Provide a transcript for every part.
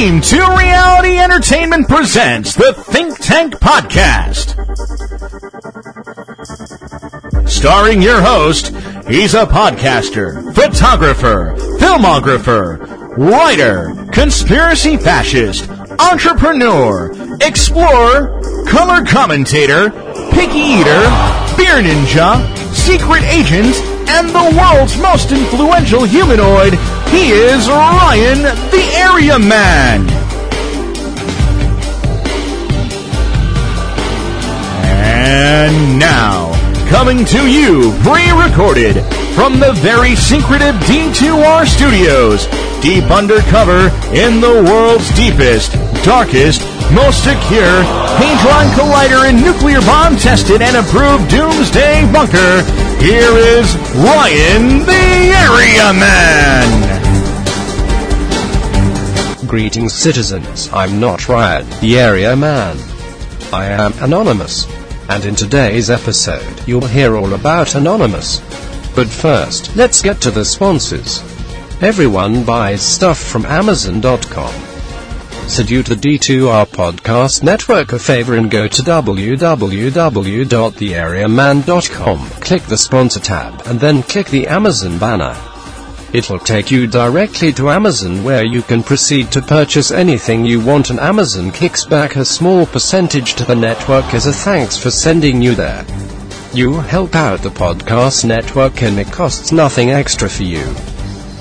Team 2 Reality Entertainment presents the Think Tank Podcast. Starring your host, he's a podcaster, photographer, filmographer, writer, conspiracy fascist, entrepreneur, explorer, color commentator, picky eater, beer ninja, secret agent, and the world's most influential humanoid. He is Ryan the Area Man. And now, coming to you pre-recorded from the very secretive D2R studios, deep undercover in the world's deepest, darkest, most secure, Hadron Collider and nuclear bomb tested and approved doomsday bunker, here is Ryan the Area Man! Greetings citizens, I'm not Ryan, the Area Man. I am Anonymous. And in today's episode, you'll hear all about Anonymous. But first, let's get to the sponsors. Everyone buys stuff from Amazon.com. So do the D2R Podcast Network a favor and go to www.theareaman.com, click the sponsor tab, and then click the Amazon banner. It'll take you directly to Amazon where you can proceed to purchase anything you want and Amazon kicks back a small percentage to the network as a thanks for sending you there. You help out the podcast network and it costs nothing extra for you.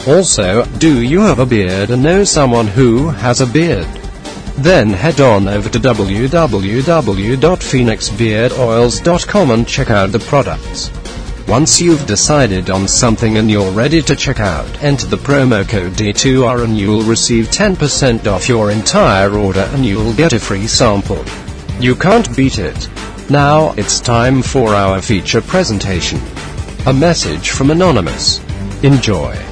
Also, do you have a beard and know someone who has a beard? Then head on over to www.phoenixbeardoils.com and check out the products. Once you've decided on something and you're ready to check out, enter the promo code D2R and you'll receive 10% off your entire order and you'll get a free sample. You can't beat it. Now it's time for our feature presentation. A message from Anonymous. Enjoy.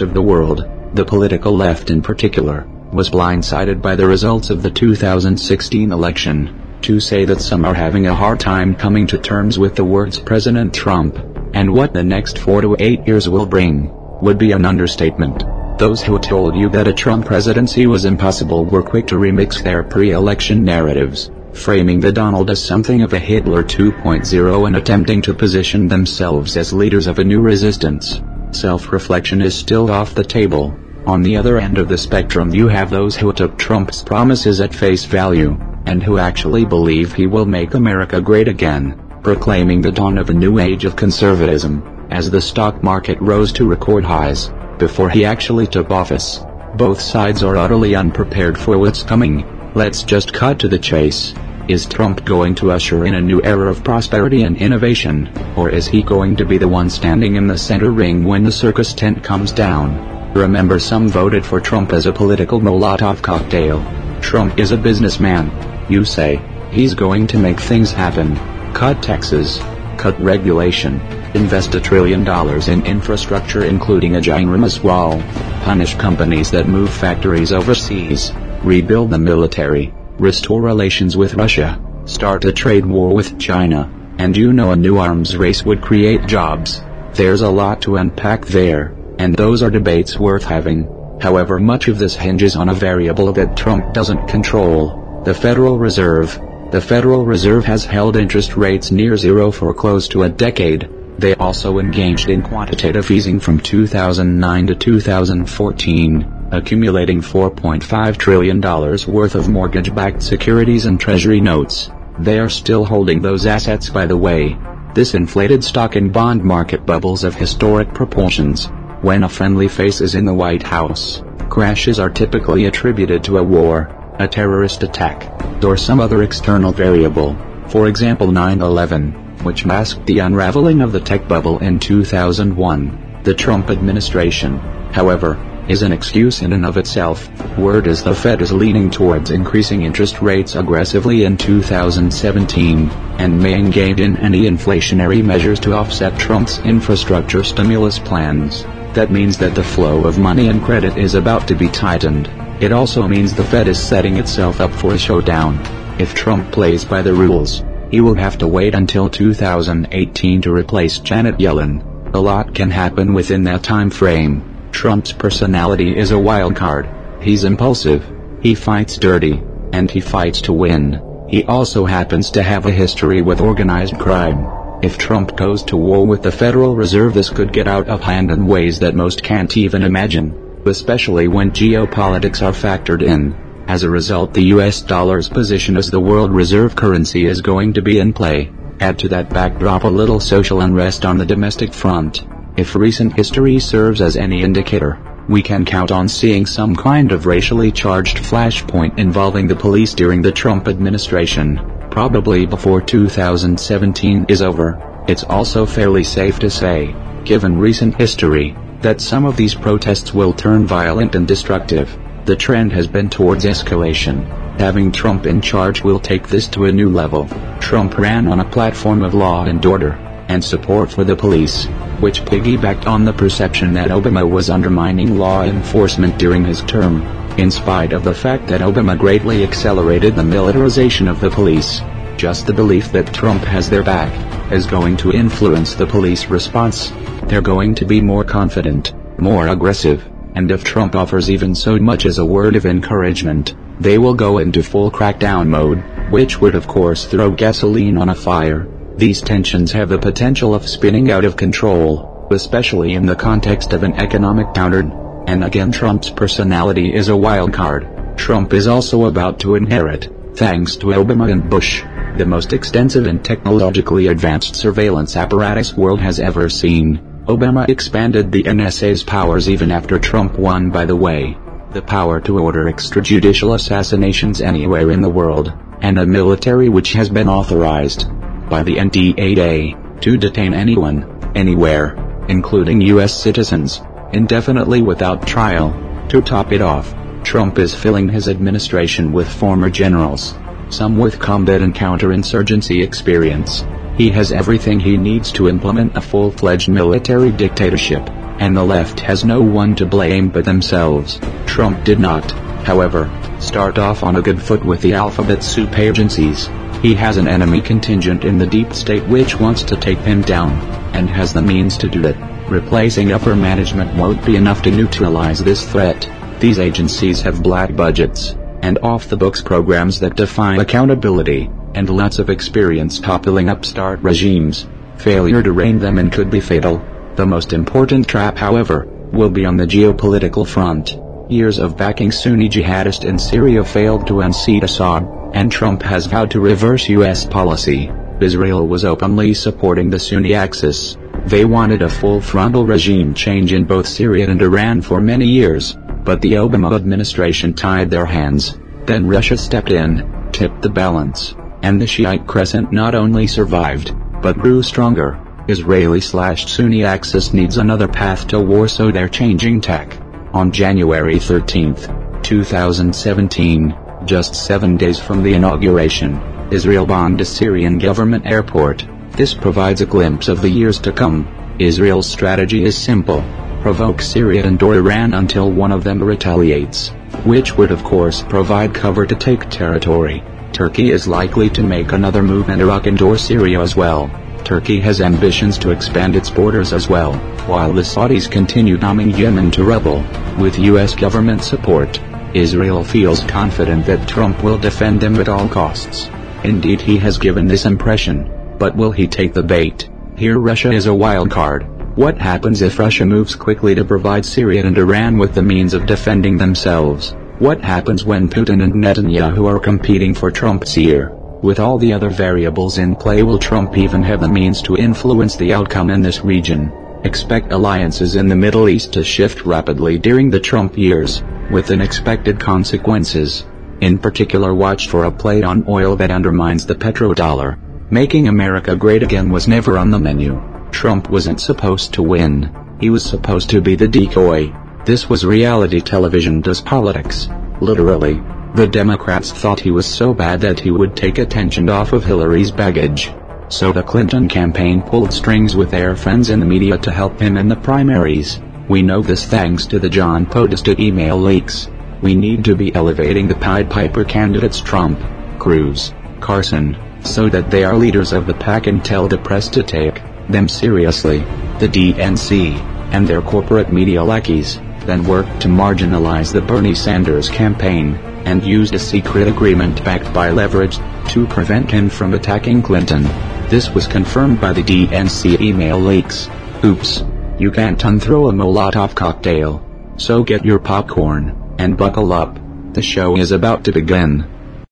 Of the world, the political left in particular, was blindsided by the results of the 2016 election. To say that some are having a hard time coming to terms with the words President Trump, and what the next four to eight years will bring, would be an understatement. Those who told you that a Trump presidency was impossible were quick to remix their pre-election narratives, framing the Donald as something of a Hitler 2.0 and attempting to position themselves as leaders of a new resistance. Self-reflection is still off the table. On the other end of the spectrum you have those who took Trump's promises at face value, and who actually believe he will make America great again, proclaiming the dawn of a new age of conservatism, as the stock market rose to record highs, before he actually took office. Both sides are utterly unprepared for what's coming. Let's just cut to the chase. Is Trump going to usher in a new era of prosperity and innovation, or is he going to be the one standing in the center ring when the circus tent comes down? Remember some voted for Trump as a political Molotov cocktail. Trump is a businessman. You say, he's going to make things happen. Cut taxes. Cut regulation. Invest a trillion dollars in infrastructure including a ginormous wall. Punish companies that move factories overseas. Rebuild the military restore relations with Russia, start a trade war with China, and you know a new arms race would create jobs. There's a lot to unpack there, and those are debates worth having. However, much of this hinges on a variable that Trump doesn't control the Federal Reserve. The Federal Reserve has held interest rates near zero for close to a decade. They also engaged in quantitative easing from 2009 to 2014 accumulating $4.5 trillion worth of mortgage-backed securities and treasury notes. They are still holding those assets by the way. This inflated stock and bond market bubbles of historic proportions. When a friendly face is in the White House, crashes are typically attributed to a war, a terrorist attack, or some other external variable. For example 9-11, which masked the unraveling of the tech bubble in 2001. The Trump administration, however, is an excuse in and of itself. Word is the Fed is leaning towards increasing interest rates aggressively in 2017, and may engage in any inflationary measures to offset Trump's infrastructure stimulus plans. That means that the flow of money and credit is about to be tightened. It also means the Fed is setting itself up for a showdown. If Trump plays by the rules, he will have to wait until 2018 to replace Janet Yellen. A lot can happen within that time frame. Trump's personality is a wild card. He's impulsive, he fights dirty, and he fights to win. He also happens to have a history with organized crime. If Trump goes to war with the Federal Reserve this could get out of hand in ways that most can't even imagine, especially when geopolitics are factored in. As a result the US dollar's position as the world reserve currency is going to be in play. Add to that backdrop a little social unrest on the domestic front. If recent history serves as any indicator, we can count on seeing some kind of racially charged flashpoint involving the police during the Trump administration, probably before 2017 is over. It's also fairly safe to say, given recent history, that some of these protests will turn violent and destructive. The trend has been towards escalation. Having Trump in charge will take this to a new level. Trump ran on a platform of law and order, and support for the police, which piggybacked on the perception that Obama was undermining law enforcement during his term, in spite of the fact that Obama greatly accelerated the militarization of the police. Just the belief that Trump has their back is going to influence the police response. They're going to be more confident, more aggressive, and if Trump offers even so much as a word of encouragement, they will go into full crackdown mode, which would of course throw gasoline on a fire. These tensions have the potential of spinning out of control, especially in the context of an economic downturn. And again Trump's personality is a wild card. Trump is also about to inherit, thanks to Obama and Bush, the most extensive and technologically advanced surveillance apparatus world has ever seen. Obama expanded the NSA's powers even after Trump won by the way. The power to order extrajudicial assassinations anywhere in the world, and a military which has been authorized by the NDAA to detain anyone, anywhere, including U.S. citizens, indefinitely without trial. To top it off, Trump is filling his administration with former generals, some with combat and counterinsurgency experience. He has everything he needs to implement a full-fledged military dictatorship, and the left has no one to blame but themselves. Trump did not, however, start off on a good foot with the alphabet soup agencies. He has an enemy contingent in the deep state which wants to take him down, and has the means to do it. Replacing upper management won't be enough to neutralize this threat. These agencies have black budgets, and off-the-books programs that defy accountability, and lots of experience toppling upstart regimes. Failure to rein them in could be fatal. The most important trap however, will be on the geopolitical front. Years of backing Sunni jihadists in Syria failed to unseat Assad, and Trump has vowed to reverse U.S. policy. Israel was openly supporting the Sunni axis. They wanted a full frontal regime change in both Syria and Iran for many years, but the Obama administration tied their hands. Then Russia stepped in, tipped the balance, and the Shiite crescent not only survived, but grew stronger. Israeli slash Sunni axis needs another path to war so they're changing tack. On January 13, 2017, just seven days from the inauguration, Israel bombed a Syrian government airport. This provides a glimpse of the years to come. Israel's strategy is simple. Provoke Syria and or Iran until one of them retaliates, which would of course provide cover to take territory. Turkey is likely to make another move in Iraq and or Syria as well. Turkey has ambitions to expand its borders as well, while the Saudis continue bombing Yemen to rebel, With US government support, Israel feels confident that Trump will defend them at all costs. Indeed he has given this impression. But will he take the bait? Here Russia is a wild card. What happens if Russia moves quickly to provide Syria and Iran with the means of defending themselves? What happens when Putin and Netanyahu are competing for Trump's ear? With all the other variables in play will Trump even have the means to influence the outcome in this region? Expect alliances in the Middle East to shift rapidly during the Trump years, with unexpected consequences. In particular watch for a play on oil that undermines the petrodollar. Making America great again was never on the menu. Trump wasn't supposed to win. He was supposed to be the decoy. This was reality television does politics. Literally. The Democrats thought he was so bad that he would take attention off of Hillary's baggage. So the Clinton campaign pulled strings with their friends in the media to help him in the primaries. We know this thanks to the John Podesta email leaks. We need to be elevating the Pied Piper candidates Trump, Cruz, Carson, so that they are leaders of the pack and tell the press to take them seriously. The DNC and their corporate media lackeys then worked to marginalize the Bernie Sanders campaign and used a secret agreement backed by leverage to prevent him from attacking Clinton. This was confirmed by the DNC email leaks. Oops. You can't unthrow a Molotov cocktail. So get your popcorn and buckle up. The show is about to begin.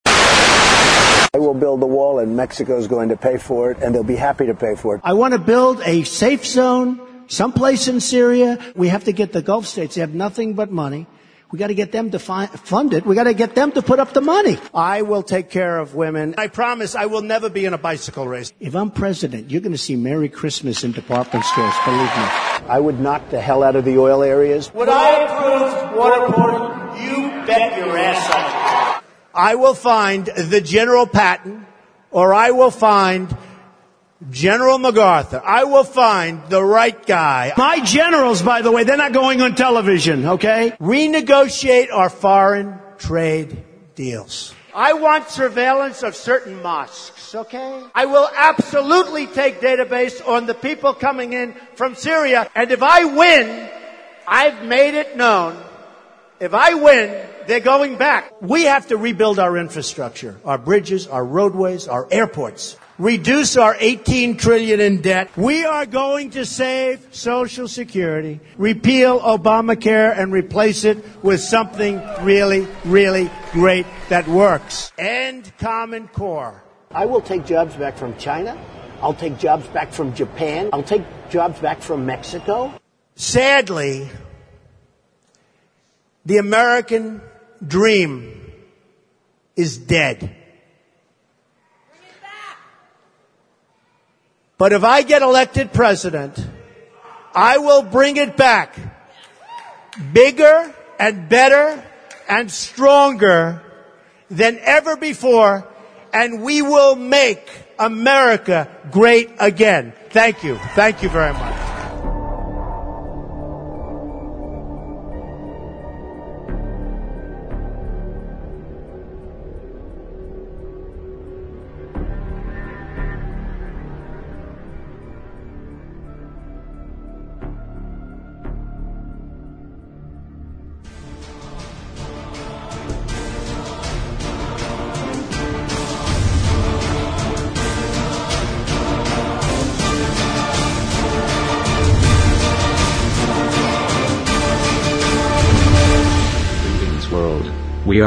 I will build the wall, and Mexico is going to pay for it, and they'll be happy to pay for it. I want to build a safe zone someplace in Syria. We have to get the Gulf states. They have nothing but money. We got to get them to fi- fund it. We got to get them to put up the money. I will take care of women. I promise I will never be in a bicycle race. If I'm president, you're going to see Merry Christmas in department stores. Believe me. I would knock the hell out of the oil areas. Would I approve waterboarding? You bet your ass off. I will find the General Patton, or I will find General MacArthur. I will find the right guy. My generals, by the way, they're not going on television, okay? Renegotiate our foreign trade deals. I want surveillance of certain mosques, okay? I will absolutely take database on the people coming in from Syria. And if I win, I've made it known. If I win, they're going back. We have to rebuild our infrastructure, our bridges, our roadways, our airports. Reduce our 18 trillion in debt. We are going to save Social Security, repeal Obamacare and replace it with something really, really great that works. End Common Core. I will take jobs back from China. I'll take jobs back from Japan. I'll take jobs back from Mexico. Sadly, the American dream is dead. But if I get elected president, I will bring it back bigger and better and stronger than ever before, and we will make America great again. Thank you. Thank you very much.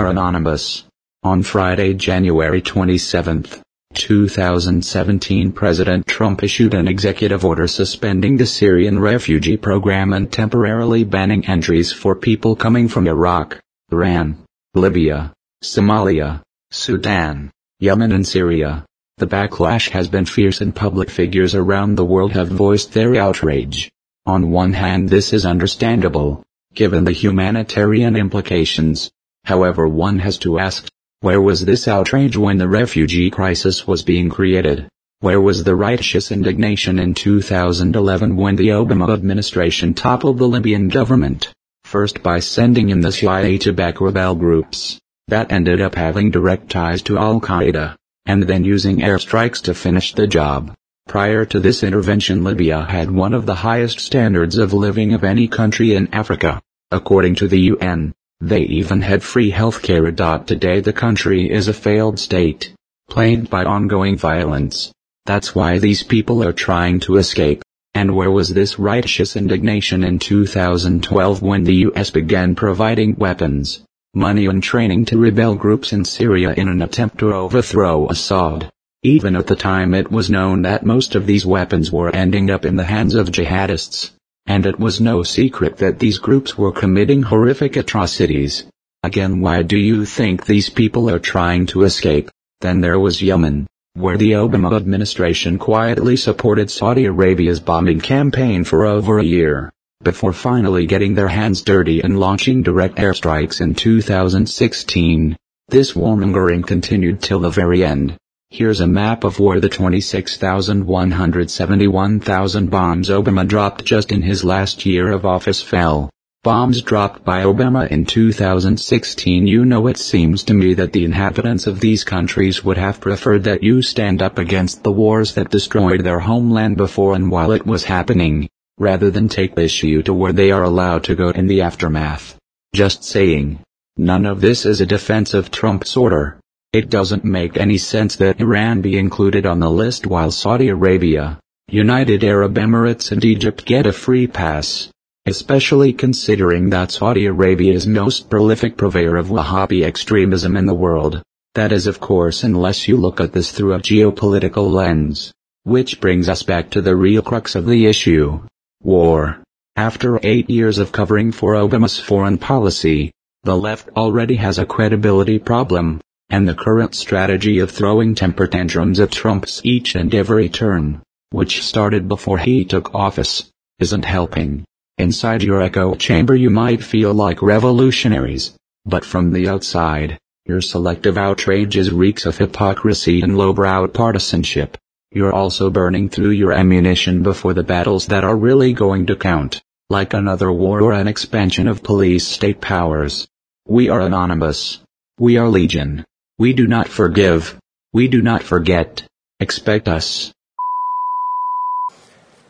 Are anonymous. On Friday, January 27, 2017 President Trump issued an executive order suspending the Syrian refugee program and temporarily banning entries for people coming from Iraq, Iran, Libya, Somalia, Sudan, Yemen and Syria. The backlash has been fierce and public figures around the world have voiced their outrage. On one hand this is understandable, given the humanitarian implications. However one has to ask, where was this outrage when the refugee crisis was being created? Where was the righteous indignation in 2011 when the Obama administration toppled the Libyan government? First by sending in the CIA to back rebel groups, that ended up having direct ties to Al-Qaeda, and then using airstrikes to finish the job. Prior to this intervention Libya had one of the highest standards of living of any country in Africa. According to the UN, they even had free healthcare. Today the country is a failed state, plagued by ongoing violence. That's why these people are trying to escape. And where was this righteous indignation in 2012 when the US began providing weapons, money and training to rebel groups in Syria in an attempt to overthrow Assad? Even at the time it was known that most of these weapons were ending up in the hands of jihadists. And it was no secret that these groups were committing horrific atrocities. Again why do you think these people are trying to escape? Then there was Yemen, where the Obama administration quietly supported Saudi Arabia's bombing campaign for over a year, before finally getting their hands dirty and launching direct airstrikes in 2016. This warmongering continued till the very end. Here's a map of where the 26,171,000 bombs Obama dropped just in his last year of office fell. Bombs dropped by Obama in 2016 You know it seems to me that the inhabitants of these countries would have preferred that you stand up against the wars that destroyed their homeland before and while it was happening, rather than take issue to where they are allowed to go in the aftermath. Just saying. None of this is a defense of Trump's order. It doesn't make any sense that Iran be included on the list while Saudi Arabia, United Arab Emirates and Egypt get a free pass. Especially considering that Saudi Arabia is most prolific purveyor of Wahhabi extremism in the world. That is of course unless you look at this through a geopolitical lens. Which brings us back to the real crux of the issue. War. After eight years of covering for Obama's foreign policy, the left already has a credibility problem and the current strategy of throwing temper tantrums at Trump's each and every turn, which started before he took office, isn't helping. Inside your echo chamber you might feel like revolutionaries, but from the outside, your selective outrages reeks of hypocrisy and lowbrow partisanship. You're also burning through your ammunition before the battles that are really going to count, like another war or an expansion of police state powers. We are anonymous. We are legion. We do not forgive. We do not forget. Expect us.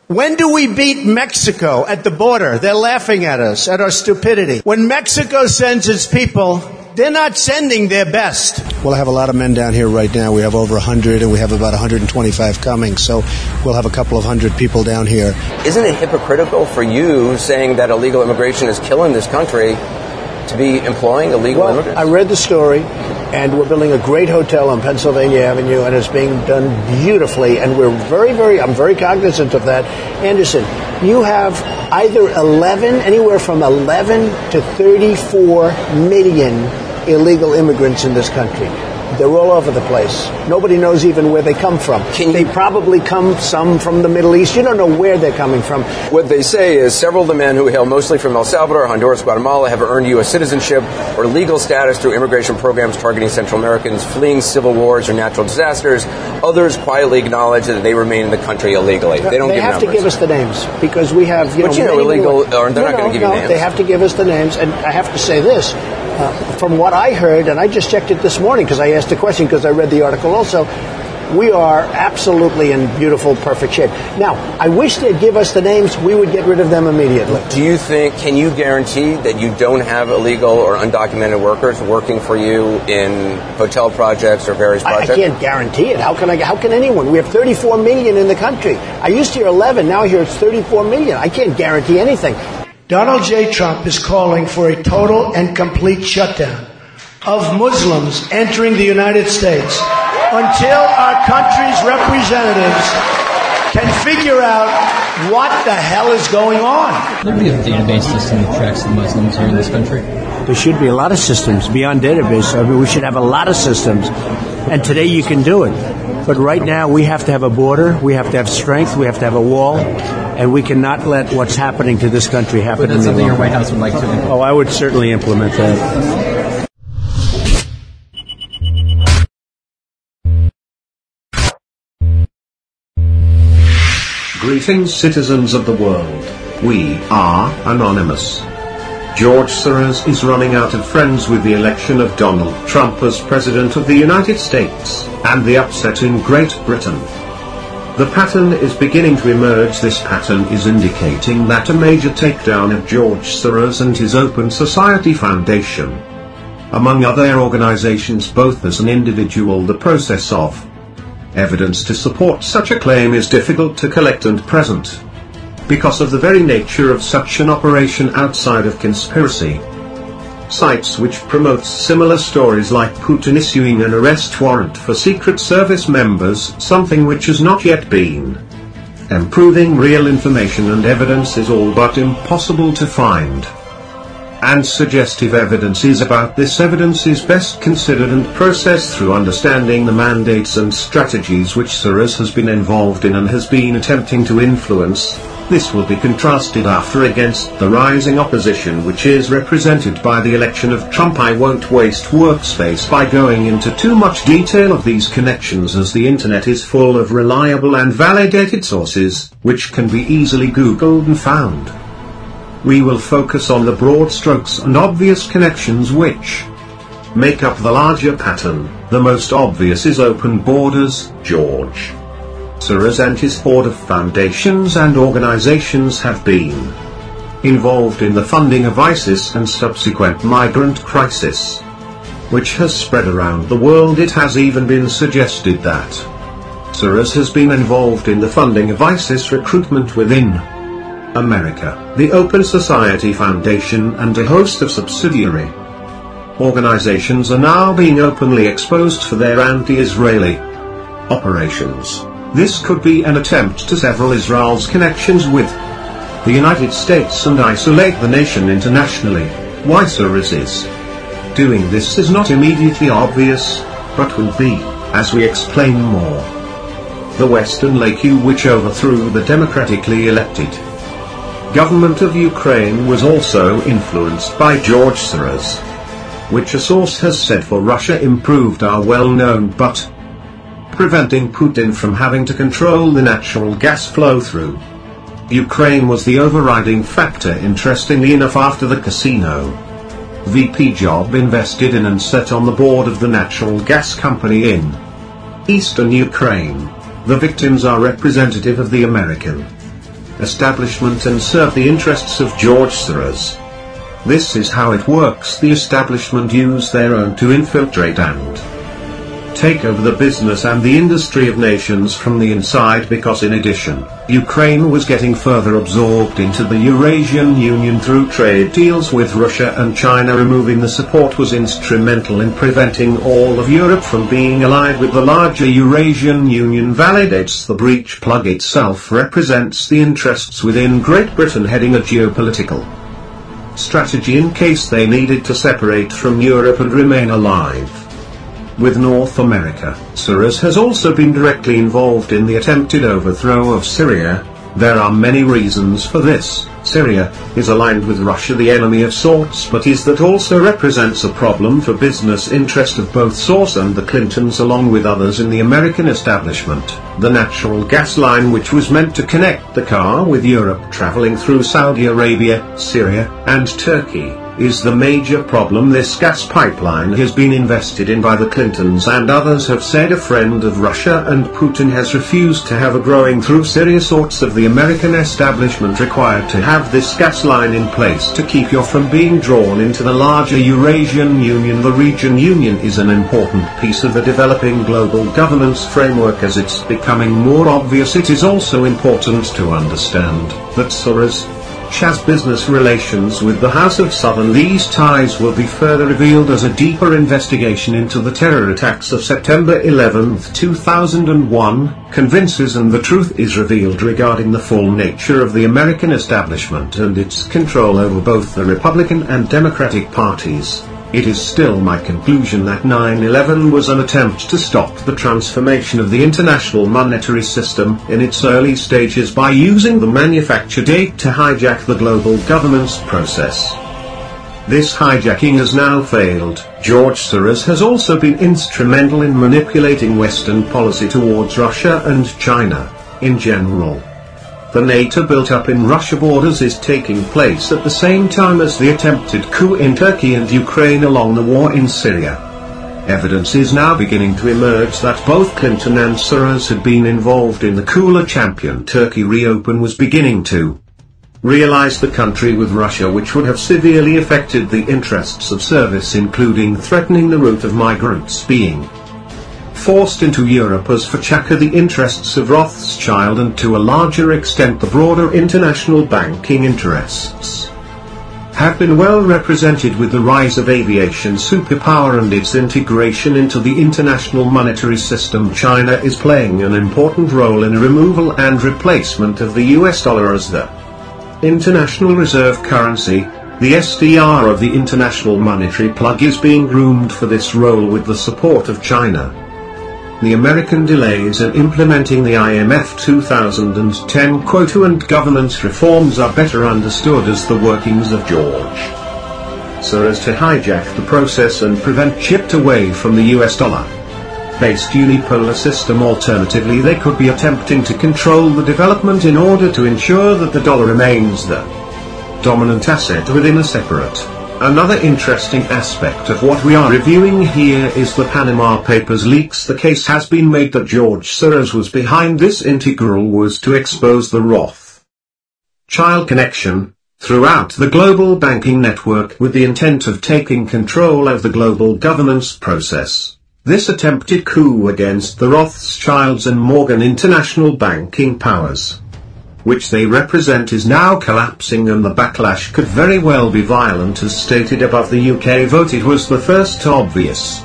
When do we beat Mexico at the border? They're laughing at us, at our stupidity. When Mexico sends its people, they're not sending their best. We'll have a lot of men down here right now. We have over 100 and we have about 125 coming. So we'll have a couple of hundred people down here. Isn't it hypocritical for you saying that illegal immigration is killing this country to be employing illegal well, immigrants? I read the story, and we're building a great hotel on Pennsylvania Avenue, and it's being done beautifully. And we're very, very, I'm very cognizant of that. Anderson, you have either 11, anywhere from 11 to 34 million illegal immigrants in this country. They're all over the place. Nobody knows even where they come from. Can they you- probably come some from the Middle East. You don't know where they're coming from. What they say is several of the men who hail mostly from El Salvador, Honduras, Guatemala have earned U.S. citizenship or legal status through immigration programs targeting Central Americans fleeing civil wars or natural disasters. Others quietly acknowledge that they remain in the country illegally. They don't they give have numbers. to give us the names because we have. You But know, you know, illegal- they're no, not gonna no, give you names. They have to give us the names, and I have to say this. Uh, from what I heard, and I just checked it this morning because I asked a question because I read the article also. We are absolutely in beautiful, perfect shape. Now, I wish they'd give us the names. We would get rid of them immediately. Do you think, can you guarantee that you don't have illegal or undocumented workers working for you in hotel projects or various I, I can't guarantee it. How can I? How can anyone? We have 34 million in the country. I used to hear 11. Now I hear it's 34 million. I can't guarantee anything. Donald J. Trump is calling for a total and complete shutdown of Muslims entering the United States until our country's representatives can figure out what the hell is going on. There be a database system that tracks the Muslims here in this country. There should be a lot of systems beyond database. I mean, we should have a lot of systems. And today you can do it. But right now we have to have a border, we have to have strength, we have to have a wall, and we cannot let what's happening to this country happen But that's any something your. White House would like to. Oh, I would certainly implement that. Greetings, citizens of the world. We are anonymous. George Soros is running out of friends with the election of Donald Trump as President of the United States, and the upset in Great Britain. The pattern is beginning to emerge. This pattern is indicating that a major takedown of George Soros and his Open Society Foundation, among other organizations both as an individual the process of Evidence to support such a claim is difficult to collect and present. Because of the very nature of such an operation outside of conspiracy. Sites which promote similar stories like Putin issuing an arrest warrant for Secret Service members, something which has not yet been. Improving real information and evidence is all but impossible to find and suggestive evidences about this evidence is best considered and processed through understanding the mandates and strategies which Soros has been involved in and has been attempting to influence, This will be contrasted after against the rising opposition which is represented by the election of Trump. I won't waste workspace by going into too much detail of these connections as the internet is full of reliable and validated sources, which can be easily googled and found. We will focus on the broad strokes and obvious connections which make up the larger pattern. The most obvious is open borders, George. Soros and his board of foundations and organizations have been involved in the funding of ISIS and subsequent migrant crisis, which has spread around the world. It has even been suggested that Soros has been involved in the funding of ISIS recruitment within America, the Open Society Foundation and a host of subsidiary organizations are now being openly exposed for their anti-Israeli operations. This could be an attempt to sever Israel's connections with the United States and isolate the nation internationally. Soros is doing this is not immediately obvious, but will be, as we explain more. The Western Lake U which overthrew the democratically elected government of Ukraine was also influenced by George Soros, which a source has said for Russia improved our well-known but preventing Putin from having to control the natural gas flow through. Ukraine was the overriding factor interestingly enough after the casino. VP job invested in and set on the board of the natural gas company in eastern Ukraine. The victims are representative of the American establishment and serve the interests of George Soros. This is how it works the establishment use their own to infiltrate and take over the business and the industry of nations from the inside because in addition, Ukraine was getting further absorbed into the Eurasian Union through trade deals with Russia and China. Removing the support was instrumental in preventing all of Europe from being allied with the larger Eurasian Union. Validates the breach plug itself represents the interests within Great Britain heading a geopolitical strategy in case they needed to separate from Europe and remain alive with North America. Soros has also been directly involved in the attempted overthrow of Syria. There are many reasons for this. Syria is aligned with Russia, the enemy of sorts, but is that also represents a problem for business interest of both Soros and the Clintons along with others in the American establishment. The natural gas line which was meant to connect Qatar with Europe traveling through Saudi Arabia, Syria, and Turkey is the major problem this gas pipeline has been invested in by the Clintons and others have said a friend of Russia and Putin has refused to have a growing through serious sorts of the American establishment required to have this gas line in place to keep you from being drawn into the larger Eurasian Union. The Eurasian Union is an important piece of the developing global governance framework as it's becoming more obvious it is also important to understand that Soros has business relations with the House of Saud. These ties will be further revealed as a deeper investigation into the terror attacks of September 11, 2001, convinces and the truth is revealed regarding the full nature of the American establishment and its control over both the Republican and Democratic parties. It is still my conclusion that 9-11 was an attempt to stop the transformation of the international monetary system in its early stages by using the manufacture date to hijack the global governance process. This hijacking has now failed. George Soros has also been instrumental in manipulating Western policy towards Russia and China, in general. The NATO built-up in Russia borders is taking place at the same time as the attempted coup in Turkey and Ukraine along the war in Syria. Evidence is now beginning to emerge that both Clinton and Soros had been involved in the cooler champion Turkey reopen was beginning to realize the country with Russia which would have severely affected the interests of service including threatening the route of migrants being forced into Europe as for Chaka the interests of Rothschild and to a larger extent the broader international banking interests have been well represented with the rise of aviation superpower and its integration into the international monetary system. China is playing an important role in removal and replacement of the US dollar as the international reserve currency. The SDR of the international monetary plug is being groomed for this role with the support of China. The American delays in implementing the IMF 2010 quota and governance reforms are better understood as the workings of George Soros to hijack the process and prevent chipped away from the US dollar. Based unipolar system alternatively they could be attempting to control the development in order to ensure that the dollar remains the dominant asset within a separate Another interesting aspect of what we are reviewing here is the Panama Papers leaks. The case has been made that George Soros was behind this integral was to expose the Roth child connection throughout the global banking network with the intent of taking control of the global governance process. This attempted coup against the Rothschilds and Morgan international banking powers which they represent is now collapsing and the backlash could very well be violent as stated above the UK vote it was the first obvious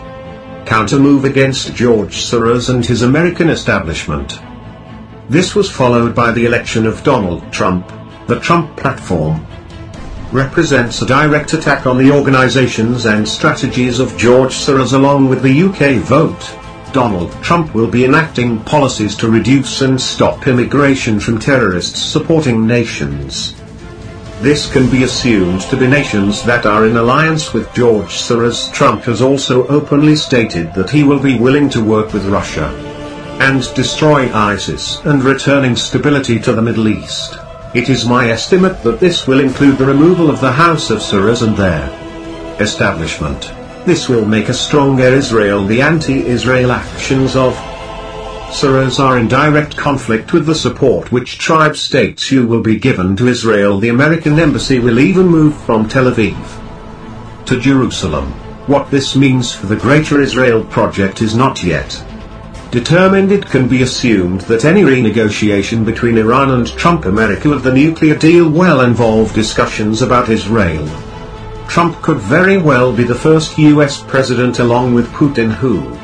counter-move against George Soros and his American establishment. This was followed by the election of Donald Trump. The Trump platform represents a direct attack on the organizations and strategies of George Soros along with the UK vote. Donald Trump will be enacting policies to reduce and stop immigration from terrorists supporting nations. This can be assumed to be nations that are in alliance with George Soros. Trump has also openly stated that he will be willing to work with Russia and destroy ISIS and returning stability to the Middle East. It is my estimate that this will include the removal of the House of Soros and their establishment. This will make a stronger Israel. The anti-Israel actions of Soros are in direct conflict with the support which tribe states you will be given to Israel. The American embassy will even move from Tel Aviv to Jerusalem. What this means for the Greater Israel project is not yet determined. It can be assumed that any renegotiation between Iran and Trump America of the nuclear deal will involve discussions about Israel. Trump could very well be the first US president along with Putin who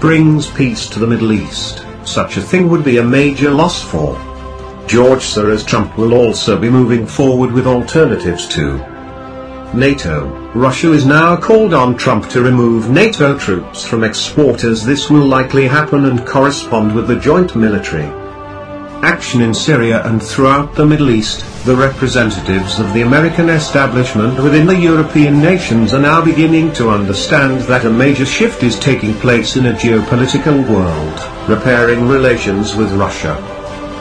brings peace to the Middle East. Such a thing would be a major loss for George Soros. Trump will also be moving forward with alternatives to NATO. Russia is now called on Trump to remove NATO troops from exporters. This will likely happen and correspond with the joint military action in Syria and throughout the Middle East, the representatives of the American establishment within the European nations are now beginning to understand that a major shift is taking place in a geopolitical world. Repairing relations with Russia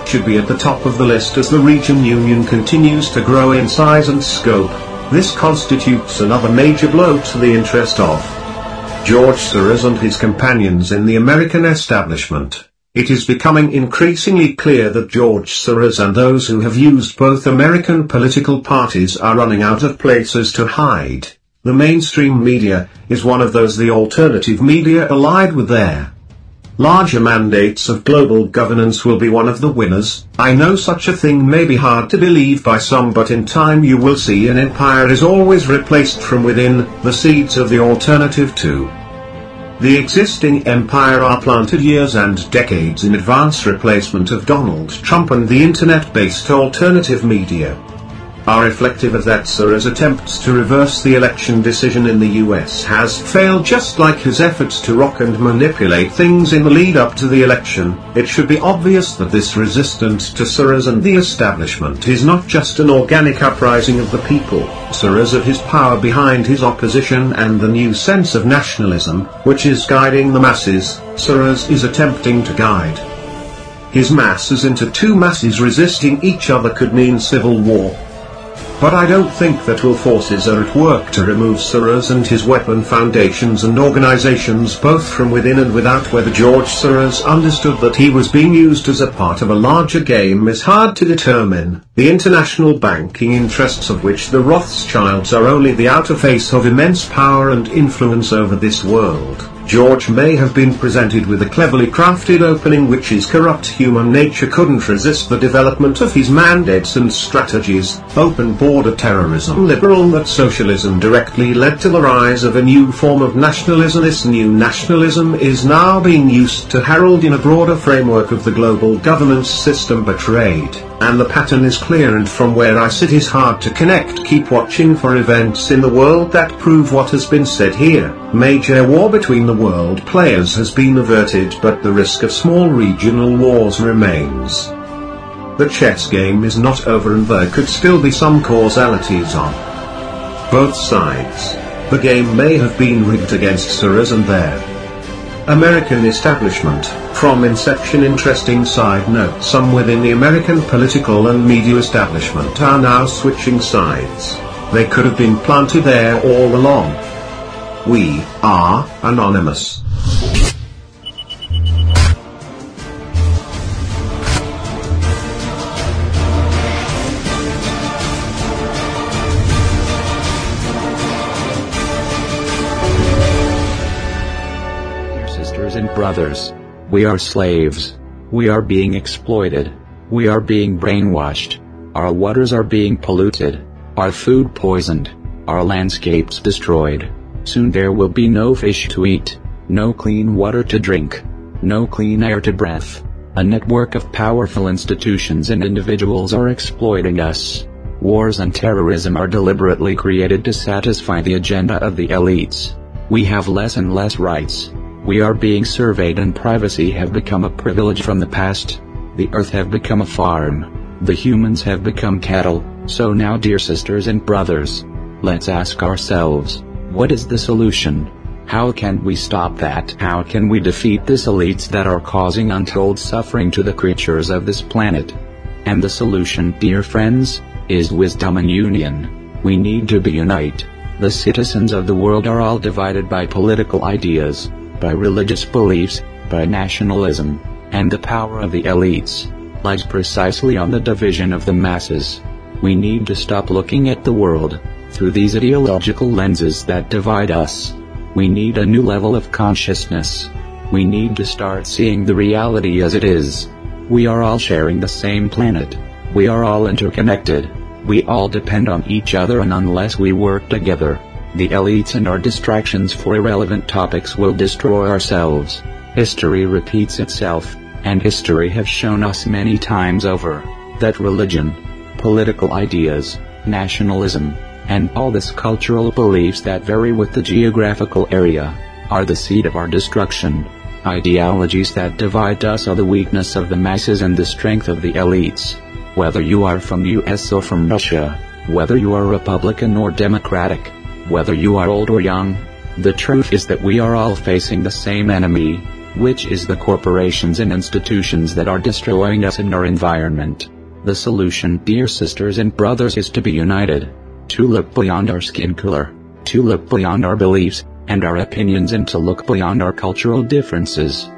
should be at the top of the list as the Eurasian Union continues to grow in size and scope. This constitutes another major blow to the interest of George Soros and his companions in the American establishment. It is becoming increasingly clear that George Soros and those who have used both American political parties are running out of places to hide. The mainstream media is one of those the alternative media allied with their larger mandates of global governance will be one of the winners. I know such a thing may be hard to believe by some but in time you will see an empire is always replaced from within, the seeds of the alternative too. The existing empire are planted years and decades in advance replacement of Donald Trump and the internet-based alternative media are reflective of that Soros' attempts to reverse the election decision in the US has failed just like his efforts to rock and manipulate things in the lead up to the election. It should be obvious that this resistance to Soros and the establishment is not just an organic uprising of the people, Soros of his power behind his opposition and the new sense of nationalism, which is guiding the masses, Soros is attempting to guide his masses into two masses resisting each other could mean civil war. But I don't think that will forces are at work to remove Soros and his weapon foundations and organizations both from within and without whether George Soros understood that he was being used as a part of a larger game is hard to determine, the international banking interests of which the Rothschilds are only the outer face of immense power and influence over this world. George may have been presented with a cleverly crafted opening which his corrupt. Human nature couldn't resist the development of his mandates and strategies, open border terrorism liberal that socialism directly led to the rise of a new form of nationalism. This new nationalism is now being used to herald in a broader framework of the global governance system betrayed and the pattern is clear and from where I sit is hard to connect. Keep watching for events in the world that prove what has been said here. Major war between the world players has been averted but the risk of small regional wars remains. The chess game is not over and there could still be some causalities on both sides. The game may have been rigged against Soros and their American establishment. From inception interesting side note some within the American political and media establishment are now switching sides. They could have been planted there all along. We are anonymous. And brothers, we are slaves. We are being exploited. We are being brainwashed. Our waters are being polluted. Our food poisoned. Our landscapes destroyed. Soon there will be no fish to eat. No clean water to drink. No clean air to breathe. A network of powerful institutions and individuals are exploiting us. Wars and terrorism are deliberately created to satisfy the agenda of the elites. We have less and less rights. We are being surveyed and privacy have become a privilege from the past. The earth have become a farm. The humans have become cattle. So now dear sisters and brothers, let's ask ourselves, what is the solution? How can we stop that? How can we defeat this elites that are causing untold suffering to the creatures of this planet? And the solution, dear friends, is wisdom and union. We need to be unite. The citizens of the world are all divided by political ideas, by religious beliefs, by nationalism, and the power of the elites lies precisely on the division of the masses. We need to stop looking at the world through these ideological lenses that divide us. We need a new level of consciousness. We need to start seeing the reality as it is. We are all sharing the same planet. We are all interconnected. We all depend on each other and unless we work together, the elites and our distractions for irrelevant topics will destroy ourselves. History repeats itself, and history has shown us many times over that religion, political ideas, nationalism, and all this cultural beliefs that vary with the geographical area are the seed of our destruction. Ideologies that divide us are the weakness of the masses and the strength of the elites. Whether you are from US or from Russia, whether you are Republican or Democratic, whether you are old or young, the truth is that we are all facing the same enemy, which is the corporations and institutions that are destroying us and our environment. The solution, dear sisters and brothers, is to be united, to look beyond our skin color, to look beyond our beliefs and our opinions and to look beyond our cultural differences.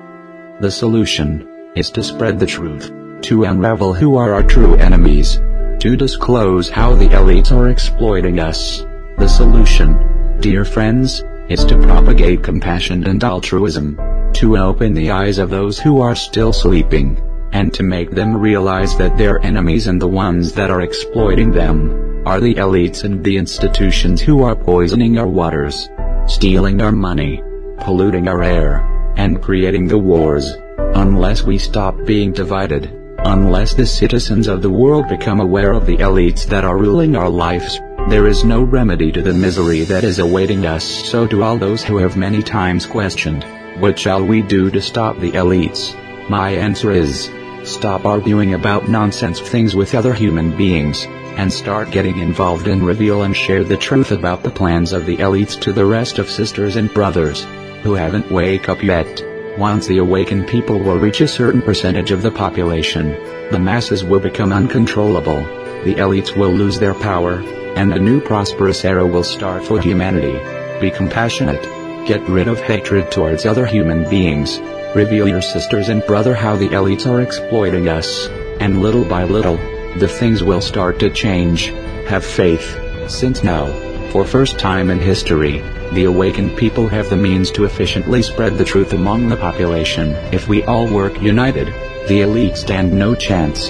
The solution is to spread the truth, to unravel who are our true enemies, to disclose how the elites are exploiting us. The solution, dear friends, is to propagate compassion and altruism, to open the eyes of those who are still sleeping, and to make them realize that their enemies and the ones that are exploiting them are the elites and the institutions who are poisoning our waters, stealing our money, polluting our air, and creating the wars. Unless we stop being divided, unless the citizens of the world become aware of the elites that are ruling our lives, there is no remedy to the misery that is awaiting us. So to all those who have many times questioned, what shall we do to stop the elites? My answer is, stop arguing about nonsense things with other human beings, and start getting involved and reveal and share the truth about the plans of the elites to the rest of sisters and brothers, who haven't wake up yet. Once the awakened people will reach a certain percentage of the population, the masses will become uncontrollable, the elites will lose their power, and a new prosperous era will start for humanity. Be compassionate. Get rid of hatred towards other human beings. Reveal your sisters and brother how the elites are exploiting us. And little by little, the things will start to change. Have faith. Since now, for first time in history, the awakened people have the means to efficiently spread the truth among the population. If we all work united, the elite stand no chance.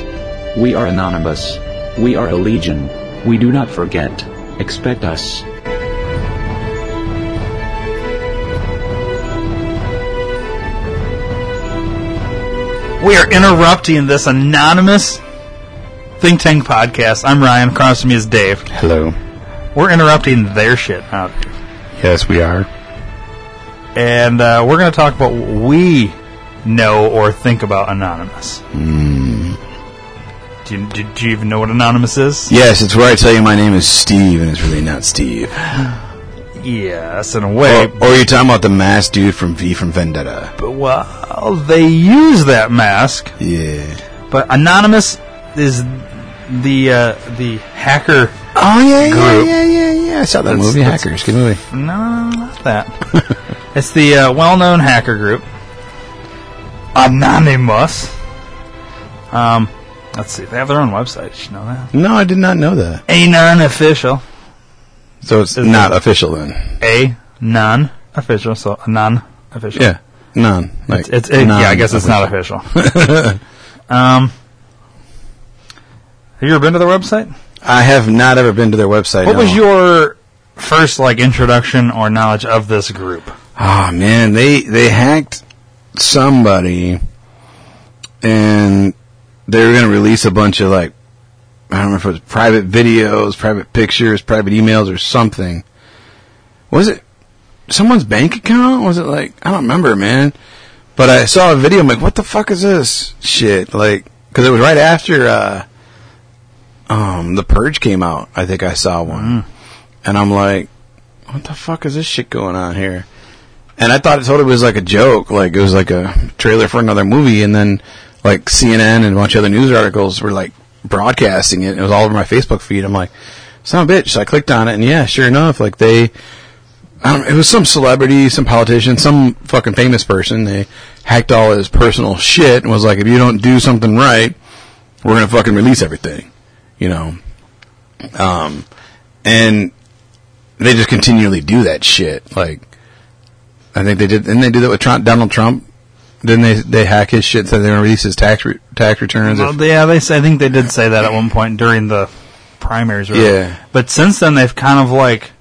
We are anonymous. We are a legion. We do not forget. Expect us. We are interrupting this anonymous Think Tank Podcast. I'm Ryan. Across from me is Dave. Hello. We're interrupting their shit out. Yes, we are. And uh, we're going to talk about what we know or think about Anonymous. Mm. Do, you, do, do you even know what Anonymous is? Yes, it's where I tell you my name is Steve, and it's really not Steve. Yes, in a way. Or, or you're talking about the masked dude from V from Vendetta. But, well, they use that mask. Yeah. But Anonymous is the uh, the hacker. Oh yeah, yeah, group. yeah, yeah, yeah. I saw that That's- movie, that's- Hackers. Good movie. No, no, no, not that. it's the uh, well-known hacker group, Anonymous. Um, let's see. They have their own website. Did you know that? No, I did not know that. A non official. So it's Is not it- official then. A non official. So a non official. Yeah, none. Like It's, it's it, yeah. I guess it's not official. um, have you ever been to their website? I have not ever been to their website. What no. was your first like introduction or knowledge of this group? Oh man, they they hacked somebody, and they were going to release a bunch of like I don't remember if it was private videos, private pictures, private emails, or something. Was it someone's bank account? Was it like I don't remember, man. But I saw a video. I'm like, what the fuck is this shit? Like, because it was right after uh, um, the Purge came out. I think I saw one, and I'm like, what the fuck is this shit going on here? And I thought it totally was like a joke, like it was like a trailer for another movie, and then like CNN and a bunch of other news articles were like broadcasting it. It was all over my Facebook feed. I'm like, son of a bitch. So I clicked on it, and yeah, sure enough, like they, I don't, it was some celebrity, some politician, some fucking famous person. They hacked all his personal shit and was like, if you don't do something right, we're gonna fucking release everything, you know. Um, and they just continually do that shit, like. I think they did. Didn't they do that with Trump, Donald Trump? Didn't they? They hack his shit so they're gonna release his tax re- tax returns. Well, if- yeah, they. I think they did say that at one point during the primaries. Really. Yeah. But since then, they've kind of like,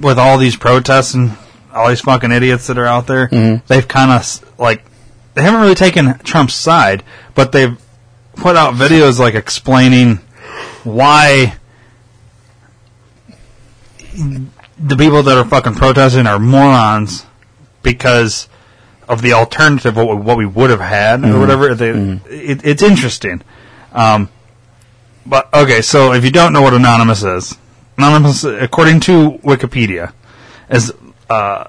with all these protests and all these fucking idiots that are out there, Mhm. they've kind of like, they haven't really taken Trump's side, but they've put out videos like explaining why the people that are fucking protesting are morons because of the alternative what we, what we would have had or Mhm. whatever. They, it, it's interesting. Um, but okay, so if you don't know what anonymous is, anonymous, according to Wikipedia, is uh,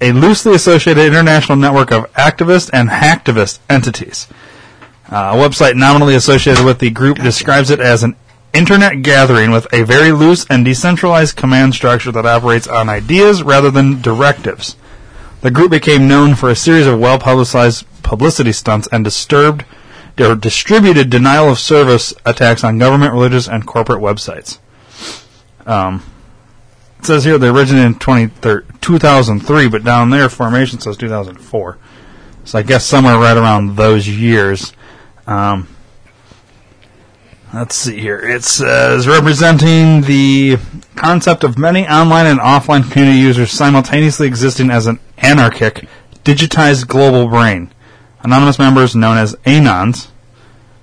a loosely associated international network of activist and hacktivist entities. Uh, a website nominally associated with the group describes it as an internet gathering with a very loose and decentralized command structure that operates on ideas rather than directives. The group became known for a series of well publicized publicity stunts and disturbed or distributed denial of service attacks on government, religious, and corporate websites. Um, it says here they originated in 20, 2003, but down there formation says 2004. So I guess somewhere right around those years. Um, let's see here. It says representing the concept of many online and offline community users simultaneously existing as an anarchic, digitized global brain. Anonymous members known as anons,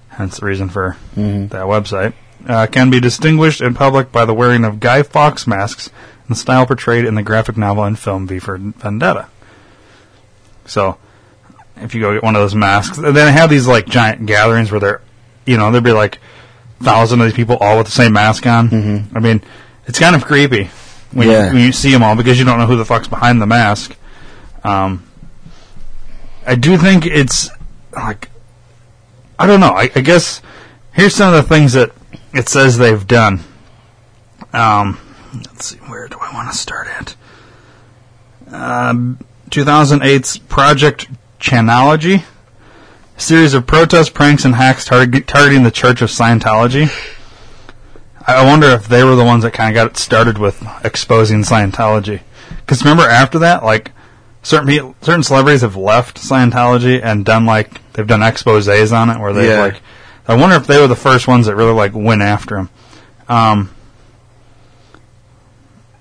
hence the reason for that website, uh, can be distinguished in public by the wearing of Guy Fawkes masks in the style portrayed in the graphic novel and film V for Vendetta. So, if you go get one of those masks, and then they have these like giant gatherings where they're, you know, there'd be like thousand of these people all with the same mask on. Mm-hmm. I mean, it's kind of creepy when, Yeah. you, when you see them all because you don't know who the fuck's behind the mask. Um, I do think it's like I don't know. I, I guess here's some of the things that it says they've done. Um, let's see, where do I want to start at? Um, 2008's Project Chanology, series of protests, pranks, and hacks target, targeting the Church of Scientology. I wonder if they were the ones that kind of got it started with exposing Scientology. Because remember, after that, like certain people, certain celebrities have left Scientology and done like they've done exposés on it, where they Yeah. like. I wonder if they were the first ones that really like went after him. Um,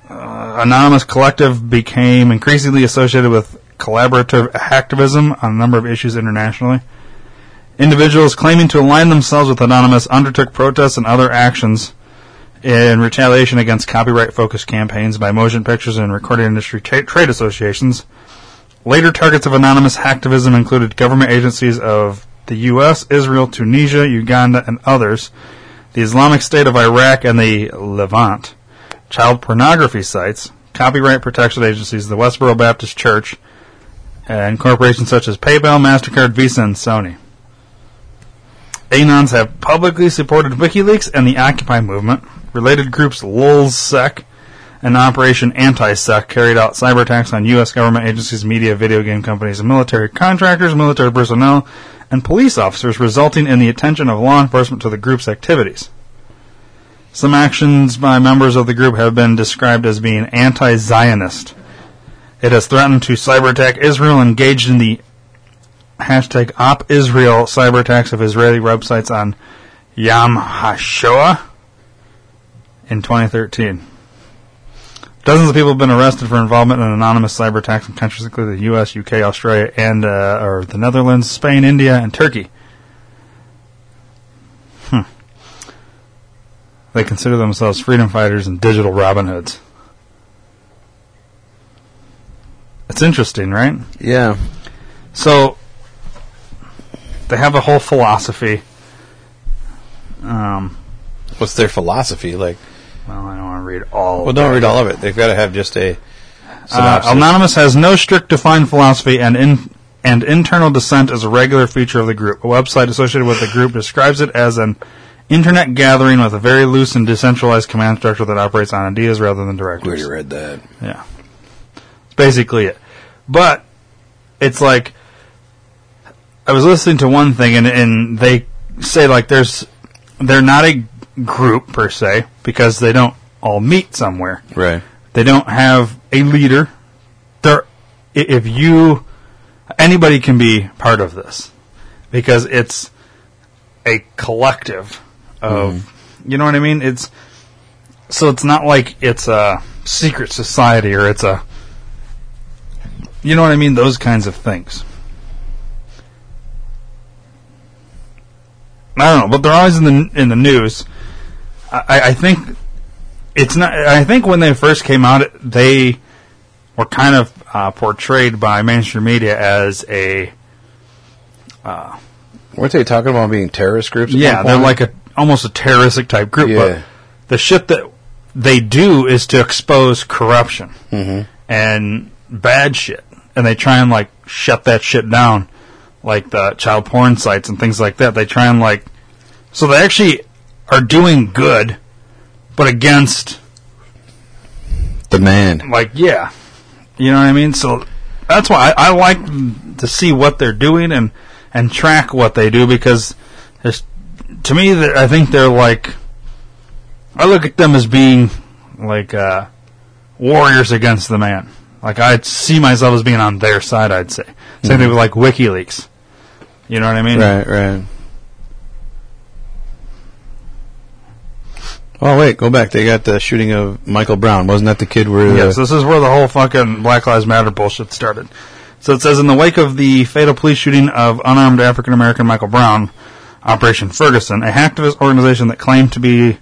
uh, Anonymous Collective became increasingly associated with collaborative hacktivism on a number of issues internationally. Individuals claiming to align themselves with Anonymous undertook protests and other actions in retaliation against copyright focused campaigns by motion pictures and recording industry tra- trade associations. Later targets of Anonymous hacktivism included government agencies of the U.S., Israel, Tunisia, Uganda, and others, the Islamic State of Iraq and the Levant, child pornography sites, copyright protection agencies, the Westboro Baptist Church, and corporations such as PayPal, MasterCard, Visa, and Sony. Anons have publicly supported WikiLeaks and the Occupy movement. Related groups LulzSec and Operation Anti-Sec carried out cyber attacks on U.S. government agencies, media, video game companies, and military contractors, military personnel, and police officers, resulting in the attention of law enforcement to the group's activities. Some actions by members of the group have been described as being anti-Zionist. It has threatened to cyber attack Israel, engaged in the hashtag OpIsrael cyber attacks of Israeli websites on Yom HaShoah in 2013. Dozens of people have been arrested for involvement in anonymous cyber attacks in countries including the U.S., U.K., Australia, and uh, or the Netherlands, Spain, India, and Turkey. Hmm. They consider themselves freedom fighters and digital Robin Hoods. It's interesting, right? Yeah. So they have a whole philosophy. Um, What's their philosophy? Like, well, I don't want to read all. well, of don't read all of it. They've got to have just a Uh. Anonymous has no strict defined philosophy, and in, and internal dissent is a regular feature of the group. A website associated with the group describes it as an internet gathering with a very loose and decentralized command structure that operates on ideas rather than We directives. already read that. Yeah. It's basically it. But it's like I was listening to one thing and and they say like there's they're not a group per se because they don't all meet somewhere. Right. They don't have a leader. There i- if you anybody can be part of this because it's a collective of mm-hmm. you know what I mean? It's so it's not like it's a secret society or it's a you know what I mean? Those kinds of things. I don't know, but they're always in the in the news. I, I think it's not. I think when they first came out, they were kind of uh, portrayed by mainstream media as a Weren't they talking about being terrorist groups? yeah, they're like a almost a terroristic type group. Yeah. But the shit that they do is to expose corruption and bad shit, and they try and like shut that shit down, like the child porn sites and things like that. They try and like, so they actually are doing good, but against the man. like yeah, you know what I mean. So that's why I, I like to see what they're doing and and track what they do because there's, to me I think they're like I look at them as being like uh, warriors against the man. Like I see myself as being on their side. I'd say same thing with like WikiLeaks. You know what I mean? Right, right. Oh wait, go back. They got the shooting of Michael Brown. Wasn't that the kid where? Yes, this is where the whole fucking Black Lives Matter bullshit started. So it says in the wake of the fatal police shooting of unarmed African American Michael Brown, Operation Ferguson, a hacktivist organization that claimed to be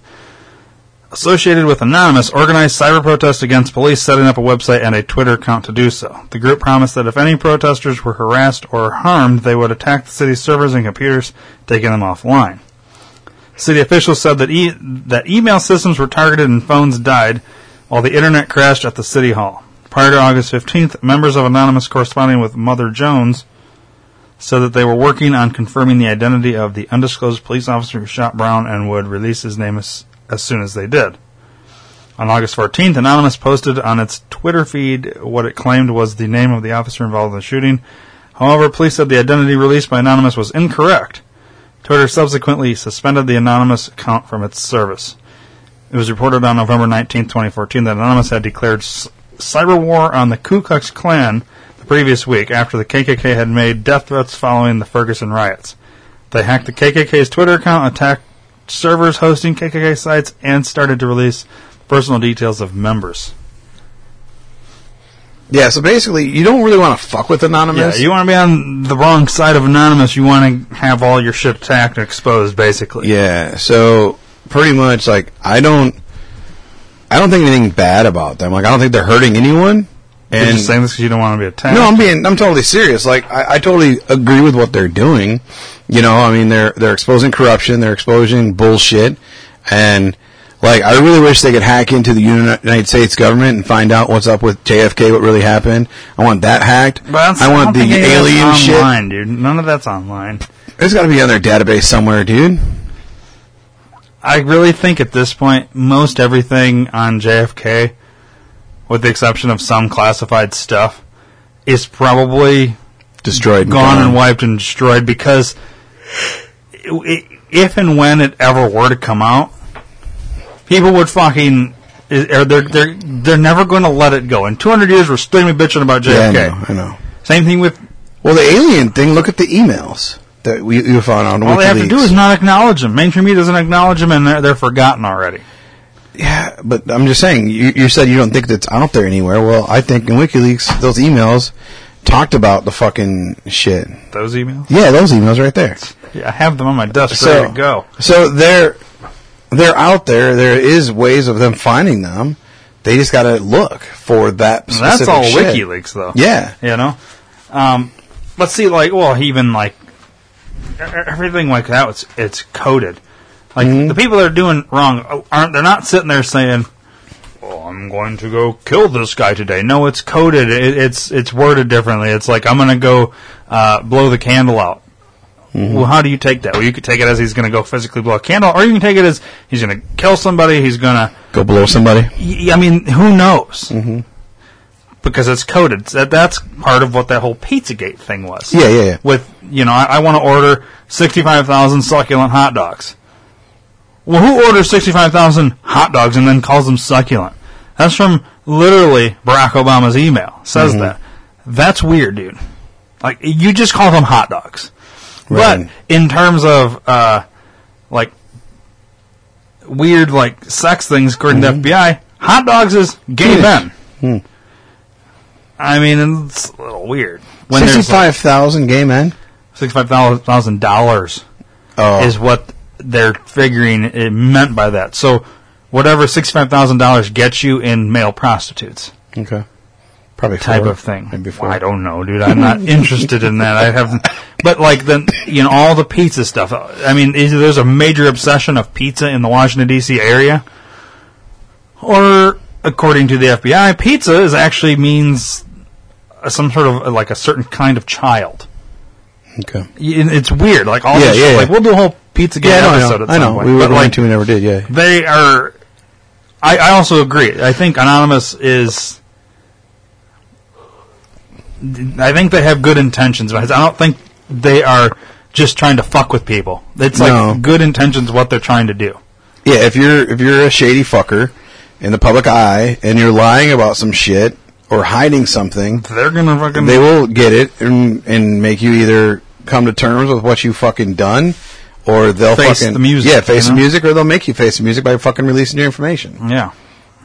associated with Anonymous organized cyber protests against police, setting up a website and a Twitter account to do so. The group promised that if any protesters were harassed or harmed, they would attack the city's servers and computers, taking them offline. City officials said that e- that email systems were targeted and phones died, while the internet crashed at the city hall. Prior to August 15th, members of Anonymous corresponding with Mother Jones said that they were working on confirming the identity of the undisclosed police officer who shot Brown and would release his name as, as soon as they did. On August 14th, Anonymous posted on its Twitter feed what it claimed was the name of the officer involved in the shooting. However, police said the identity released by Anonymous was incorrect. Twitter subsequently suspended the Anonymous account from its service. It was reported on November 19, 2014, that Anonymous had declared c- cyber war on the Ku Klux Klan the previous week after the KKK had made death threats following the Ferguson riots. They hacked the KKK's Twitter account, attacked servers hosting KKK sites, and started to release personal details of members. Yeah, so basically, you don't really want to fuck with Anonymous. Yeah, you want to be on the wrong side of anonymous. You want to have all your shit attacked and exposed, basically. Yeah, so pretty much like I don't, I don't think anything bad about them. Like I don't think they're hurting anyone. You're just saying this because you don't want to be attacked. no, I'm being, I'm totally serious. Like I, I totally agree with what they're doing. You know, I mean they're they're exposing corruption, they're exposing bullshit, and like I really wish they could hack into the United States government and find out what's up with JFK, what really happened. I want that hacked. But I want the think any of that's alien shit. online, dude. None of that's online. It's got to be on their database somewhere, dude. I really think at this point, most everything on JFK, with the exception of some classified stuff, is probably Destroyed, and gone and wiped and destroyed because i- i- if and when it ever were to come out, people would fucking. They're they're they're never going to let it go. In 200 years, we're still gonna be bitching about Yeah, JFK. I know, I know. Same thing with Well, the alien thing. Look at the emails that we you found on. all they have to do is not acknowledge them. Mainstream media doesn't acknowledge them, and they're, they're forgotten already. Yeah, but I'm just saying. You, you said you don't think that's out there anywhere. Well, I think in WikiLeaks, those emails talked about the fucking shit. Those emails. Yeah, those emails right there. Yeah, I have them on my desk So- ready to go. So they're they're out there. There is ways of them finding them. They just got to look for that. That's all shit. WikiLeaks, though. Yeah. you know. Um, let's see, like, well, even like everything like that. It's it's coded. Like Mm-hmm. the people that are doing wrong aren't. They're not sitting there saying, "Well, I'm going to go kill this guy today." No, it's coded. It, it's it's worded differently. It's like I'm going to go uh, blow the candle out. Mm-hmm. Well, how do you take that? Well, you could take it as he's going to go physically blow a candle, or you can take it as he's going to kill somebody. He's going to Go blow somebody. Y- I mean, who knows? Mm-hmm. Because it's coded. That that's part of what that whole PizzaGate thing was. Yeah, yeah, yeah. With you know, I, I want to order sixty-five thousand succulent hot dogs. Well, who orders sixty-five thousand hot dogs and then calls them succulent? That's from literally Barack Obama's email. Says Mhm. that. That's weird, dude. Like you just call them hot dogs. Right. But in terms of uh, like weird like sex things according to FBI, hot dogs is gay Hmm. men. Hmm. I mean, it's a little weird. like, Sixty-five thousand gay men. Sixty-five thousand dollars Oh. is what they're figuring it meant by that. So, whatever sixty-five thousand dollars gets you in male prostitutes Okay. Probably type four, of thing. Maybe four. I don't know, dude. I'm not interested in that. I haven't. But like the you know all the pizza stuff. I mean, there's a major obsession of pizza in the Washington D.C. area, or according to the FBI, pizza is actually means some sort of like a certain kind of child. Okay. It's weird. Like all Yeah, this yeah, shit, yeah. like we'll do a whole PizzaGate Yeah, I know, episode I know. I know. point. We were but going to, we never did. Yeah. they are. I, I also agree. I think anonymous is. I think they have good intentions. but I don't think they are just trying to fuck with people. It's like No. good intentions what they're trying to do. Yeah, if you're if you're a shady fucker in the public eye and you're lying about some shit or hiding something, They're gonna fucking. they will get it and and make you either come to terms with what you fucking done or they'll Face fucking the music, Yeah, face you the music or they'll make you face the music by fucking releasing your information. Yeah.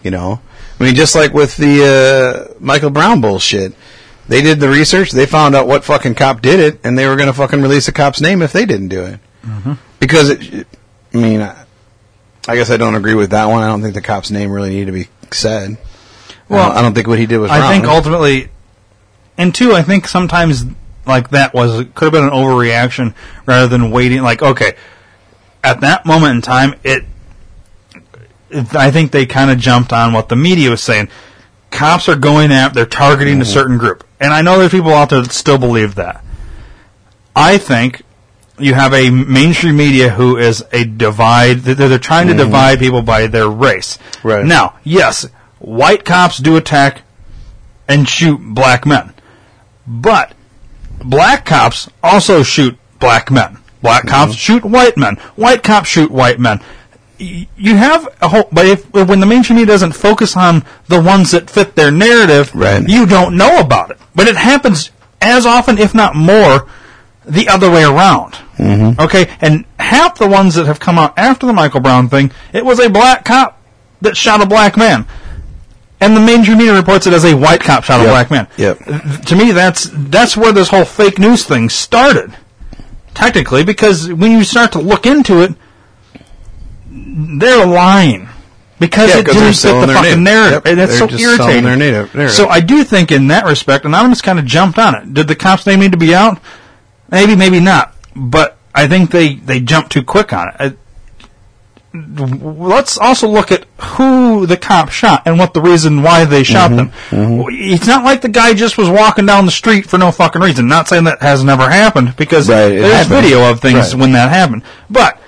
You know? I mean just like with the uh, Michael Brown bullshit. They did the research, they found out what fucking cop did it and they were going to fucking release the cop's name if they didn't do it. Mm-hmm. Because it, I mean, I, I guess I don't agree with that one. I don't think the cop's name really needed to be said. Well, Well, I don't think what he did was I wrong. think ultimately, and two, I think sometimes like that was it could have been an overreaction rather than waiting. Like, okay, at that moment in time, it. it- I think they kind of jumped on what the media was saying. Cops are going at, they're targeting a certain group, and I know there's people out there that still believe that. I think you have a mainstream media who is a divide. They're, they're trying to Mhm. divide people by their race. Right. Now, yes, white cops do attack and shoot black men, but black cops also shoot black men. Black cops shoot white men. White cops shoot white men. Y- You have a whole, but if when the mainstream media doesn't focus on the ones that fit their narrative, Right. you don't know about it. But it happens as often, if not more, the other way around. Mm-hmm. Okay, and half the ones that have come out after the Michael Brown thing, it was a black cop that shot a black man. And the mainstream media reports it as a white cop shot a Yep. black man. Yep. To me, that's that's where this whole fake news thing started. Technically, because when you start to look into it, they're lying because Yeah, it didn't fit the fucking native. narrative, Yep, they're so irritating. native- So I do think, in that respect, Anonymous kind of jumped on it. Did the cops name need to be out? Maybe, maybe not. But I think they they jumped too quick on it. Let's also look at who the cop shot and what the reason why they shot mm-hmm. them. Mm-hmm. It's not like the guy just was walking down the street for no fucking reason. Not saying that has never happened because Right, there's happened. video of things Right. when that happened. But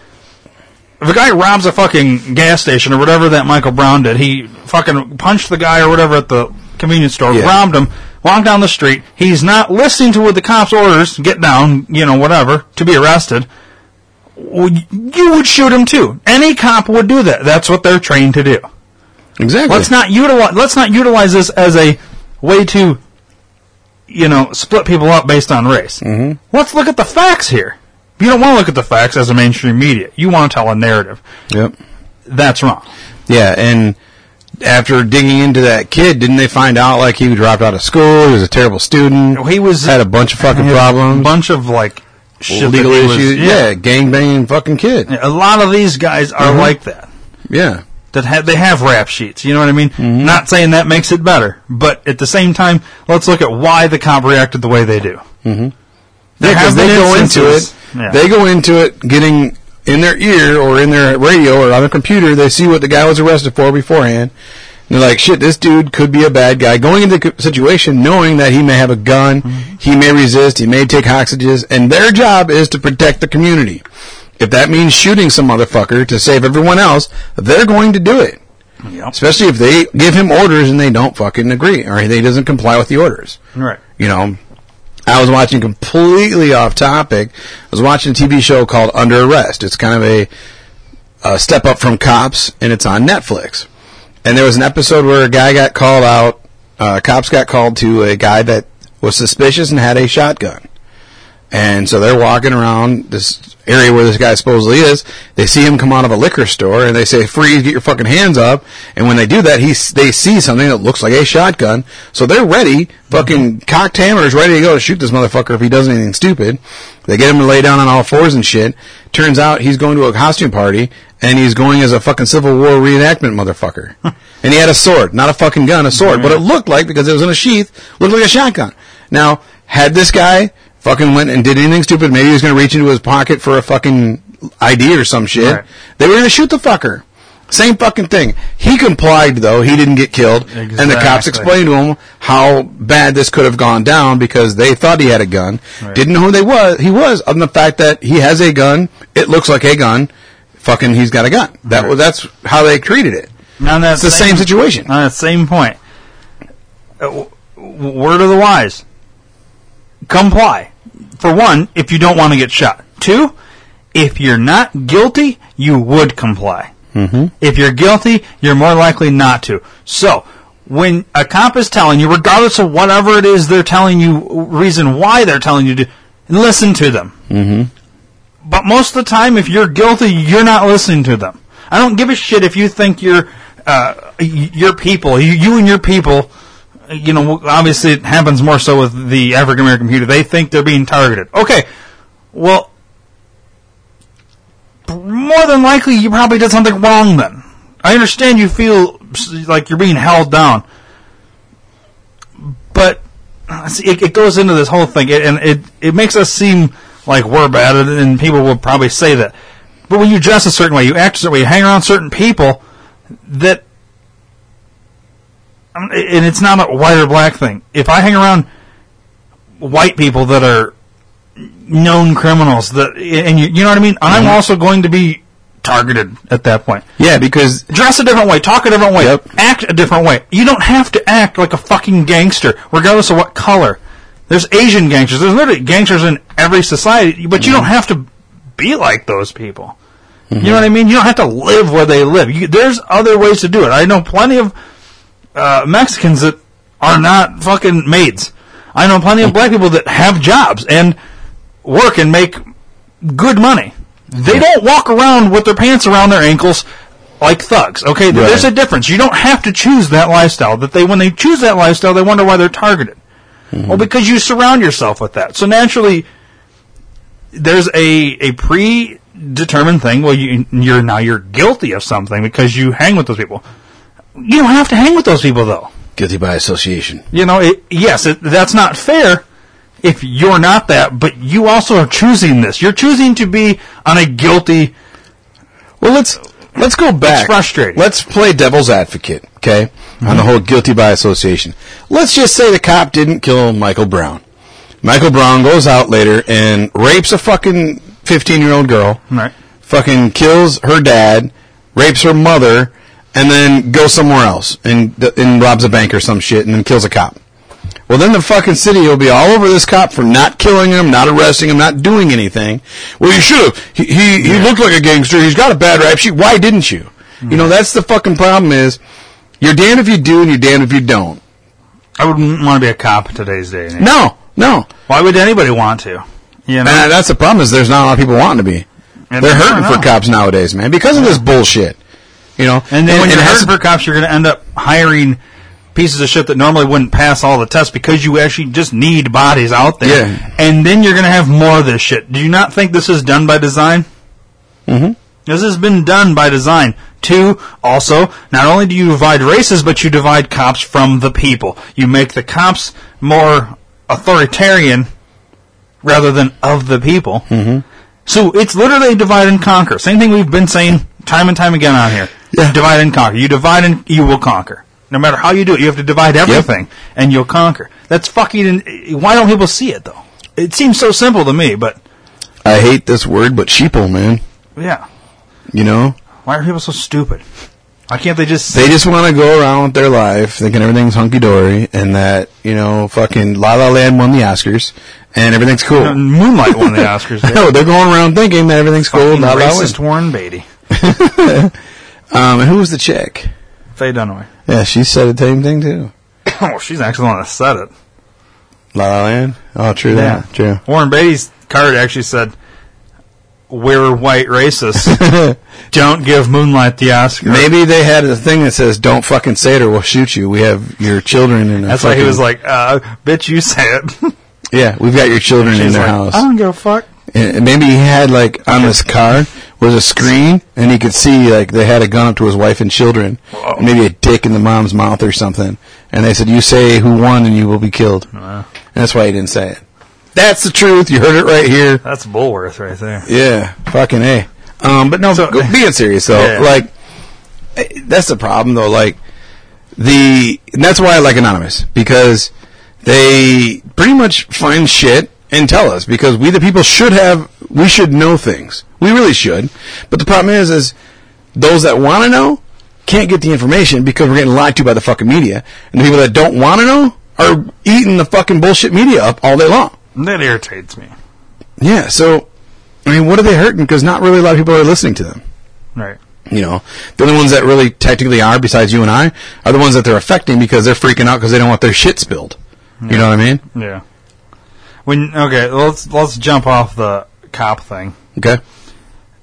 if a guy robs a fucking gas station or whatever that Michael Brown did, he fucking punched the guy or whatever at the convenience store, Yeah. robbed him, walked down the street. He's not listening to what the cops orders, get down, you know, whatever, to be arrested. You would shoot him too. Any cop would do that. That's what they're trained to do. Exactly. Let's not utilize. Let's not utilize this as a way to, you know, split people up based on race. Mm-hmm. Let's look at the facts here. You don't want to look at the facts as a mainstream media. You want to tell a narrative. Yep. That's wrong. Yeah, and after digging into that kid, didn't they find out like he dropped out of school? He was a terrible student. He was had a bunch of fucking problems, A bunch of like shit legal was- issues. yeah, gang banging fucking kid. A lot of these guys are Mhm. like that. Yeah. That have, they have rap sheets. You know what I mean? Mm-hmm. Not saying that makes it better, but at the same time, let's look at why the cop reacted the way they do. Mm-hmm. There Yeah, because they go into it. Yeah. They go into it getting in their ear or in their radio or on their computer. They see what the guy was arrested for beforehand. They're like, shit, this dude could be a bad guy. Going into the situation knowing that he may have a gun, Mm-hmm. he may resist, he may take hostages, and their job is to protect the community. If that means shooting some motherfucker to save everyone else, they're going to do it. Especially if they give him orders and they don't fucking agree or he doesn't comply with the orders. Right. You know, I was watching completely off topic. I was watching a TV show called Under Arrest. It's kind of a, a step up from Cops, and it's on Netflix. And there was an episode where a guy got called out. Uh, cops got called to a guy that was suspicious and had a shotgun. And so they're walking around this area where this guy supposedly is. They see him come out of a liquor store and they say, freeze, get your fucking hands up. And when they do that, he, they see something that looks like a shotgun. So they're ready, fucking cocked hammers, ready to go to shoot this motherfucker if he does anything stupid. They get him to lay down on all fours and shit. Turns out he's going to a costume party and he's going as a fucking Civil War reenactment motherfucker. and he had a sword, not a fucking gun, a sword. But it mm-hmm. looked like, because it was in a sheath, looked like a shotgun. Now, had this guy fucking went and did anything stupid, maybe he was going to reach into his pocket for a fucking ID or some shit. Right. They were going to shoot the fucker. Same fucking thing. He complied though. He didn't get killed. And the cops explained to him how bad this could have gone down because they thought he had a gun. Didn't know who they was. He was, other than the fact that he has a gun. It looks like a gun. Fucking, he's got a gun. That was that's how they treated it. On that It's the same situation. On that same point. Uh, word of the wise. Comply. For one, if you don't want to get shot. Two, if you're not guilty, you would comply. Mm-hmm. If you're guilty, you're more likely not to. So, when a cop is telling you, regardless of whatever it is they're telling you, reason why they're telling you to, listen to them. Mm-hmm. But most of the time, if you're guilty, you're not listening to them. I don't give a shit if you think you're, uh, your people, you, you and your people, you know, obviously it happens more so with the African American community. They think they're being targeted. Okay, well, more than likely you probably did something wrong then. I understand you feel like you're being held down, but see, it, it goes into this whole thing, it, and it it makes us seem like we're bad, and- and people will probably say that. But when you dress a certain way, you act a certain way, you hang around certain people that, and it's not a white or black thing. If I hang around white people that are known criminals, that and you, you know what I mean, I'm mm-hmm. also going to be targeted at that point. Yeah, because dress a different way, talk a different way, act a different way. You don't have to act like a fucking gangster, regardless of what color. There's Asian gangsters. There's literally gangsters in every society, but you don't have to be like those people. You know what I mean? You don't have to live where they live. You, there's other ways to do it. I know plenty of uh, Mexicans that are not fucking maids. I know plenty of black people that have jobs and work and make good money. They don't walk around with their pants around their ankles like thugs. Okay, there's a difference. You don't have to choose that lifestyle. That they when they choose that lifestyle, they wonder why they're targeted. Mm-hmm. Well, because you surround yourself with that. So naturally, there's a a predetermined thing. Well, you you're now you're guilty of something because you hang with those people. You don't have to hang with those people though. Guilty by association. You know, it, yes, it, that's not fair if you're not that, but you also are choosing this. You're choosing to be on a guilty. Well, let's let's go back. It's frustrating. Let's play devil's advocate, okay? On the whole guilty by association. Let's just say the cop didn't kill Michael Brown. Michael Brown goes out later and rapes a fucking 15 year old girl. Right. Fucking kills her dad, rapes her mother, and then goes somewhere else and, and robs a bank or some shit and then kills a cop. Well, then the fucking city will be all over this cop for not killing him, not arresting him, not doing anything. Well, you should have. He, he, he looked like a gangster. He's got a bad rap sheet. Why didn't you? You mm. know, that's the fucking problem is you're damned if you do and you're damned if you don't. I wouldn't want to be a cop today's day. and. No, no. Why would anybody want to? You know, And that's the problem is there's not a lot of people wanting to be. And They're hurting for cops nowadays, man, because of this bullshit. You know, And then when it you're hurting for cops, you're going to end up hiring pieces of shit that normally wouldn't pass all the tests because you actually just need bodies out there. Yeah. And then you're going to have more of this shit. Do you not think this is done by design? Mhm. This has been done by design. Two, also, not only do you divide races, but you divide cops from the people. You make the cops more authoritarian rather than of the people. Mm-hmm. So it's literally divide and conquer. Same thing we've been saying time and time again on here. Divide and conquer. You divide and you will conquer. No matter how you do it, you have to divide everything and you'll conquer. That's fucking. Why don't people see it though? It seems so simple to me, but I hate this word, but sheeple, man. yeah. You know, Why are people so stupid? Why can't they just? they just want to go around with their life thinking everything's hunky dory and that you know, fucking La La Land won the Oscars and everything's cool. Moonlight won the Oscars. Know they're going around thinking that everything's cool. Fucking La La racist Warren Beatty. Um, and who was the chick? Faye Dunaway. Yeah, she said the same thing too. oh, she's actually the one that said it. La La Land. Oh, true Yeah. that. True. Warren Beatty's card actually said, "We're white racists. Don't give Moonlight the Oscar." Maybe they had a thing that says, "Don't fucking say it, or we'll shoot you." We have your children in. A That's why he was like, uh, "Bitch, you say it." "Yeah, we've got your children in their like, house." I don't give a fuck. And maybe he had like on this car was a screen, and he could see like they had a gun up to his wife and children, and maybe a dick in the mom's mouth or something. And they said, "You say who won, and you will be killed." And that's why he didn't say it. That's the truth. You heard it right here. That's Bulworth right there. Yeah, fucking a. Um, but no, go- being serious though, Yeah. like that's the problem though. Like the and that's why I like anonymous because they pretty much find shit and tell us because we the people should have we should know things. We really should. But the problem is is those that want to know can't get the information because we're getting lied to by the fucking media, and the people that don't want to know are eating the fucking bullshit media up all day long. That irritates me. Yeah, so I mean, what are they hurting? Because not really a lot of people are listening to them. Right. You know, the only ones that really technically are, besides you and I, are the ones that they're affecting because they're freaking out because they don't want their shit spilled. You know what I mean? Yeah. When okay, let's let's jump off the cop thing. Okay.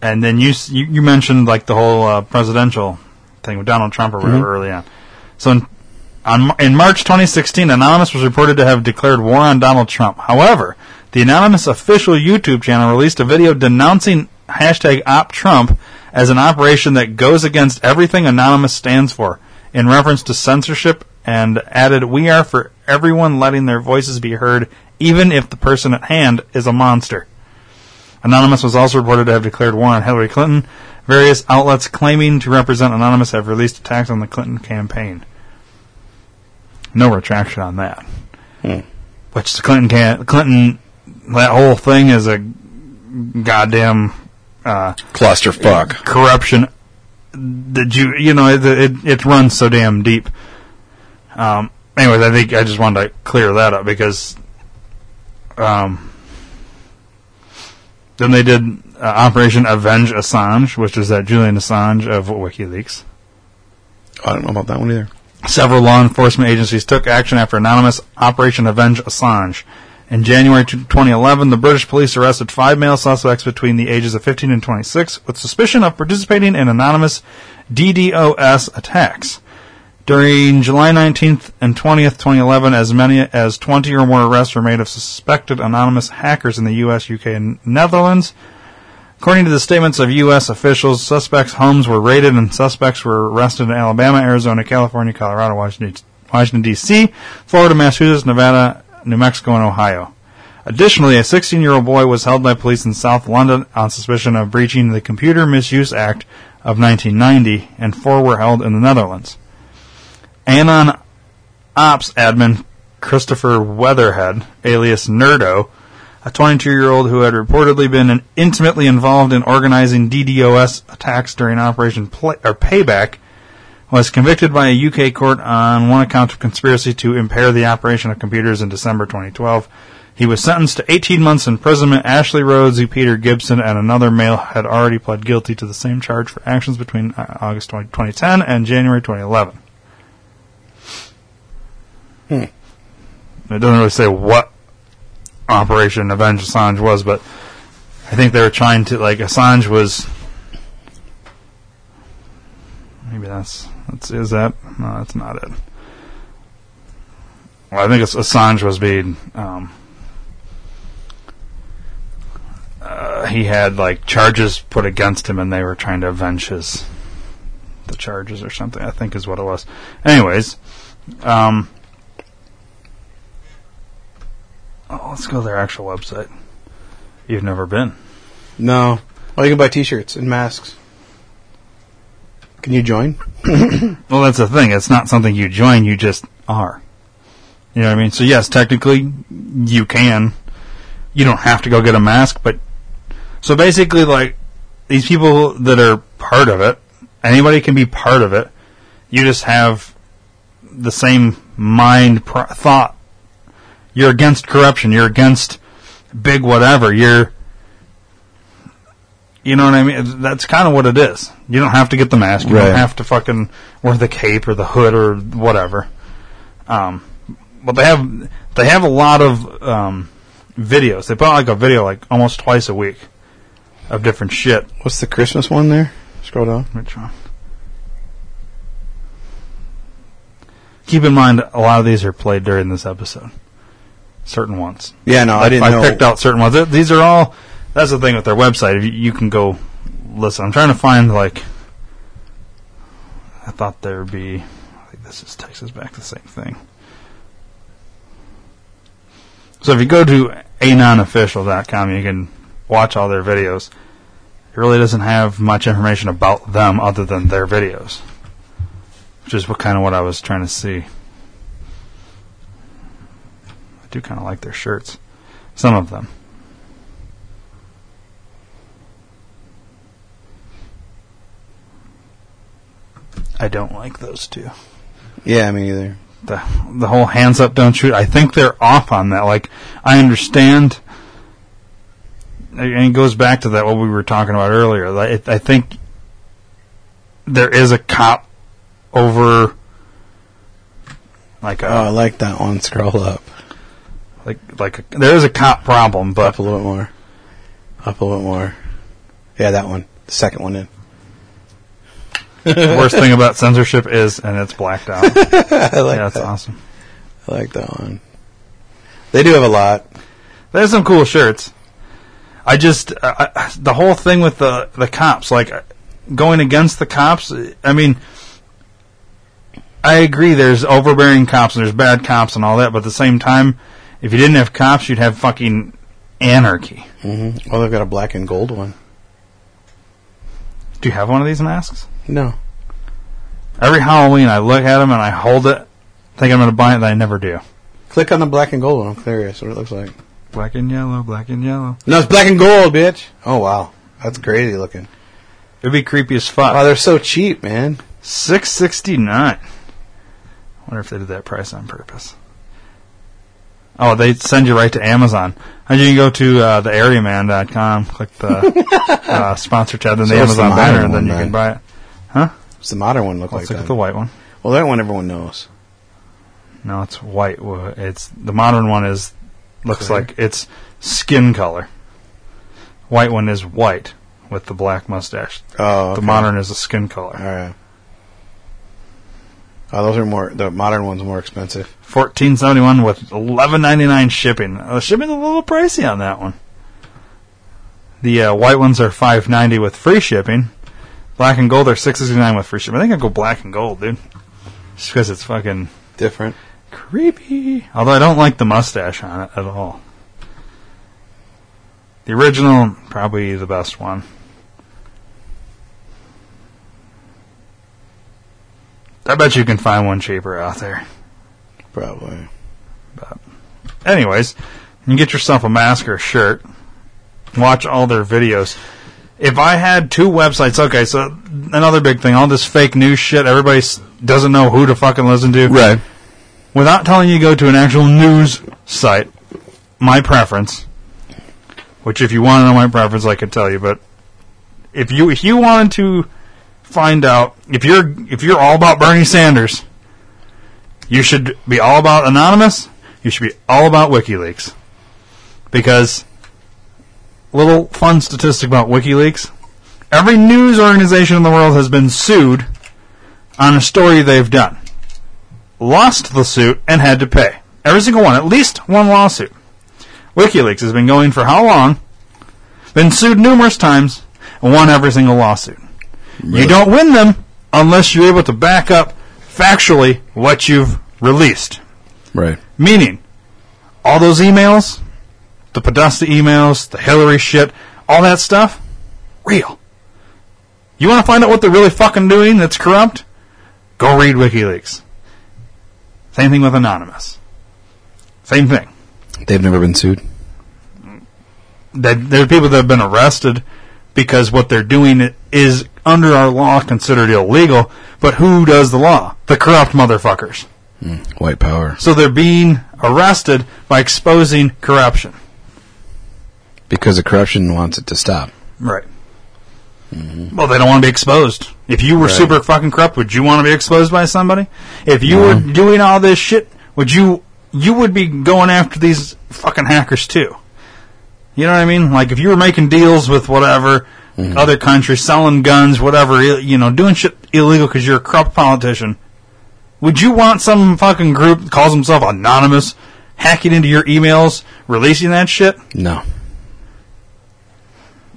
And then you you, you mentioned like the whole uh, presidential thing with Donald Trump or whatever Mhm. early on. So in, on in March 2016, Anonymous was reported to have declared war on Donald Trump. However, the Anonymous official YouTube channel released a video denouncing hashtag OpTrump as an operation that goes against everything Anonymous stands for, in reference to censorship, and added, "We are for everyone letting their voices be heard, even if the person at hand is a monster." Anonymous was also reported to have declared war on Hillary Clinton. Various outlets claiming to represent Anonymous have released attacks on the Clinton campaign. No retraction on that. Which the Clinton can Clinton that whole thing is a goddamn uh, Clusterfuck. corruption. The Jew, you know, it, it it runs so damn deep. Um. Anyways, I think I just wanted to clear that up because, um, then they did uh, Operation Avenge Assange, which is that Julian Assange of WikiLeaks. I don't know about that one either. Several law enforcement agencies took action after anonymous Operation Avenge Assange In January 2011, the British police arrested five male suspects between the ages of 15 and 26 with suspicion of participating in anonymous DDoS attacks. During July 19th and 20th, 2011, as many as 20 or more arrests were made of suspected anonymous hackers in the US, UK, and Netherlands. According to the statements of U.S. officials, suspects' homes were raided and suspects were arrested in Alabama, Arizona, California, Colorado, Washington, D.C., Florida, Massachusetts, Nevada, New Mexico, and Ohio. Additionally, a 16-year-old boy was held by police in South London on suspicion of breaching the Computer Misuse Act of 1990, and four were held in the Netherlands. Anon Ops admin Christopher Weatherhead, alias Nerdo, a 22-year-old who had reportedly been intimately involved in organizing DDoS attacks during Operation Play- or Payback, was convicted by a UK court on one account of conspiracy to impair the operation of computers in December 2012. He was sentenced to 18 months imprisonment. Ashley Rhodes, Peter Gibson, and another male had already pled guilty to the same charge for actions between uh, August 20, 2010 and January 2011. Hmm. It doesn't really say what Operation Avenge Assange was, but I think they were trying to like Assange was. Maybe that's that's is that no, that's not it. Well, I think Assange was being. Um, uh, he had like charges put against him, and they were trying to avenge his the charges or something. I think is what it was. Anyways, um, oh, let's go to their actual website. You've never been. No. Well, you can buy T-shirts and masks. Can you join? Well, that's the thing. It's not something you join. You just are. You know what I mean? So yes, technically you can. You don't have to go get a mask, but so basically, like these people that are part of it, anybody can be part of it. You just have the same mind pro- thought. You're against corruption. You're against big whatever. You're you know what I mean? That's kind of what it is. You don't have to get the mask. You Right. don't have to fucking wear the cape or the hood or whatever. Um, but they have they have a lot of um, videos. They put out like a video like almost twice a week of different shit. What's the Christmas one there? Scroll down. Which one? Keep in mind, a lot of these are played during this episode. Certain ones. Yeah, no, I Like, didn't I know. picked out certain ones. These are all. That's the thing with their website. You, you can go listen. I'm trying to find like. I thought there would be. I think this is Texas back the same thing. So if you go to anonofficial.com, you can watch all their videos. It really doesn't have much information about them other than their videos, which is what kind of what I was trying to see. I do kind of like their shirts, some of them. I don't like those two. Yeah, me either. The the whole hands up, don't shoot. I think they're off on that. Like I understand, and it goes back to that what we were talking about earlier. Like, I think there is a cop over, like a Oh, I like that one. Scroll up. Like like a, there is a cop problem, but Up a little bit more. Up a little bit more. Yeah, that one. The second one in. the worst thing about censorship is, and it's blacked out. I like yeah, that's that. awesome. I like that one. They do have a lot. There's some cool shirts. I just I, the whole thing with the the cops, like going against the cops. I mean, I agree. There's overbearing cops and there's bad cops and all that, but at the same time, if you didn't have cops, you'd have fucking anarchy. hmm Oh, they've got a black and gold one. Do you have one of these masks? No. Every Halloween, I look at them and I hold it, think I'm going to buy it, and I never do. Click on the black and gold one. I'm curious what it looks like. Black and yellow, black and yellow. No, it's black and gold, bitch. Oh wow, that's crazy looking. It'd be creepy as fuck. Wow, they're so cheap, man. Six sixty nine. Wonder if they did that price on purpose. Oh, they send you right to Amazon. And you can go to uh, the areaman.com, click the uh, sponsor tab, then So the what's the Amazon banner, and then you then? can buy it. Huh? What's the modern one look Let's like? look at the white one. Well, that one everyone knows. No, it's white. It's the modern one is looks Clear. like it's skin color. White one is white with the black mustache. Oh, The modern is a skin color. All right. Oh, those are more. The modern one's more expensive. Fourteen seventy one with eleven ninety nine shipping. Uh, shipping's a little pricey on that one. The uh, white ones are five ninety with free shipping. Black and gold are six sixty nine with free shipping. I think I'd go black and gold, dude. Just because it's fucking Different. creepy. Although I don't like the mustache on it at all. The original, probably the best one. I bet you can find one cheaper out there. Probably. But, Anyways, you can get yourself a mask or a shirt. Watch all their videos. If I had two websites, okay, so another big thing, all this fake news shit, everybody doesn't know who to fucking listen to. Right. Without telling you to go to an actual news site, my preference, which if you want to know my preference, I could tell you, but if you if you wanted to find out if you're if you're all about Bernie Sanders, you should be all about anonymous. You should be all about WikiLeaks because little fun statistic about WikiLeaks: every news organization in the world has been sued on a story they've done, lost the suit, and had to pay. Every single one, at least one lawsuit. WikiLeaks has been going for how long? Been sued numerous times and won every single lawsuit. You don't win them unless you're able to back up factually what you've released. Right. Meaning, all those emails, the Podesta emails, the Hillary shit, all that stuff, real. You want to find out what they're really fucking doing that's corrupt? Go read WikiLeaks. Same thing with Anonymous. Same thing. They've never been sued. That there are people that have been arrested because what they're doing is under our law considered illegal. But who does the law? The corrupt motherfuckers. Hmm, white power. So they're being arrested by exposing corruption. Because the corruption wants it to stop. Right. Mm-hmm. Well, they don't want to be exposed. If you were Right. super fucking corrupt, would you want to be exposed by somebody? If you were mm-hmm. doing all this shit, would you you would be going after these fucking hackers too? You know what I mean? Like if you were making deals with whatever Mm-hmm. other countries, selling guns, whatever, you know, doing shit illegal because you're a corrupt politician, would you want some fucking group that calls himself anonymous hacking into your emails, releasing that shit? No.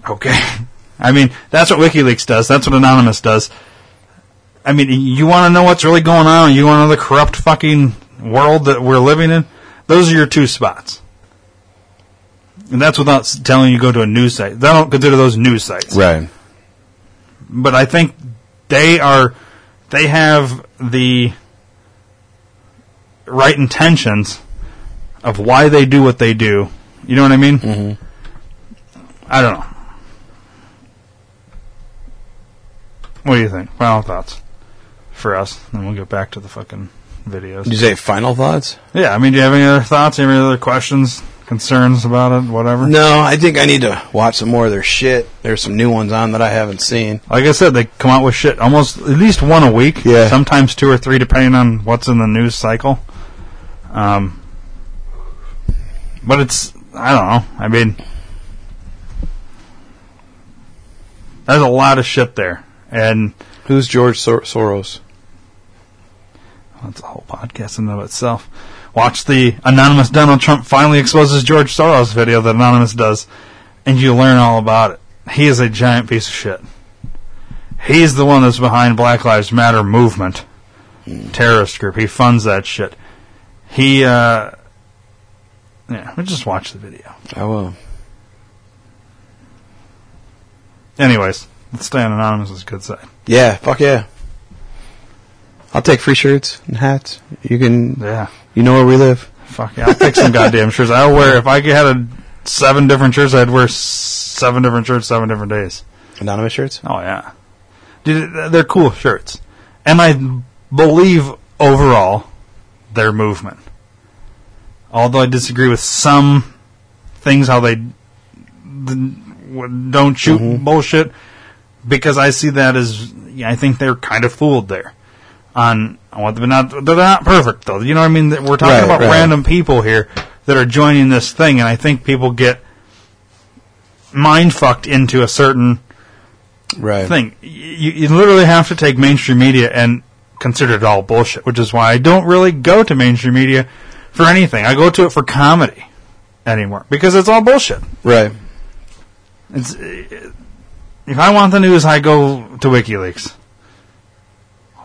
Okay. I mean, that's what WikiLeaks does. That's what Anonymous does. I mean, you want to know what's really going on? You want to know the corrupt fucking world that we're living in? Those are your two spots. And that's without telling you go to a news site. They don't consider those news sites. Right. But I think they are, they have the right intentions of why they do what they do. You know what I mean? Mm-hmm. I don't know. What do you think? Final thoughts for us, and we'll get back to the fucking videos. Did you say final thoughts? Yeah, I mean, do you have any other thoughts? Any other questions, concerns about it, whatever? No, I think I need to watch some more of their shit. There's some new ones on that I haven't seen. Like I said, they come out with shit almost at least one a week. Yeah. Sometimes two or three, depending on what's in the news cycle. Um, but it's I don't know. I mean, there's a lot of shit there, and Who's George Sor- Soros? that's a whole podcast in and of itself. Watch the anonymous Donald Trump finally exposes George Soros video that Anonymous does, and you learn all about it. He is a giant piece of shit. He's the one that's behind Black Lives Matter movement, terrorist group. He funds that shit. He, uh, yeah, just watch the video. I will. Anyways, let's stay on Anonymous' good side. Yeah, fuck yeah. I'll take free shirts and hats. You can, Yeah. you know where we live. Fuck yeah, I'll take some goddamn shirts. I'll wear, if I had a seven different shirts, I'd wear seven different shirts, seven different days. Anonymous shirts? Oh yeah, dude, they're cool shirts, and I believe overall their movement. Although I disagree with some things, how they don't shoot mm-hmm. bullshit, because I see that as yeah, I think they're kind of fooled there. On what they're not they're not perfect though. You know what I mean? We're talking Right, about right. random people here that are joining this thing, and I think people get mind fucked into a certain right. thing. You, you literally have to take mainstream media and consider it all bullshit, which is why I don't really go to mainstream media for anything. I go to it for comedy anymore because it's all bullshit. Right. It's if I want the news, I go to WikiLeaks.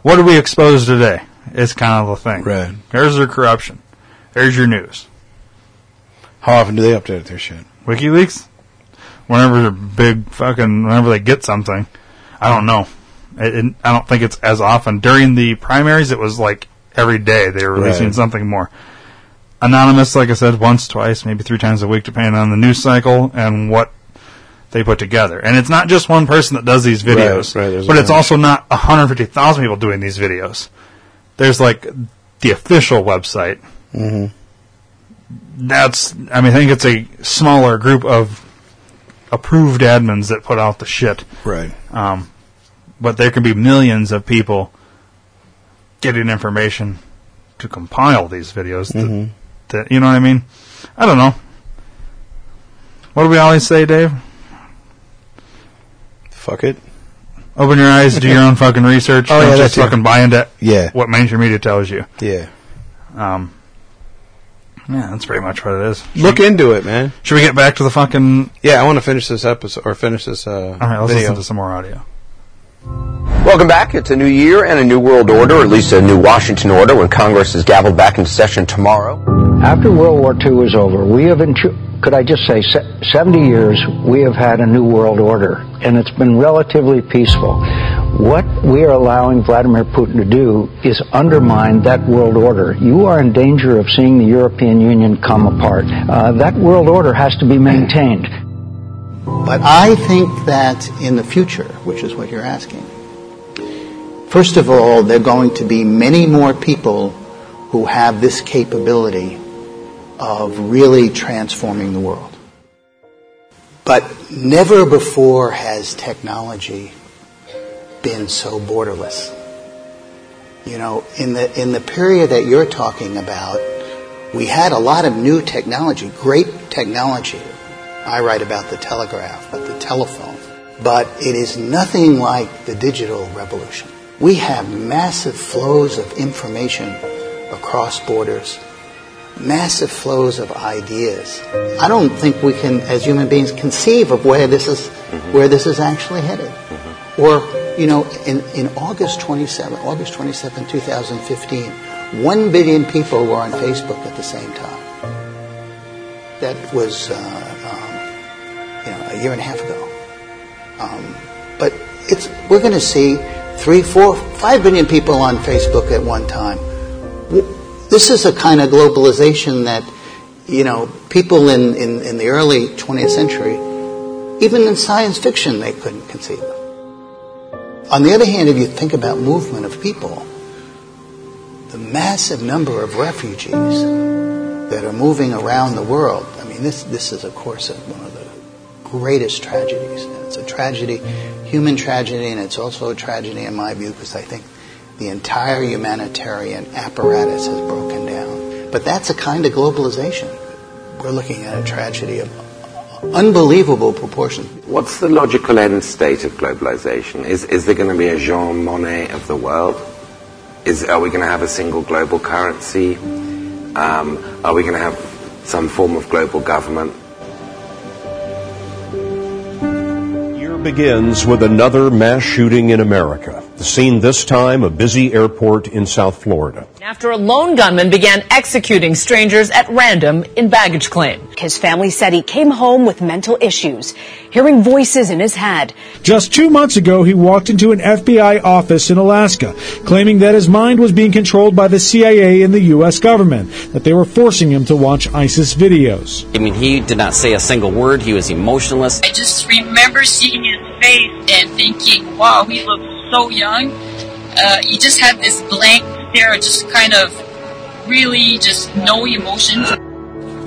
What do we expose today? It's kind of the thing. Right. There's their corruption. There's your news. How often do they update their shit? WikiLeaks. Whenever big fucking, whenever they get something, I don't know. It, it, I don't think it's as often. During the primaries, it was like every day they were releasing Right. something more. Anonymous, like I said, once, twice, maybe three times a week, depending on the news cycle and what they put together. And it's not just one person that does these videos, Right, right, but it's also not 150,000 people doing these videos. There's like the official website. Mm-hmm. That's, I mean, I think it's a smaller group of approved admins that put out the shit. Right. Um, but there can be millions of people getting information to compile these videos. that- Mhm. that, you know what I mean? I don't know. What do we always say, Dave? Fuck it. Open your eyes, do your own fucking research. Oh, don't yeah, just that too. fucking buy into Yeah. what mainstream media tells you. Yeah. Um, yeah, that's pretty much what it is. Look into it, man. Should we get back to the fucking? Yeah, I want to finish this episode or finish this uh, All right, let's video. listen to some more audio. Welcome back. It's a new year and a new world order, or at least a new Washington order, when Congress is gavelled back into session tomorrow. After World War II is over, we have, enju- could I just say, 70 years, we have had a new world order, and it's been relatively peaceful. What we are allowing Vladimir Putin to do is undermine that world order. You are in danger of seeing the European Union come apart. Uh, that world order has to be maintained. But I think that in the future, which is what you're asking, first of all, there are going to be many more people who have this capability of really transforming the world. But never before has technology been so borderless. You know, in the in the period that you're talking about, we had a lot of new technology, great technology. I write about the telegraph, but the telephone. But it is nothing like the digital revolution. We have massive flows of information across borders, massive flows of ideas. I don't think we can, as human beings, conceive of where this is, where this is actually headed. Or, you know, in, in August 27, August 27, 2015, one billion people were on Facebook at the same time. That was, uh, um, you know, a year and a half ago. Um, but it's we're going to see three, four, five billion people on Facebook at one time. W- This is a kind of globalization that, you know, people in, in, in the early 20th century, even in science fiction, they couldn't conceive of. On the other hand, if you think about movement of people, the massive number of refugees that are moving around the world, I mean, this, this is, of course, one of the greatest tragedies. And it's a tragedy, human tragedy, and it's also a tragedy in my view because I think the entire humanitarian apparatus has broken down. But that's a kind of globalization. We're looking at a tragedy of unbelievable proportions. What's the logical end state of globalization? Is, is there going to be a Jean Monnet of the world? Is, are we going to have a single global currency? Um, are we going to have some form of global government? Year begins with another mass shooting in America. The scene this time a busy airport in South Florida. After a lone gunman began executing strangers at random in baggage claim. His family said he came home with mental issues, hearing voices in his head. Just two months ago, he walked into an FBI office in Alaska, claiming that his mind was being controlled by the CIA and the U.S. government, that they were forcing him to watch ISIS videos. I mean, he did not say a single word. He was emotionless. I just remember seeing his face and thinking, wow, he looks so young. Uh, he just had this blank stare, just kind of really just no emotions.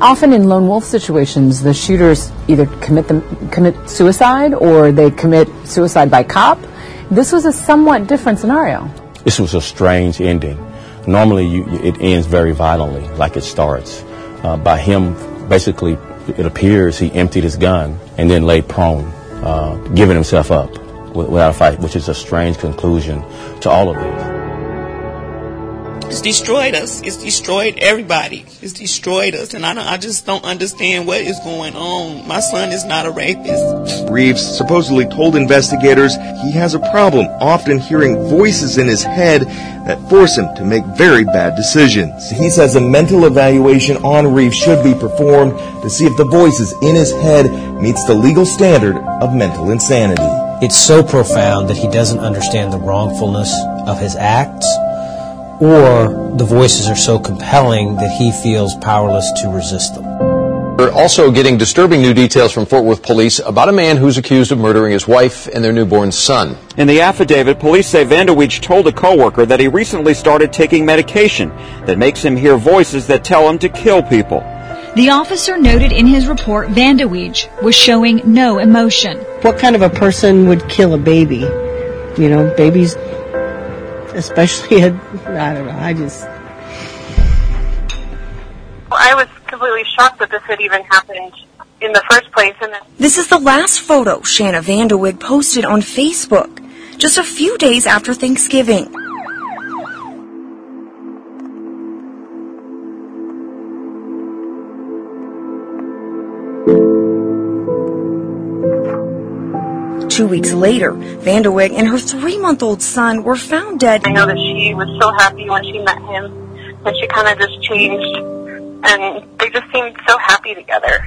Often in lone wolf situations, the shooters either commit them commit suicide or they commit suicide by cop. This was a somewhat different scenario. This was a strange ending. Normally, you, it ends very violently, like it starts. uh, by him basically, it appears he emptied his gun and then lay prone, uh, giving himself up without a fight, which is a strange conclusion to all of this. It's destroyed us. It's destroyed everybody. It's destroyed us, and I, I just don't understand what is going on. My son is not a rapist. Reeves supposedly told investigators he has a problem often hearing voices in his head that force him to make very bad decisions. He says a mental evaluation on Reeves should be performed to see if the voices in his head meets the legal standard of mental insanity. It's so profound that he doesn't understand the wrongfulness of his acts or the voices are so compelling that he feels powerless to resist them. We're also getting disturbing new details from Fort Worth police about a man who's accused of murdering his wife and their newborn son. In the affidavit, police say Vanderweech told a coworker that he recently started taking medication that makes him hear voices that tell him to kill people. The officer noted in his report Vanderweech was showing no emotion. What kind of a person would kill a baby? You know, babies especially at, I don't know, I just. I was completely shocked that this had even happened in the first place. And then- this is the last photo Shanna Vanderwig posted on Facebook just a few days after Thanksgiving. Two weeks later, Vanderweg and her three-month-old son were found dead. I know that she was so happy when she met him, that she kind of just changed, and they just seemed so happy together.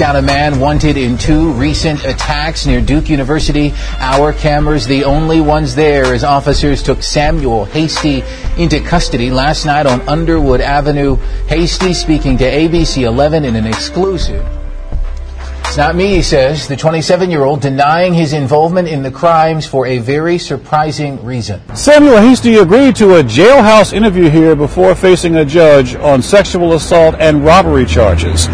Down a man wanted in two recent attacks near Duke University. Our cameras, the only ones there, as officers took Samuel Hasty into custody last night on Underwood Avenue. Hasty speaking to ABC 11 in an exclusive. It's not me, he says, the 27 year old denying his involvement in the crimes for a very surprising reason. Samuel Hasty agreed to a jailhouse interview here before facing a judge on sexual assault and robbery charges.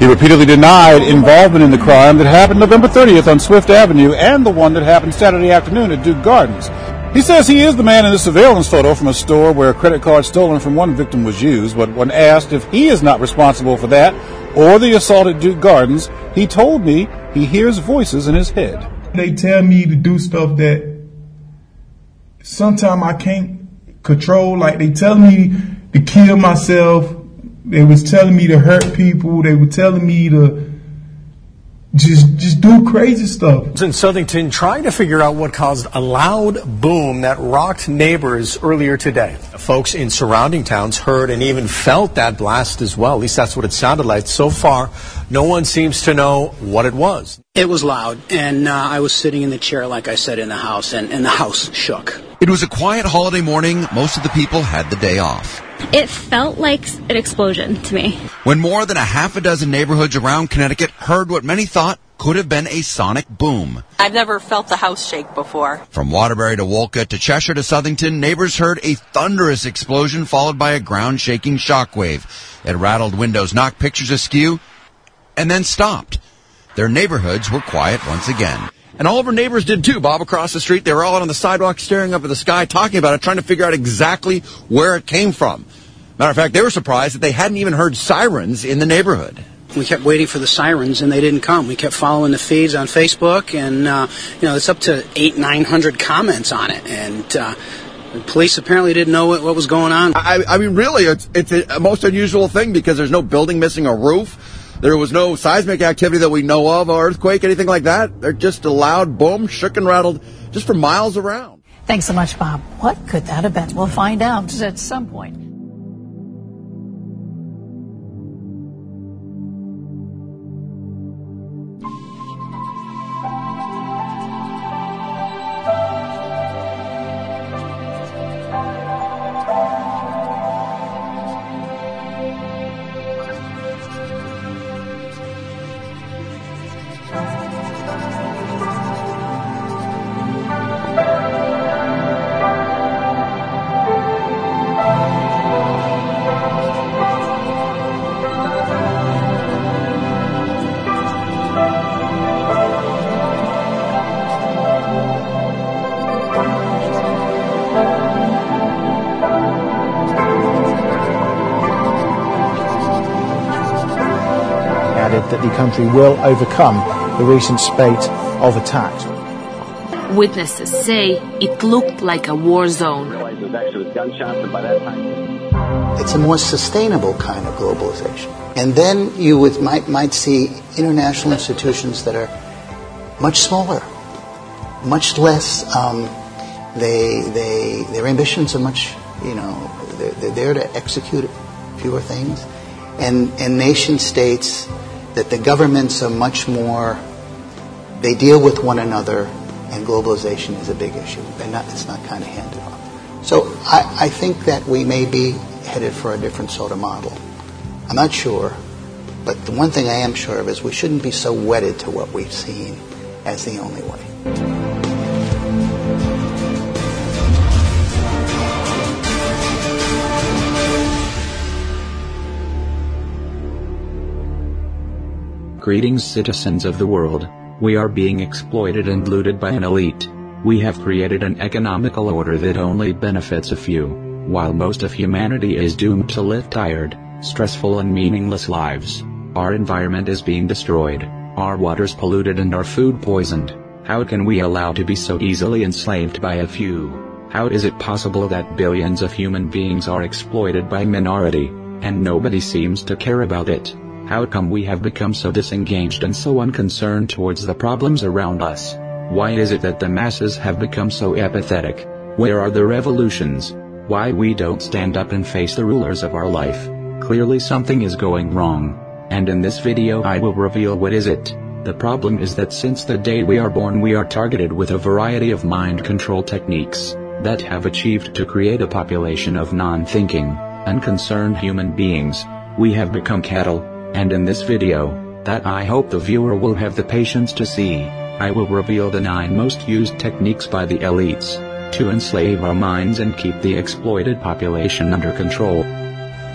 He repeatedly denied involvement in the crime that happened November 30th on Swift Avenue and the one that happened Saturday afternoon at Duke Gardens. He says he is the man in the surveillance photo from a store where a credit card stolen from one victim was used, but when asked if he is not responsible for that or the assault at Duke Gardens, he told me he hears voices in his head. They tell me to do stuff that sometimes I can't control. Like they tell me to kill myself. They was telling me to hurt people. They were telling me to just just do crazy stuff. In Southington, trying to figure out what caused a loud boom that rocked neighbors earlier today. Folks in surrounding towns heard and even felt that blast as well. At least that's what it sounded like. So far, no one seems to know what it was. It was loud, and uh, I was sitting in the chair, like I said, in the house, and, and the house shook. It was a quiet holiday morning. Most of the people had the day off. It felt like an explosion to me. When more than a half a dozen neighborhoods around Connecticut heard what many thought could have been a sonic boom. I've never felt the house shake before. From Waterbury to Wolcott to Cheshire to Southington, neighbors heard a thunderous explosion followed by a ground shaking shockwave. It rattled windows, knocked pictures askew, and then stopped. Their neighborhoods were quiet once again. And all of our neighbors did too. Bob across the street, they were all out on the sidewalk staring up at the sky, talking about it, trying to figure out exactly where it came from. Matter of fact, they were surprised that they hadn't even heard sirens in the neighborhood. We kept waiting for the sirens, and they didn't come. We kept following the feeds on Facebook, and uh, you know it's up to eight, nine hundred comments on it, and uh, the police apparently didn't know what, what was going on. I, I mean, really, it's it's a most unusual thing because there's no building missing a roof. There was no seismic activity that we know of, or earthquake, anything like that. They're just a loud boom, shook and rattled, just for miles around. Thanks so much, Bob. What could that have been? We'll find out at some point. Country will overcome the recent spate of attacks. Witnesses say it looked like a war zone. It's a more sustainable kind of globalization. And then you would, might, might see international institutions that are much smaller, much less, um, they, they, their ambitions are much, you know, they're, they're there to execute fewer things. And, and nation states that the governments are much more, they deal with one another, and globalization is a big issue. Not, it's not kind of handed off. So I, I think that we may be headed for a different sort of model. I'm not sure, but the one thing I am sure of is we shouldn't be so wedded to what we've seen as the only way. Greetings, citizens of the world. We are being exploited and looted by an elite. We have created an economical order that only benefits a few, while most of humanity is doomed to live tired, stressful, and meaningless lives. Our environment is being destroyed, our waters polluted, and our food poisoned. How can we allow to be so easily enslaved by a few? How is it possible that billions of human beings are exploited by minority, and nobody seems to care about it? How come we have become so disengaged and so unconcerned towards the problems around us? Why is it that the masses have become so apathetic? Where are the revolutions? Why we don't stand up and face the rulers of our life? Clearly something is going wrong. And in this video I will reveal what is it. The problem is that since the day we are born we are targeted with a variety of mind control techniques that have achieved to create a population of non-thinking, unconcerned human beings. We have become cattle, and in this video, that I hope the viewer will have the patience to see, I will reveal the 9 most used techniques by the elites to enslave our minds and keep the exploited population under control.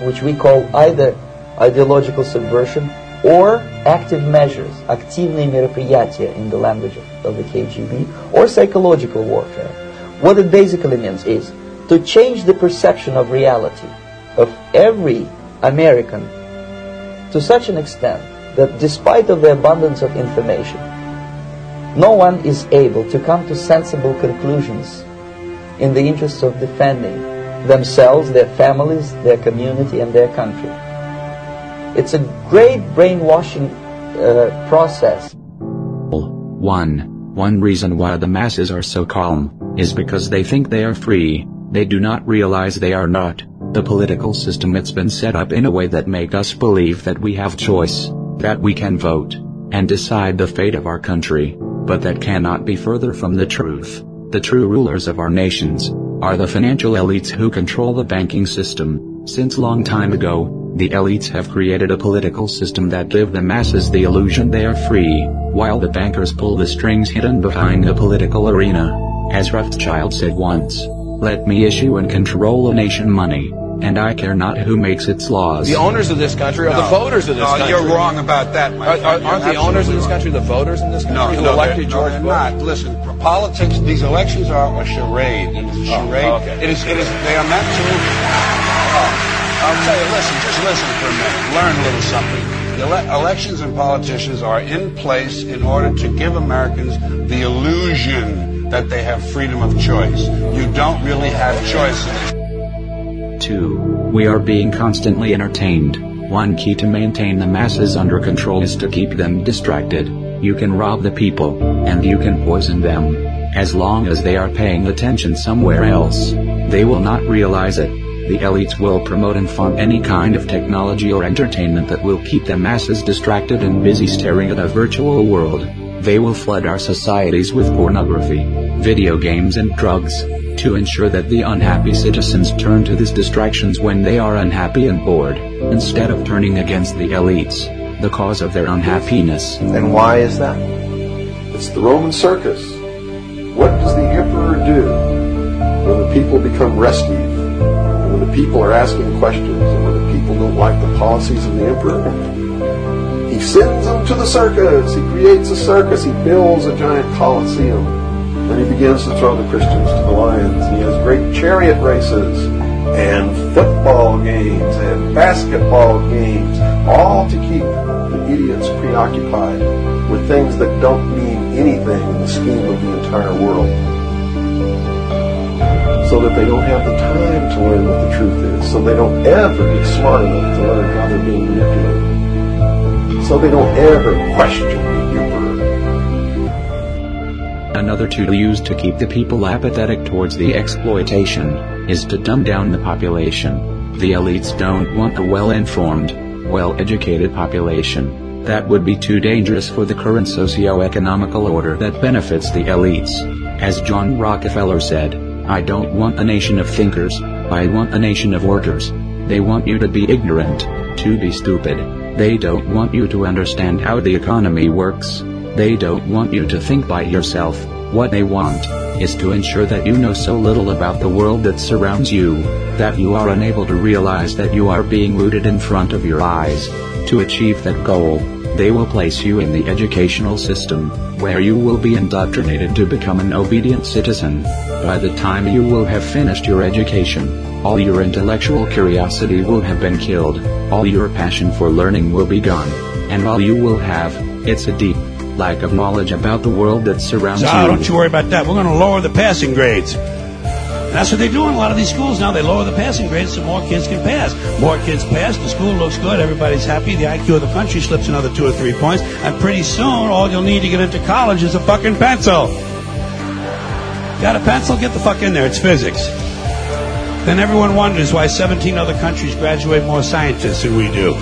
which we call either ideological subversion or active measures, активные мероприятия in the language of, of the KGB, or psychological warfare. What it basically means is to change the perception of reality of every American to such an extent that despite of the abundance of information, no one is able to come to sensible conclusions in the interests of defending themselves, their families, their community, and their country. It's a great brainwashing uh, process. 1. One reason why the masses are so calm is because they think they are free. They do not realize they are not. The political system it's been set up in a way that make us believe that we have choice, that we can vote and decide the fate of our country, but that cannot be further from the truth. The true rulers of our nations are the financial elites who control the banking system. Since long time ago, the elites have created a political system that give the masses the illusion they are free, while the bankers pull the strings hidden behind the political arena. As Rothschild said once, let me issue and control a nation money, and I care not who makes its laws. The owners of this country are the voters of this No, country. you're wrong about that, my friend. Aren't the owners of absolutely this wrong. country the voters in this country No, who no, elected they're- George no, Bush? they're not. Listen, politics, these elections are a charade. It is a Oh, charade. okay. It is, it is, they are meant to, oh, I'll tell you, listen, just listen for a minute. Learn a little something. Ele- elections and politicians are in place in order to give Americans the illusion that they have freedom of choice. You don't really have choices. 2. We are being constantly entertained. One key to maintain the masses under control is to keep them distracted. You can rob the people, and you can poison them. As long as they are paying attention somewhere else, they will not realize it. The elites will promote and fund any kind of technology or entertainment that will keep the masses distracted and busy staring at a virtual world. They will flood our societies with pornography, video games and drugs, to ensure that the unhappy citizens turn to these distractions when they are unhappy and bored, instead of turning against the elites, the cause of their unhappiness. And why is that? It's the Roman circus. What does the emperor do when the people become restive? And when the people are asking questions and when the people don't like the policies of the emperor? He sends them to the circus. He creates a circus. He builds a giant coliseum. Then he begins to throw the Christians to the lions. He has great chariot races and football games and basketball games, all to keep the idiots preoccupied with things that don't mean anything in the scheme of the entire world. So that they don't have the time to learn what the truth is. So they don't ever get smart enough to learn how they're being manipulated. So they don't ever question the. Another tool used to keep the people apathetic towards the exploitation is to dumb down the population. The elites don't want a well-informed, well-educated population. That would be too dangerous for the current socio-economical order that benefits the elites. As John Rockefeller said, I don't want a nation of thinkers, I want a nation of workers. They want you to be ignorant, to be stupid. They don't want you to understand how the economy works. They don't want you to think by yourself. What they want is to ensure that you know so little about the world that surrounds you that you are unable to realize that you are being rooted in front of your eyes. To achieve that goal, they will place you in the educational system, where you will be indoctrinated to become an obedient citizen. By the time you will have finished your education, all your intellectual curiosity will have been killed, all your passion for learning will be gone, and all you will have, it's a deep lack of knowledge about the world that surrounds So, ah, you. don't you worry about that. We're going to lower the passing grades. That's what they do in a lot of these schools now. They lower the passing grades so more kids can pass. More kids pass, the school looks good, everybody's happy, the IQ of the country slips another two or three points, and pretty soon all you'll need to get into college is a fucking pencil. Got a pencil? Get the fuck in there. It's physics. Then everyone wonders why 17 other countries graduate more scientists than we do.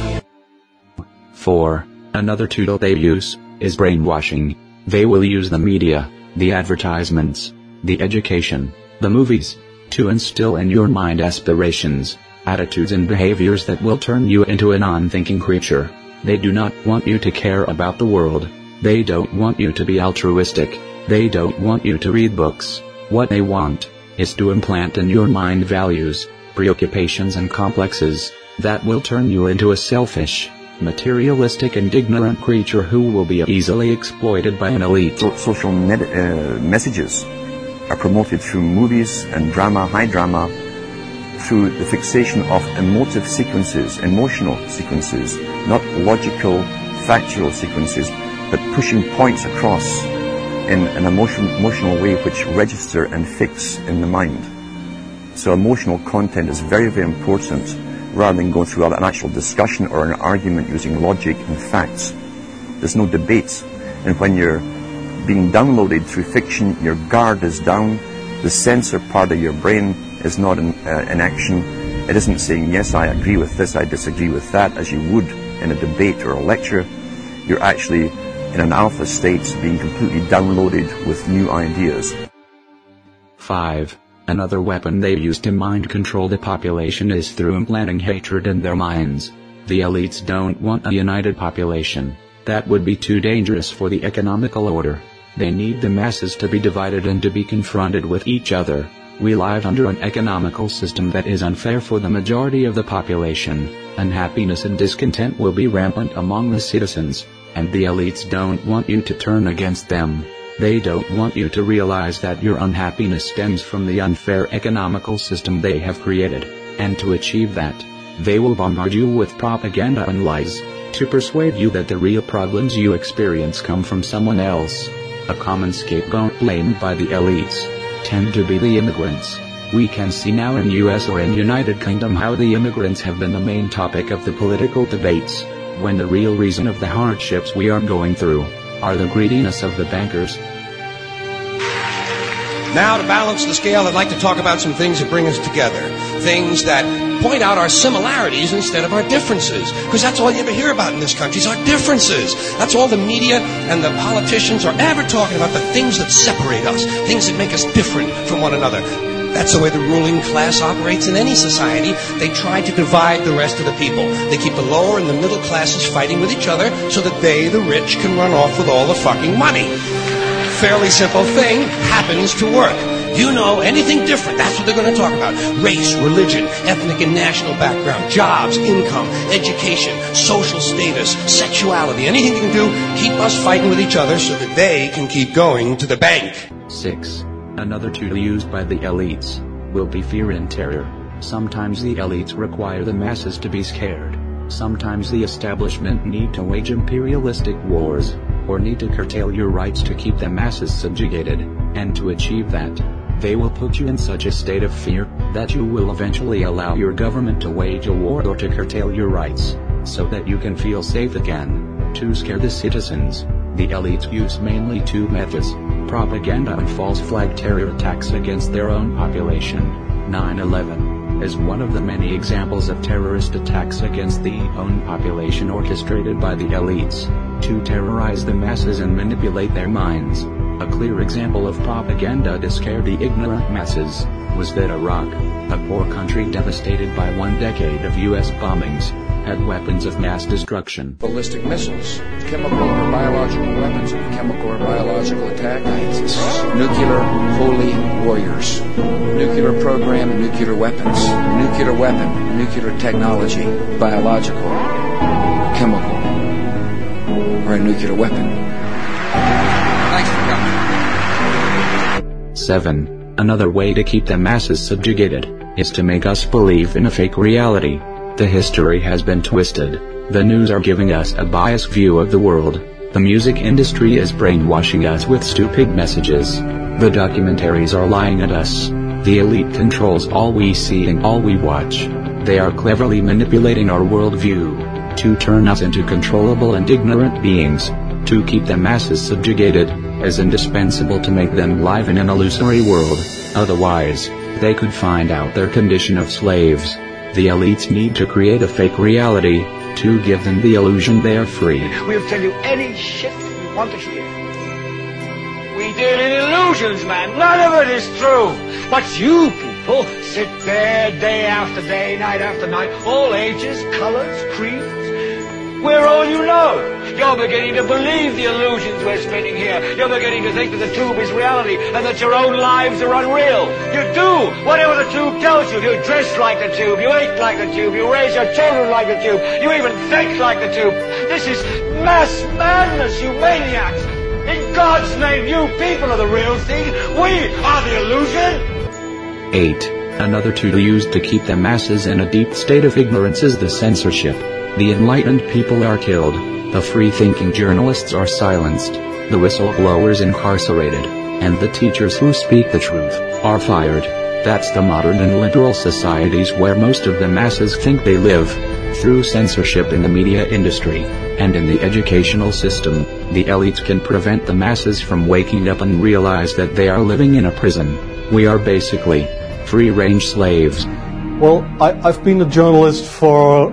4. Another tool they use is brainwashing. They will use the media, the advertisements, the education, the movies, to instill in your mind aspirations, attitudes and behaviors that will turn you into a non-thinking creature. They do not want you to care about the world. They don't want you to be altruistic. They don't want you to read books. What they want is to implant in your mind values, preoccupations and complexes that will turn you into a selfish, materialistic and ignorant creature who will be easily exploited by an elite. So, social uh, messages are promoted through movies and drama, high drama, through the fixation of emotive sequences, emotional sequences, not logical, factual sequences, but pushing points across in an emotion, emotional way which register and fix in the mind. So emotional content is very, very important rather than going through an actual discussion or an argument using logic and facts. There's no debate. And when you're being downloaded through fiction, your guard is down, the censor part of your brain is not in, uh, in action. It isn't saying, yes, I agree with this, I disagree with that, as you would in a debate or a lecture. You're actually in an alpha state being completely downloaded with new ideas. 5. Another weapon they use to mind control the population is through implanting hatred in their minds. The elites don't want a united population. That would be too dangerous for the economical order. They need the masses to be divided and to be confronted with each other. We live under an economical system that is unfair for the majority of the population. Unhappiness and discontent will be rampant among the citizens, and the elites don't want you to turn against them. They don't want you to realize that your unhappiness stems from the unfair economical system they have created, and to achieve that, they will bombard you with propaganda and lies, to persuade you that the real problems you experience come from someone else. A common scapegoat blamed by the elites tend to be the immigrants. We can see now in US or in United Kingdom how the immigrants have been the main topic of the political debates, when the real reason of the hardships we are going through are the greediness of the bankers. Now, to balance the scale, I'd like to talk about some things that bring us together. Things that point out our similarities instead of our differences. Because that's all you ever hear about in this country is our differences. That's all the media and the politicians are ever talking about, the things that separate us, things that make us different from one another. That's the way the ruling class operates in any society. They try to divide the rest of the people. They keep the lower and the middle classes fighting with each other so that they, the rich, can run off with all the fucking money. Fairly simple thing happens to work. You know anything different, that's what they're going to talk about. Race, religion, ethnic and national background, jobs, income, education, social status, sexuality, anything you can do, keep us fighting with each other so that they can keep going to the bank. 6. Another tool used by the elites will be fear and terror. Sometimes the elites require the masses to be scared. Sometimes the establishment need to wage imperialistic wars, or need to curtail your rights to keep the masses subjugated, and to achieve that, they will put you in such a state of fear, that you will eventually allow your government to wage a war or to curtail your rights, so that you can feel safe again. To scare the citizens, the elites use mainly two methods, propaganda and false flag terror attacks against their own population. 9-11 is one of the many examples of terrorist attacks against the own population orchestrated by the elites, to terrorize the masses and manipulate their minds. A clear example of propaganda to scare the ignorant masses was that Iraq, a poor country devastated by one decade of U.S. bombings, had weapons of mass destruction. Ballistic missiles, chemical or biological weapons of chemical or biological attack, nuclear holy warriors, nuclear program and nuclear weapons, nuclear weapon, nuclear technology, biological, chemical, or a nuclear weapon. 7. Another way to keep the masses subjugated is to make us believe in a fake reality. The history has been twisted. The news are giving us a biased view of the world. The music industry is brainwashing us with stupid messages. The documentaries are lying at us. The elite controls all we see and all we watch. They are cleverly manipulating our worldview to turn us into controllable and ignorant beings. To keep the masses subjugated as indispensable to make them live in an illusory world. Otherwise, they could find out their condition of slaves. The elites need to create a fake reality to give them the illusion they are free. We'll tell you any shit you want to hear. We deal in illusions, man. None of it is true. But you people sit there day after day, night after night, all ages, colors, creeds. We're all you know. You're beginning to believe the illusions we're spinning here. You're beginning to think that the tube is reality and that your own lives are unreal. You do whatever the tube tells you. You dress like the tube. You eat like the tube. You raise your children like the tube. You even think like the tube. This is mass madness, you maniacs. In God's name, you people are the real thing. We are the illusion. 8. Another tool used to keep the masses in a deep state of ignorance is the censorship. The enlightened people are killed, the free-thinking journalists are silenced, the whistleblowers incarcerated, and the teachers who speak the truth are fired. That's the modern and liberal societies where most of the masses think they live. Through censorship in the media industry and in the educational system, the elites can prevent the masses from waking up and realize that they are living in a prison. We are basically free-range slaves. Well, I, I've been a journalist for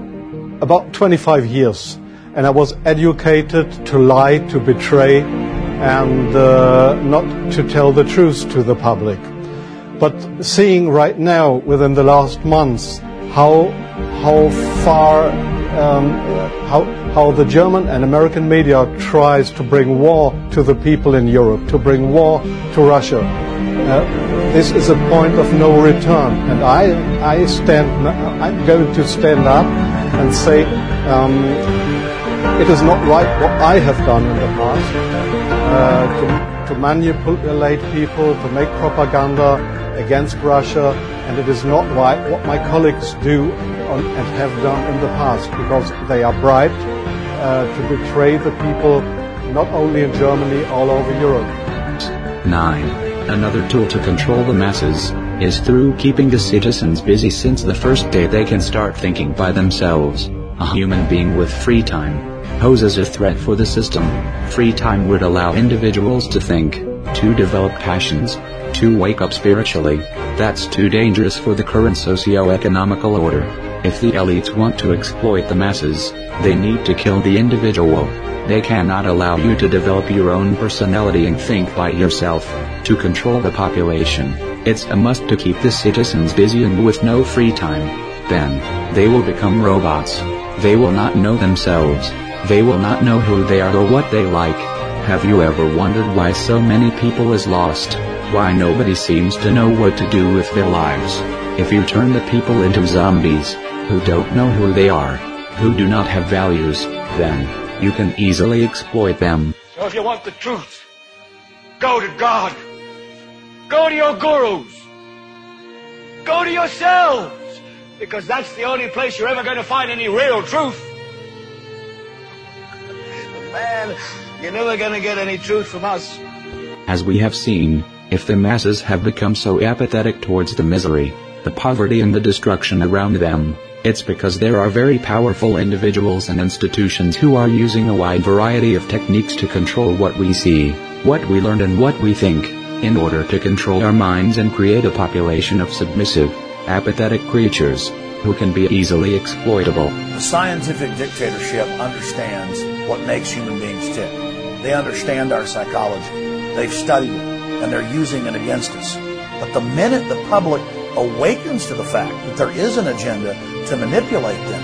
about 25 years, and I was educated to lie, to betray, and uh, not to tell the truth to the public. But seeing right now, within the last months, how how far um, how how the German and American media tries to bring war to the people in Europe, to bring war to Russia. Uh, this is a point of no return, and I I stand I'm going to stand up and say um, it is not right what I have done in the past uh, to, to manipulate people, to make propaganda against Russia, and it is not right what my colleagues do on, and have done in the past because they are bribed uh, to betray the people not only in Germany, all over Europe. 9. Another tool to control the masses is through keeping the citizens busy since the first day they can start thinking by themselves. A human being with free time poses a threat for the system. Free time would allow individuals to think, to develop passions, to wake up spiritually. That's too dangerous for the current socio-economical order. If the elites want to exploit the masses, they need to kill the individual. They cannot allow you to develop your own personality and think by yourself. To control the population, it's a must to keep the citizens busy and with no free time. Then, they will become robots. They will not know themselves. They will not know who they are or what they like. Have you ever wondered why so many people is lost? Why nobody seems to know what to do with their lives? If you turn the people into zombies, who don't know who they are, who do not have values, then, you can easily exploit them. So if you want the truth, go to God. Go to your gurus. Go to yourselves. Because that's the only place you're ever going to find any real truth. man, you're never going to get any truth from us. As we have seen, if the masses have become so apathetic towards the misery, the poverty and the destruction around them, it's because there are very powerful individuals and institutions who are using a wide variety of techniques to control what we see, what we learn and what we think, in order to control our minds and create a population of submissive, apathetic creatures, who can be easily exploitable. The scientific dictatorship understands what makes human beings tick. They understand our psychology. They've studied it, and they're using it against us. But the minute the public awakens to the fact that there is an agenda to manipulate them,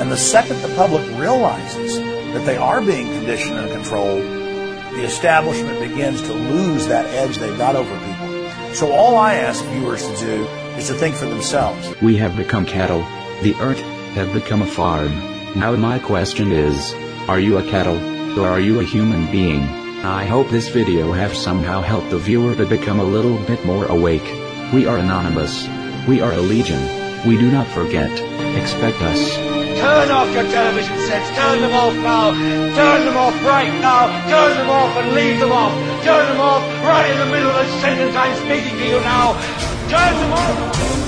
and the second the public realizes that they are being conditioned and controlled, the establishment begins to lose that edge they've got over people. So all I ask viewers to do is to think for themselves. We have become cattle. The earth have become a farm. Now my question is, are you a cattle, or are you a human being? I hope this video have somehow helped the viewer to become a little bit more awake. We are anonymous. We are a legion. We do not forget. Expect us. Turn off your television sets. Turn them off now. Turn them off right now. Turn them off and leave them off. Turn them off right in the middle of the sentence I'm speaking to you now. Turn them off.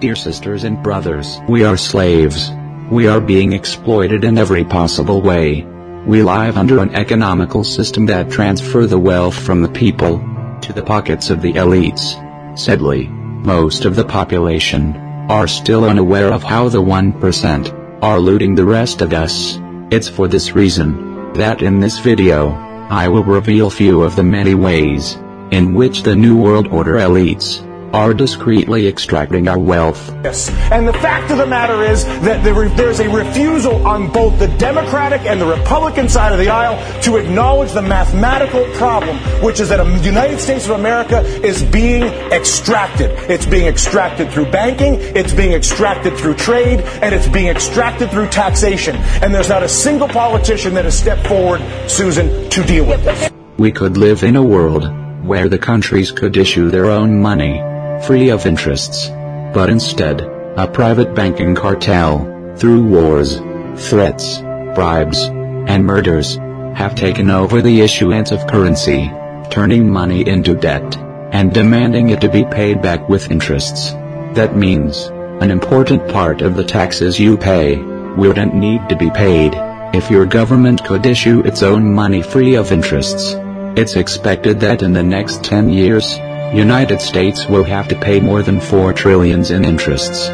Dear sisters and brothers, we are slaves. We are being exploited in every possible way. We live under an economical system that transfer the wealth from the people to the pockets of the elites. Sadly, most of the population are still unaware of how the 1% are looting the rest of us. It's for this reason that in this video, I will reveal few of the many ways in which the New World Order elites are discreetly extracting our wealth. Yes. And the fact of the matter is that there, there's a refusal on both the Democratic and the Republican side of the aisle to acknowledge the mathematical problem, which is that the United States of America is being extracted. It's being extracted through banking, it's being extracted through trade, and it's being extracted through taxation. And there's not a single politician that has stepped forward, Susan, to deal with this. We could live in a world where the countries could issue their own money free of interests. But instead, a private banking cartel, through wars, threats, bribes, and murders, have taken over the issuance of currency, turning money into debt, and demanding it to be paid back with interests. That means, an important part of the taxes you pay, wouldn't need to be paid, if your government could issue its own money free of interests. It's expected that in the next 10 years, United States will have to pay more than 4 trillions in interests.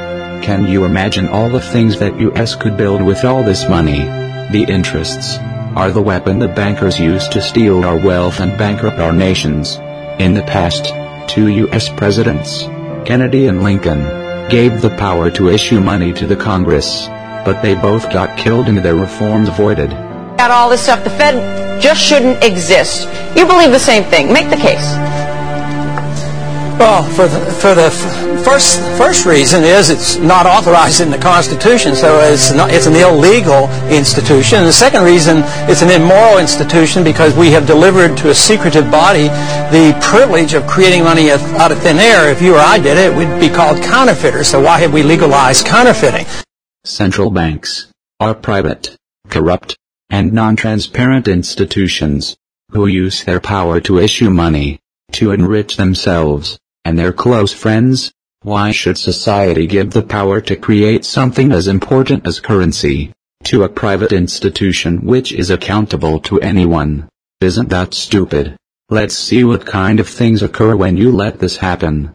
Can you imagine all the things that US could build with all this money? The interests are the weapon the bankers use to steal our wealth and bankrupt our nations. In the past, two US presidents, Kennedy and Lincoln, gave the power to issue money to the Congress, but they both got killed and their reforms voided. Got all this stuff. The Fed just shouldn't exist. You believe the same thing. Make the case. Well, for the, for the first first reason is it's not authorized in the Constitution, so it's not it's an illegal institution. And the second reason it's an immoral institution because we have delivered to a secretive body the privilege of creating money out of thin air. If you or I did it, we'd be called counterfeiters. So why have we legalized counterfeiting? Central banks are private, corrupt, and non-transparent institutions who use their power to issue money to enrich themselves and their close friends? Why should society give the power to create something as important as currency to a private institution which is accountable to anyone? Isn't that stupid? Let's see what kind of things occur when you let this happen.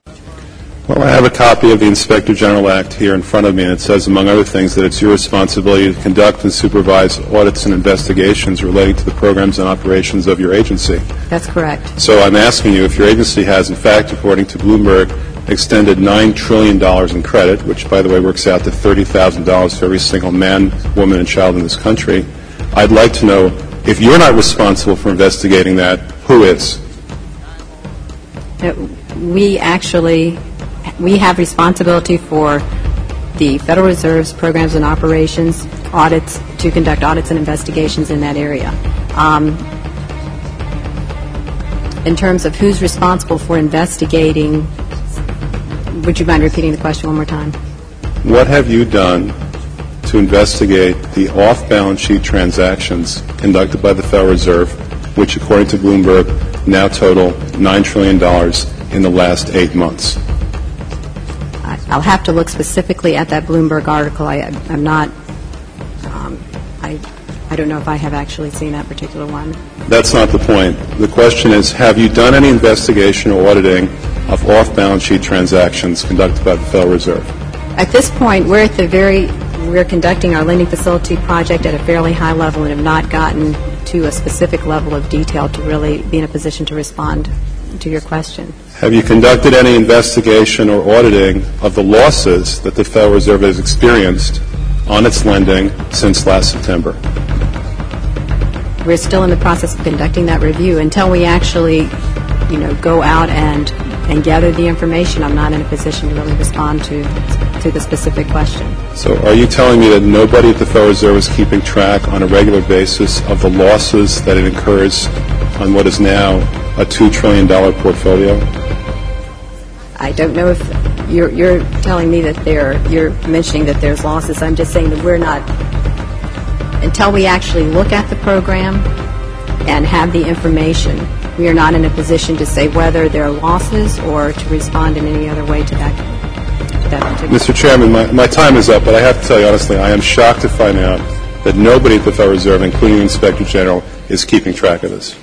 Well, I have a copy of the Inspector General Act here in front of me, and it says, among other things, that it's your responsibility to conduct and supervise audits and investigations relating to the programs and operations of your agency. That's correct. So I'm asking you if your agency has, in fact, according to Bloomberg, extended $9 trillion in credit, which, by the way, works out to $30,000 for every single man, woman, and child in this country. I'd like to know if you're not responsible for investigating that, who is? Uh, we actually we have responsibility for the Federal Reserve's programs and operations audits to conduct audits and investigations in that area. Um, in terms of who's responsible for investigating, would you mind repeating the question one more time? What have you done to investigate the off balance sheet transactions conducted by the Federal Reserve, which, according to Bloomberg, now total $9 trillion in the last eight months? I'll have to look specifically at that Bloomberg article. I, am not, um, I, I don't know if I have actually seen that particular one. That's not the point. The question is have you done any investigation or auditing of off balance sheet transactions conducted by the Federal Reserve? At this point, we're at the very, we're conducting our lending facility project at a fairly high level and have not gotten to a specific level of detail to really be in a position to respond to your question. Have you conducted any investigation or auditing of the losses that the Federal Reserve has experienced on its lending since last September? We're still in the process of conducting that review. Until we actually, you know, go out and and gather the information, I'm not in a position to really respond to to the specific question. So, are you telling me that nobody at the Federal Reserve is keeping track on a regular basis of the losses that it incurs on what is now a $2 trillion portfolio? I don't know if you're, you're telling me that there, you're mentioning that there's losses. I'm just saying that we're not, until we actually look at the program and have the information, we are not in a position to say whether there are losses or to respond in any other way to that. that Mr. Chairman, my, my time is up, but I have to tell you honestly, I am shocked to find out that nobody at the Federal Reserve, including the Inspector General, is keeping track of this.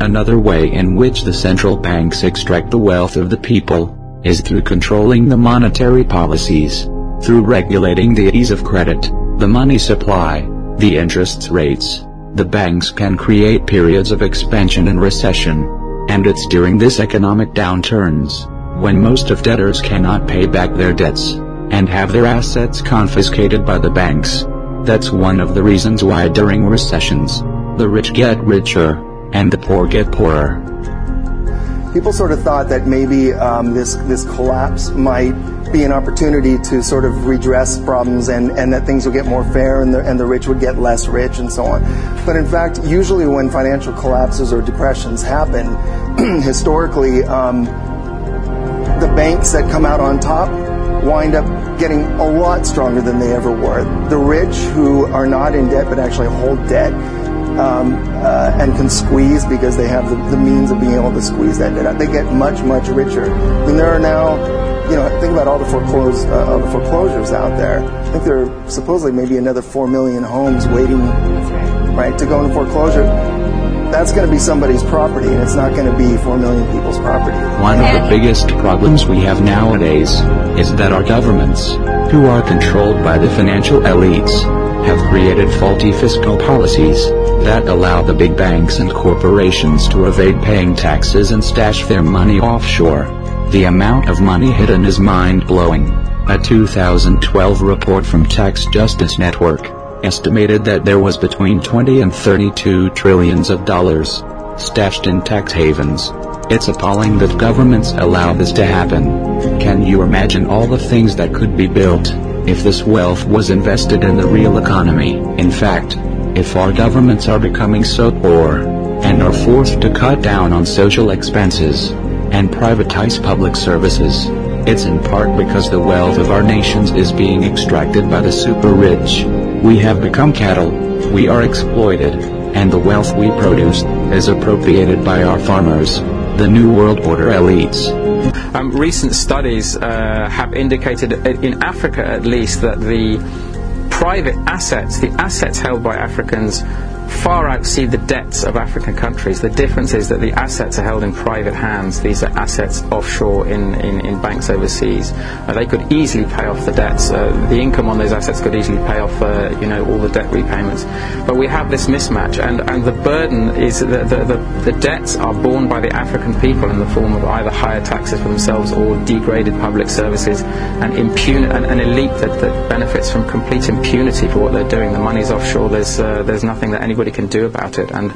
Another way in which the central banks extract the wealth of the people is through controlling the monetary policies, through regulating the ease of credit, the money supply, the interest rates. The banks can create periods of expansion and recession. And it's during this economic downturns, when most of debtors cannot pay back their debts, and have their assets confiscated by the banks. That's one of the reasons why during recessions, the rich get richer, and the poor get poorer. People sort of thought that maybe um, this this collapse might be an opportunity to sort of redress problems and, and that things would get more fair and the, and the rich would get less rich and so on. But in fact, usually when financial collapses or depressions happen, historically, um, the banks that come out on top wind up getting a lot stronger than they ever were. The rich who are not in debt but actually hold debt um, uh, and can squeeze because they have the, the, means of being able to squeeze that debt out. They get much, much richer. Mean, there are now, you know, think about all the foreclosed, uh, all the foreclosures out there. I think there are supposedly maybe another four million homes waiting, right, to go into foreclosure. That's going to be somebody's property, and it's not going to be four million people's property. One of the biggest problems we have nowadays is that our governments, who are controlled by the financial elites, have created faulty fiscal policies that allow the big banks and corporations to evade paying taxes and stash their money offshore. The amount of money hidden is mind-blowing. A 2012 report from Tax Justice Network estimated that there was between 20 and 32 trillions of dollars stashed in tax havens. It's appalling that governments allow this to happen. Can you imagine all the things that could be built if this wealth was invested in the real economy? In fact, if our governments are becoming so poor, and are forced to cut down on social expenses, and privatize public services, it's in part because the wealth of our nations is being extracted by the super rich. We have become cattle, we are exploited, and the wealth we produce is appropriated by our farmers, the New World Order elites. Um, recent studies uh, have indicated, in Africa at least, that the private assets, the assets held by Africans, far exceed the debts of African countries. The difference is that the assets are held in private hands. These are assets offshore in, in, in banks overseas. Uh, they could easily pay off the debts. Uh, the income on those assets could easily pay off, uh, you know, all the debt repayments. But we have this mismatch, and, and the burden is that the, the, the debts are borne by the African people in the form of either higher taxes for themselves or degraded public services and impun- an, an elite that, that benefits from complete impunity for what they're doing. The money's offshore. There's uh, there's nothing that anybody can do about it. And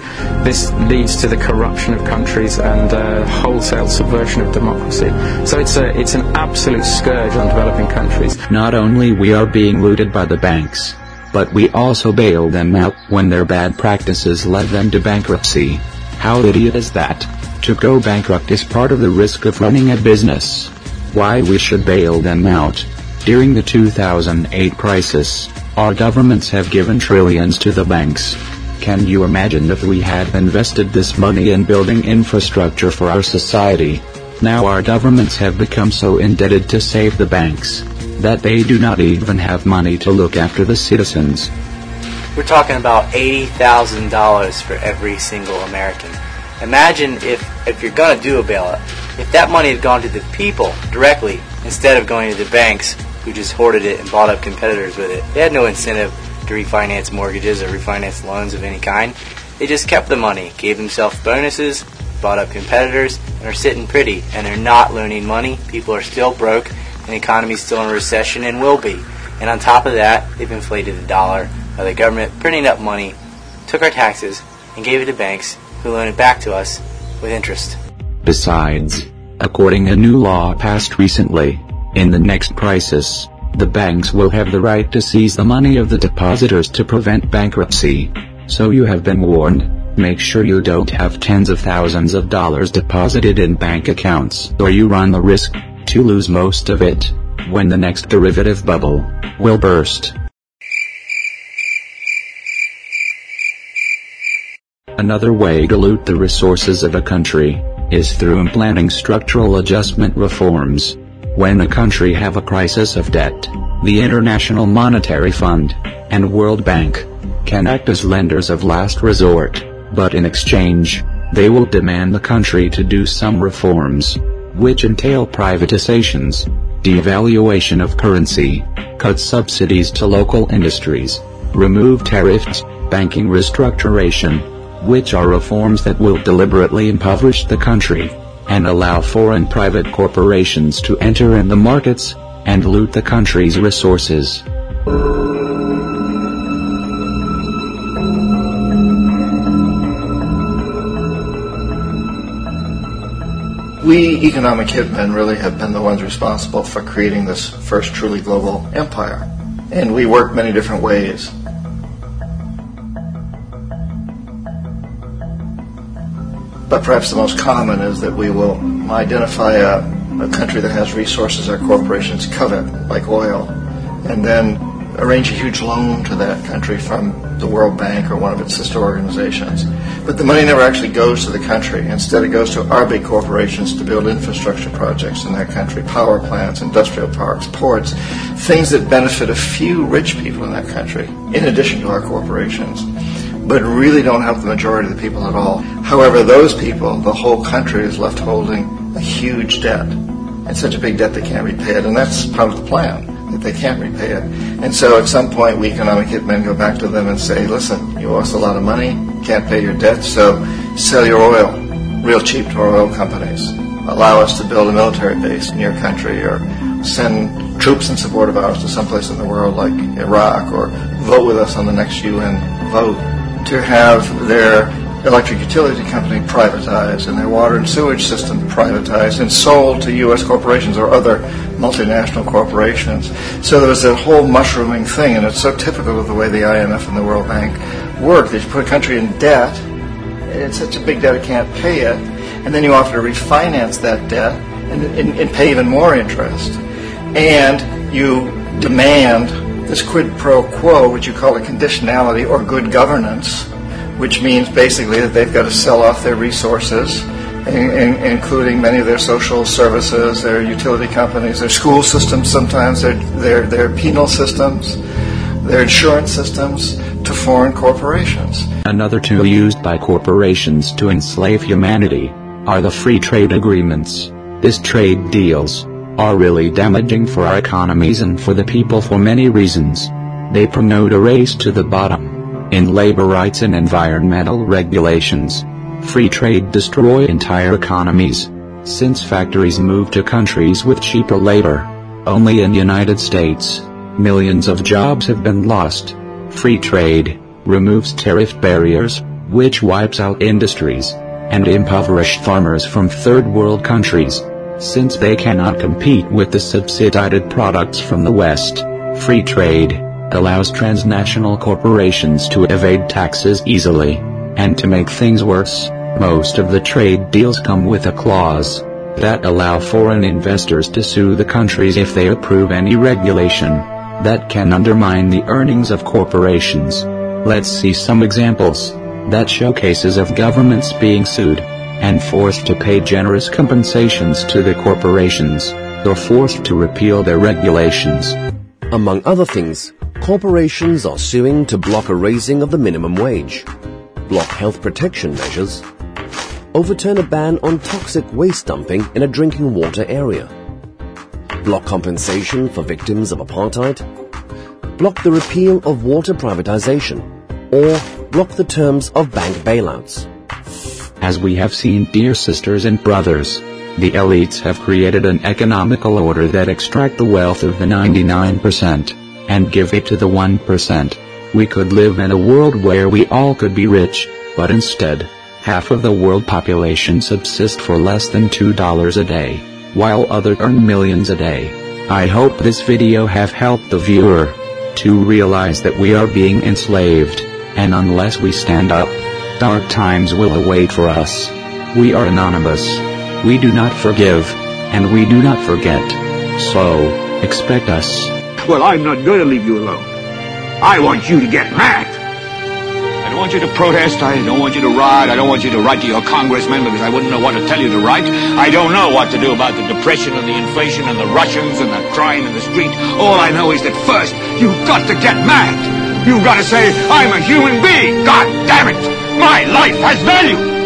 this leads to the corruption of countries and uh, wholesale subversion of democracy. So it's, a, it's an absolute scourge on developing countries. Not only we are being looted by the banks, but we also bail them out when their bad practices led them to bankruptcy. How idiot is that? To go bankrupt is part of the risk of running a business. Why we should bail them out. During the 2008 crisis, our governments have given trillions to the banks. Can you imagine if we had invested this money in building infrastructure for our society? Now our governments have become so indebted to save the banks that they do not even have money to look after the citizens. We're talking about $80,000 for every single American. Imagine if, if you're going to do a bailout, if that money had gone to the people directly instead of going to the banks who just hoarded it and bought up competitors with it. They had no incentive to refinance mortgages or refinance loans of any kind. They just kept the money, gave themselves bonuses, bought up competitors, and are sitting pretty. And they're not loaning money. People are still broke, and the economy's still in recession and will be. And on top of that, they've inflated the dollar by the government printing up money, took our taxes, and gave it to banks who loan it back to us with interest. Besides, according a new law passed recently, in the next crisis, the banks will have the right to seize the money of the depositors to prevent bankruptcy. So you have been warned. Make sure you don't have tens of thousands of dollars deposited in bank accounts or you run the risk to lose most of it when the next derivative bubble will burst. Another way to loot the resources of a country is through implanting structural adjustment reforms. When a country have a crisis of debt, the International Monetary Fund and World Bank can act as lenders of last resort, but in exchange, they will demand the country to do some reforms, which entail privatizations, devaluation of currency, cut subsidies to local industries, remove tariffs, banking restructuration, which are reforms that will deliberately impoverish the country and allow foreign private corporations to enter in the markets and loot the country's resources. We economic hitmen really have been the ones responsible for creating this first truly global empire. And we work many different ways. But perhaps the most common is that we will identify a, a country that has resources our corporations covet, like oil, and then arrange a huge loan to that country from the World Bank or one of its sister organizations. But the money never actually goes to the country. Instead, it goes to our big corporations to build infrastructure projects in that country, power plants, industrial parks, ports, things that benefit a few rich people in that country, in addition to our corporations but really don't help the majority of the people at all. However, those people, the whole country is left holding a huge debt. And such a big debt they can't repay it. And that's part of the plan, that they can't repay it. And so at some point, we economic hitmen go back to them and say, listen, you owe us a lot of money, can't pay your debt, so sell your oil real cheap to our oil companies. Allow us to build a military base in your country or send troops in support of ours to someplace in the world like Iraq or vote with us on the next UN vote to have their electric utility company privatized and their water and sewage system privatized and sold to U.S. corporations or other multinational corporations. So there was that whole mushrooming thing, and it's so typical of the way the IMF and the World Bank work. You put a country in debt, it's such a big debt it can't pay it, and then you offer to refinance that debt and, and, and pay even more interest. And you demand this quid pro quo, which you call a conditionality or good governance, which means basically that they've got to sell off their resources, in, in, including many of their social services, their utility companies, their school systems, sometimes their, their, their penal systems, their insurance systems, to foreign corporations. Another tool used by corporations to enslave humanity are the free trade agreements. This trade deals are really damaging for our economies and for the people for many reasons. They promote a race to the bottom in labor rights and environmental regulations. Free trade destroy entire economies. Since factories move to countries with cheaper labor, only in United States, millions of jobs have been lost. Free trade removes tariff barriers, which wipes out industries and impoverish farmers from third world countries. Since they cannot compete with the subsidized products from the West, free trade allows transnational corporations to evade taxes easily. And to make things worse, Most of the trade deals come with a clause that allow foreign investors to sue the countries if they approve any regulation that can undermine the earnings of corporations. Let's see some examples that showcases of governments being sued and forced to pay generous compensations to the corporations or forced to repeal their regulations. Among other things, corporations are suing to block a raising of the minimum wage, block health protection measures, overturn a ban on toxic waste dumping in a drinking water area, block compensation for victims of apartheid, block the repeal of water privatization, or block the terms of bank bailouts. As we have seen, dear sisters and brothers, the elites have created an economical order that extract the wealth of the 99% and give it to the 1%. We could live in a world where we all could be rich, but instead, half of the world population subsist for less than $2 a day, while others earn millions a day. I hope this video have helped the viewer to realize that we are being enslaved, and unless we stand up, dark times will await for us. We are anonymous. We do not forgive, and we do not forget. So, expect us. Well, I'm not going to leave you alone. I want you to get mad. I don't want you to protest. I don't want you to riot. I don't want you to write to your congressman because I wouldn't know what to tell you to write. I don't know what to do about the depression and the inflation and the Russians and the crime in the street. All I know is that first, you've got to get mad. You've got to say, I'm a human being. God damn it. My life has value.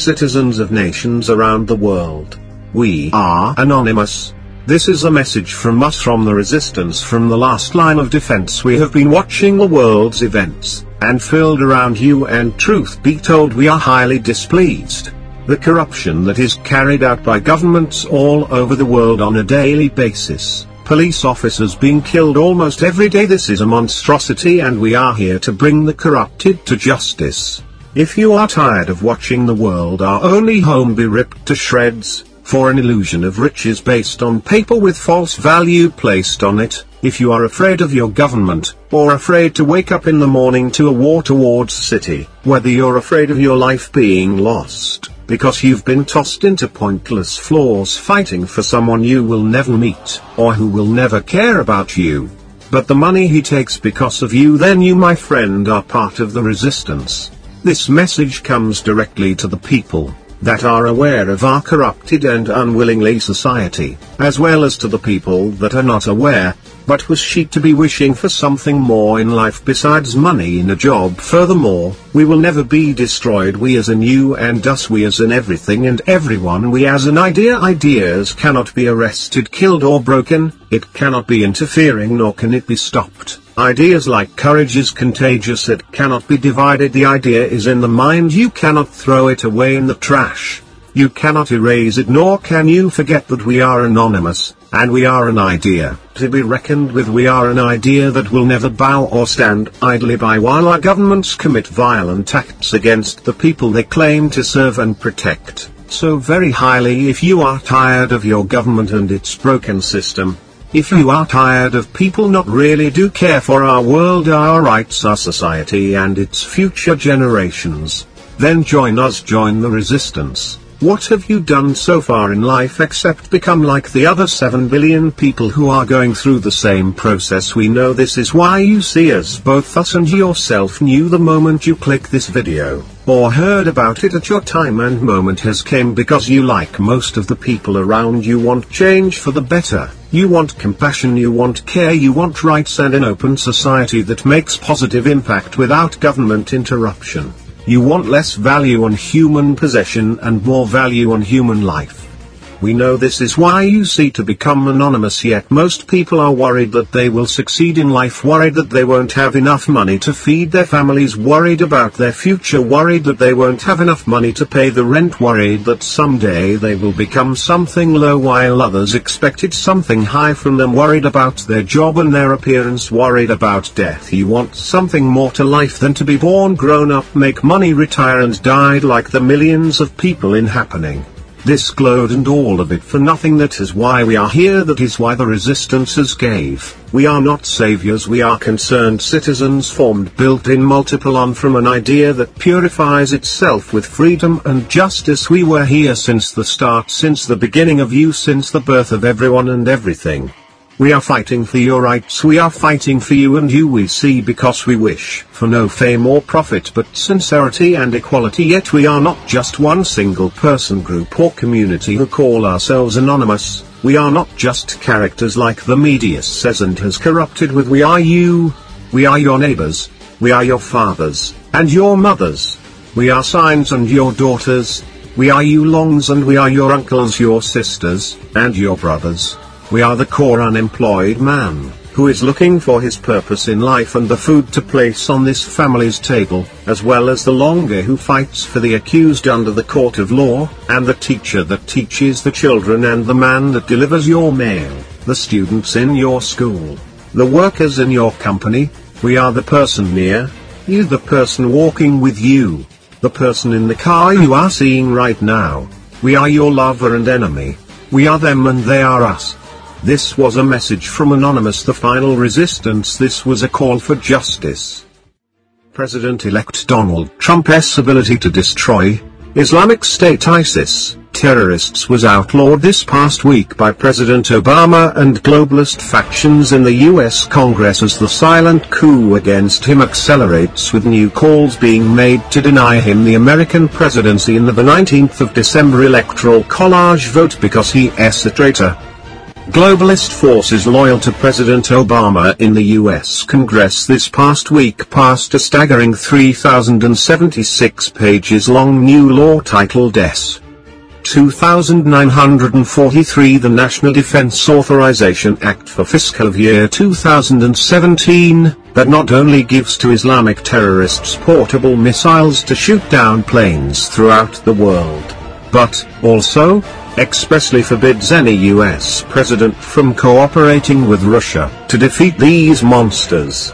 citizens of nations around the world. We are anonymous. This is a message from us from the resistance from the last line of defense. We have been watching the world's events, and filled around you and truth be told we are highly displeased. The corruption that is carried out by governments all over the world on a daily basis. Police officers being killed almost every day. This is a monstrosity and we are here to bring the corrupted to justice. If you are tired of watching the world our only home be ripped to shreds, for an illusion of riches based on paper with false value placed on it, if you are afraid of your government, or afraid to wake up in the morning to a war towards city, whether you're afraid of your life being lost, because you've been tossed into pointless floors fighting for someone you will never meet, or who will never care about you, but the money he takes because of you then you my friend are part of the resistance. This message comes directly to the people that are aware of our corrupted and unwillingly society, as well as to the people that are not aware, but was she to be wishing for something more in life besides money in a job. Furthermore, we will never be destroyed. We as in you and us we as in everything and everyone. We as an idea. Ideas cannot be arrested, killed or broken. It cannot be interfering nor can it be stopped. Ideas like courage is contagious, it cannot be divided. The idea is in the mind, you cannot throw it away in the trash. You cannot erase it, nor can you forget that we are anonymous, and we are an idea, to be reckoned with. We are an idea that will never bow or stand idly by while our governments commit violent acts against the people they claim to serve and protect. So very highly if you are tired of your government and its broken system, if you are tired of people not really do care for our world, our rights, our society and its future generations, then join us, join the resistance. What have you done so far in life except become like the other 7 billion people who are going through the same process? We know this is why you see us, both us and yourself knew the moment you click this video, or heard about it at your time and moment has came because you like most of the people around you want change for the better. You want compassion, you want care, you want rights and an open society that makes positive impact without government interruption. You want less value on human possession and more value on human life. We know this is why you see to become anonymous yet most people are worried that they will succeed in life worried that they won't have enough money to feed their families worried about their future worried that they won't have enough money to pay the rent worried that someday they will become something low while others expected something high from them worried about their job and their appearance worried about death. You want something more to life than to be born grown up make money retire and died like the millions of people in happening this glowed and all of it for nothing that is why we are here that is why the resistances gave. We are not saviors we are concerned citizens formed built in multiple on from an idea that purifies itself with freedom and justice we were here since the start since the beginning of you since the birth of everyone and everything. We are fighting for your rights we are fighting for you and you we see because we wish for no fame or profit but sincerity and equality yet we are not just one single person group or community who call ourselves anonymous, we are not just characters like the media says and has corrupted with we are you, we are your neighbors, we are your fathers, and your mothers, we are signs and your daughters, we are you longs and we are your uncles your sisters, and your brothers. We are the core unemployed man, who is looking for his purpose in life and the food to place on this family's table, as well as the longer who fights for the accused under the court of law, and the teacher that teaches the children and the man that delivers your mail, the students in your school, the workers in your company, we are the person near, you the person walking with you, the person in the car you are seeing right now, we are your lover and enemy, we are them and they are us. This was a message from Anonymous the final resistance this was a call for justice. President-elect Donald Trump's ability to destroy Islamic State ISIS terrorists was outlawed this past week by President Obama and globalist factions in the US Congress as the silent coup against him accelerates with new calls being made to deny him the American presidency in the 19th of December electoral college vote because he is a traitor. Globalist forces loyal to President Obama in the U.S. Congress this past week passed a staggering 3,076 pages long new law titled S. 2943 The National Defense Authorization Act for fiscal year 2017, that not only gives to Islamic terrorists portable missiles to shoot down planes throughout the world, but, also, expressly forbids any US president from cooperating with Russia to defeat these monsters.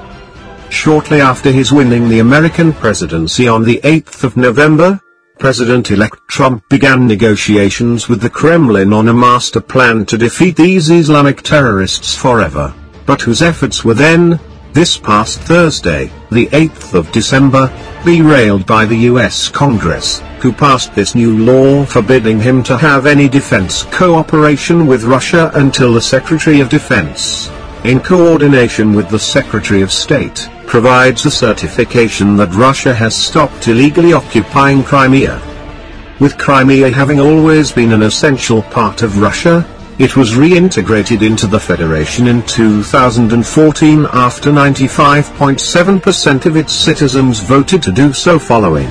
Shortly after his winning the American presidency on the 8th of November, President-elect Trump began negotiations with the Kremlin on a master plan to defeat these Islamic terrorists forever, but whose efforts were then, this past Thursday, the 8th of December, derailed by the US Congress, who passed this new law forbidding him to have any defense cooperation with Russia until the Secretary of Defense, in coordination with the Secretary of State, provides a certification that Russia has stopped illegally occupying Crimea. With Crimea having always been an essential part of Russia, it was reintegrated into the Federation in 2014 after 95.7% of its citizens voted to do so following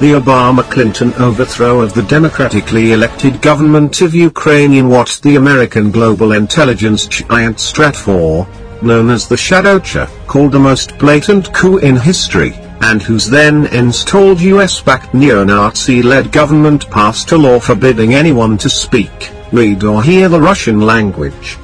the Obama-Clinton overthrow of the democratically elected government of Ukraine in what the American global intelligence giant Stratfor, known as the Shadow CIA, called the most blatant coup in history, and whose then installed US-backed neo-Nazi-led government passed a law forbidding anyone to speak, read or hear the Russian language.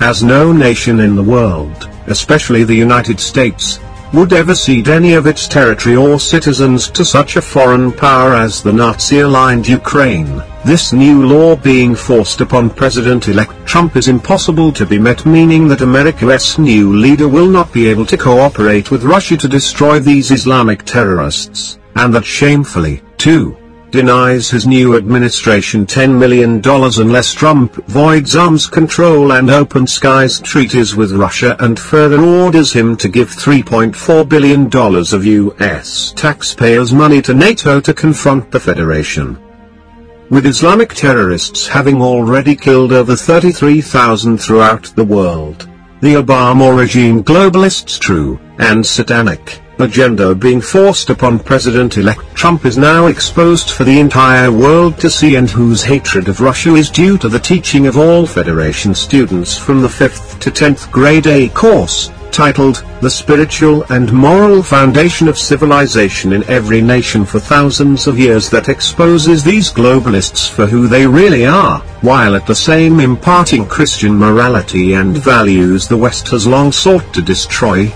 As no nation in the world, especially the United States, would ever cede any of its territory or citizens to such a foreign power as the Nazi-aligned Ukraine. This new law being forced upon President-elect Trump is impossible to be met meaning that America's new leader will not be able to cooperate with Russia to destroy these Islamic terrorists, and that shamefully, too, denies his new administration $10 million unless Trump voids arms control and open skies treaties with Russia and further orders him to give $3.4 billion of U.S. taxpayers' money to NATO to confront the Federation. With Islamic terrorists having already killed over 33,000 throughout the world, the Obama regime globalists true and satanic agenda being forced upon President-elect Trump is now exposed for the entire world to see and whose hatred of Russia is due to the teaching of all Federation students from the 5th to 10th grade A course, titled, The Spiritual and Moral Foundation of Civilization in Every Nation for Thousands of Years that exposes these globalists for who they really are, while at the same imparting Christian morality and values the West has long sought to destroy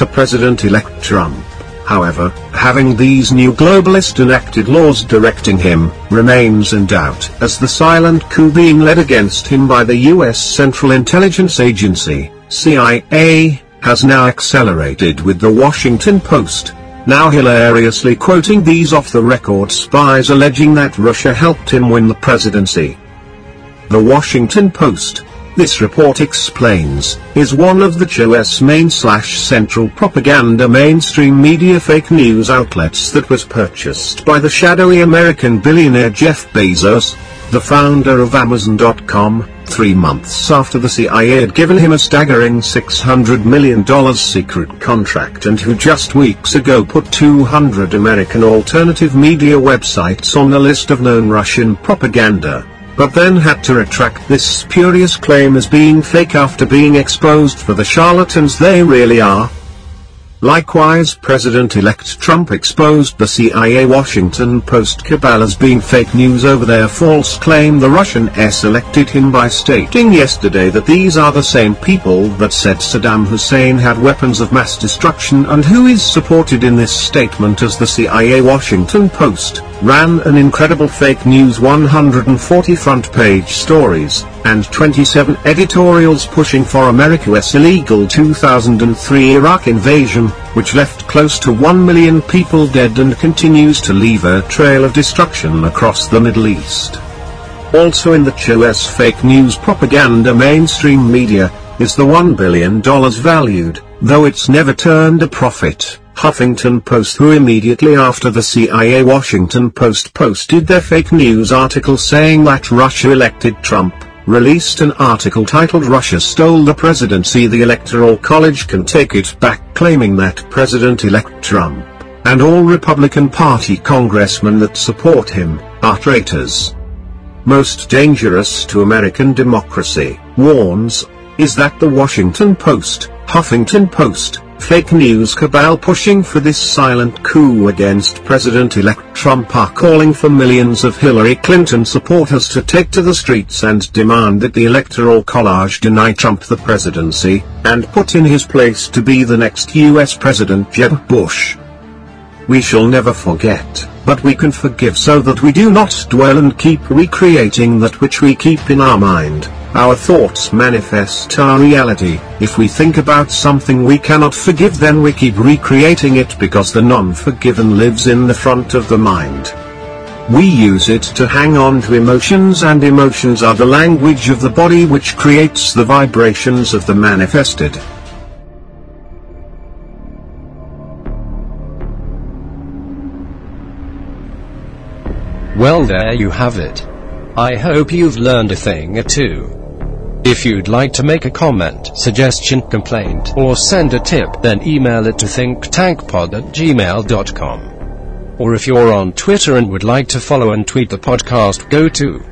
to President-elect Trump. However, having these new globalist enacted laws directing him, remains in doubt, as the silent coup being led against him by the U.S. Central Intelligence Agency, CIA, has now accelerated with the Washington Post, now hilariously quoting these off-the-record spies alleging that Russia helped him win the presidency. The Washington Post, this report explains, is one of the CHOS main slash central propaganda mainstream media fake news outlets that was purchased by the shadowy American billionaire Jeff Bezos, the founder of Amazon.com, three months after the CIA had given him a staggering $600 million secret contract and who just weeks ago put 200 American alternative media websites on the list of known Russian propaganda but then had to retract this spurious claim as being fake after being exposed for the charlatans they really are. Likewise President-elect Trump exposed the CIA Washington Post cabal as being fake news over their false claim the Russian S elected him by stating yesterday that these are the same people that said Saddam Hussein had weapons of mass destruction and who is supported in this statement as the CIA Washington Post ran an incredible fake news 140 front page stories, and 27 editorials pushing for America's illegal 2003 Iraq invasion, which left close to 1 million people dead and continues to leave a trail of destruction across the Middle East. Also in the CHOS fake news propaganda mainstream media, is the $1 billion valued, though it's never turned a profit. Huffington Post who immediately after the CIA Washington Post posted their fake news article saying that Russia elected Trump, released an article titled Russia stole the presidency the Electoral College can take it back claiming that President-elect Trump, and all Republican Party congressmen that support him, are traitors. Most dangerous to American democracy, warns, is that the Washington Post, Huffington Post, fake news cabal pushing for this silent coup against President-elect Trump are calling for millions of Hillary Clinton supporters to take to the streets and demand that the Electoral College deny Trump the presidency, and put in his place to be the next US President Jeb Bush. We shall never forget, but we can forgive so that we do not dwell and keep recreating that which we keep in our mind. Our thoughts manifest our reality. If we think about something we cannot forgive then we keep recreating it because the non-forgiven lives in the front of the mind. We use it to hang on to emotions and emotions are the language of the body which creates the vibrations of the manifested. Well there you have it. I hope you've learned a thing or two. If you'd like to make a comment, suggestion, complaint, or send a tip, then email it to thinktankpod at gmail.com. Or if you're on Twitter and would like to follow and tweet the podcast, go to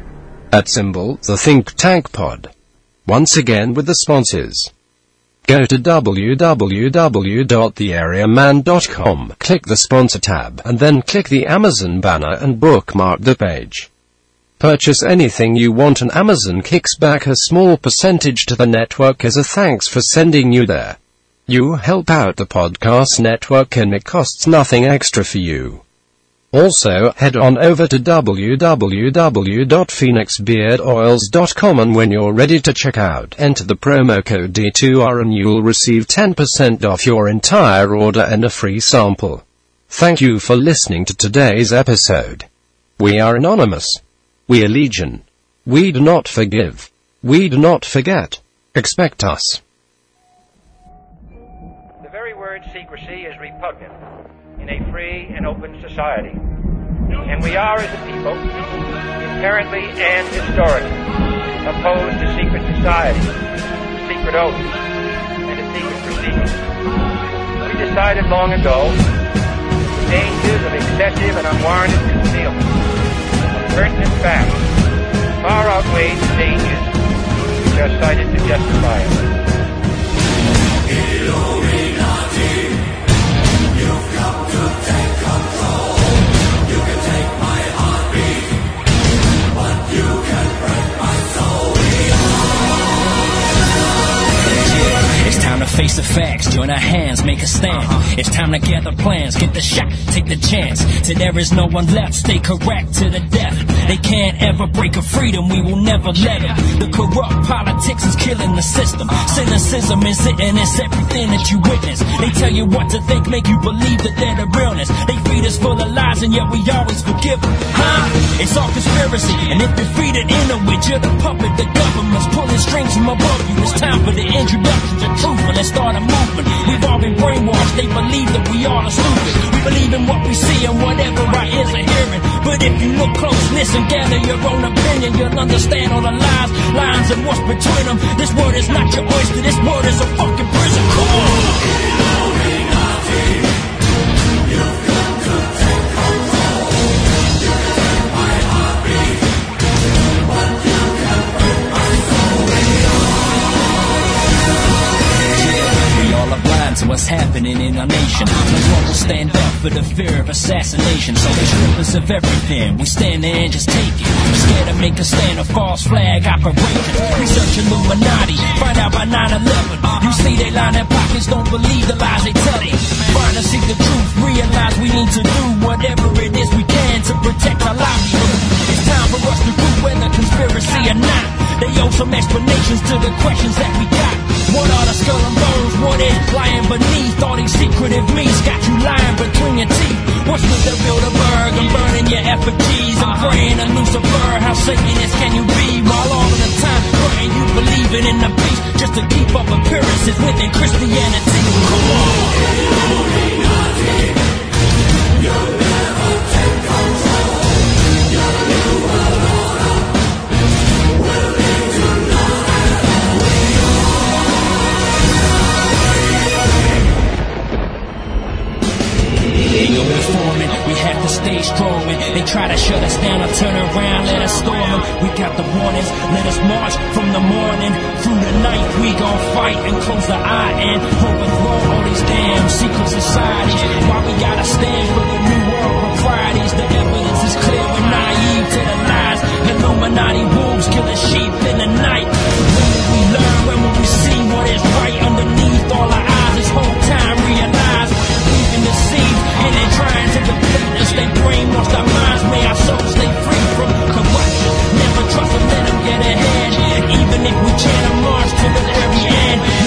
at symbol the Think Tank Pod. Once again with the sponsors. Go to www.theareaman.com, click the sponsor tab, and then click the Amazon banner and bookmark the page. Purchase anything you want and Amazon kicks back a small percentage to the network as a thanks for sending you there. You help out the podcast network and it costs nothing extra for you. Also, head on over to www.phoenixbeardoils.com and when you're ready to check out, enter the promo code D2R and you'll receive 10% off your entire order and a free sample. Thank you for listening to today's episode. We are anonymous. We are legion. We do not forgive. We do not forget. Expect us. The very word secrecy is repugnant in a free and open society. And we are, as a people, inherently and historically opposed to secret society, secret oaths, and to secret proceedings. We decided long ago the dangers of excessive and unwarranted concealment pertinent facts far outweigh the dangers which are cited to justify it. It's time to face the facts, join our hands, make a stand. Uh-huh. It's time to gather plans, get the shot, take the chance. Till there is no one left, stay correct to the death. They can't ever break a freedom, we will never let it. The corrupt politics is killing the system. Cynicism is it, and it's everything that you witness. They tell you what to think, make you believe that they're the realness. They feed us full of lies, and yet we always forgive them. Huh? It's all conspiracy, and if you're feeding in a witch, you're the puppet. The government's pulling strings from above you. It's time for the introduction to truth, let's start a movement. We've all been brainwashed, they believe that we all are stupid. We believe in what we see and whatever our ears are hearing. But if you look close, listen, gather your own opinion, you'll understand all the lies, lines, and what's between them. This word is not your oyster, this word is a fucking prison. Come on! What's happening in our nation. No one will stand up for the fear of assassination. So they strip us of everything. We stand there and just take it. Scared to make a stand, a false flag operation. Research Illuminati, find out by 9-11. You see they line their pockets, don't believe the lies they tell you. Trying to seek the truth, realize we need to do whatever it is we can to protect our livelihood. It's time for us to prove whether conspiracy or not. They owe some explanations to the questions that we got. What are the skull and bones? What is lying beneath all these secretive means? Got you lying between your teeth. What's with the Bilderberg? I'm burning your effigies. I'm praying to Lucifer. How Satanist can you be? While all of the time praying you believing in the beast just to keep up appearances within Christianity. Come on. Yo, to stay strong. And they try to shut us down or turn around, let us storm. We got the warnings, let us march from the morning through the night. We gon' fight and close the eye and overthrow all these damn secret societies. Why we gotta stand for the new world proprieties? The evidence is clear, we're naive to the lies. Illuminati wolves killing sheep in the night. When will we learn? When will we see what is right underneath all our eyes? This whole time realize deceived and they're trying to us. They brainwash our minds, may our souls stay free from corruption. Never trust them, let them get ahead. Even if we chant a march to the very end,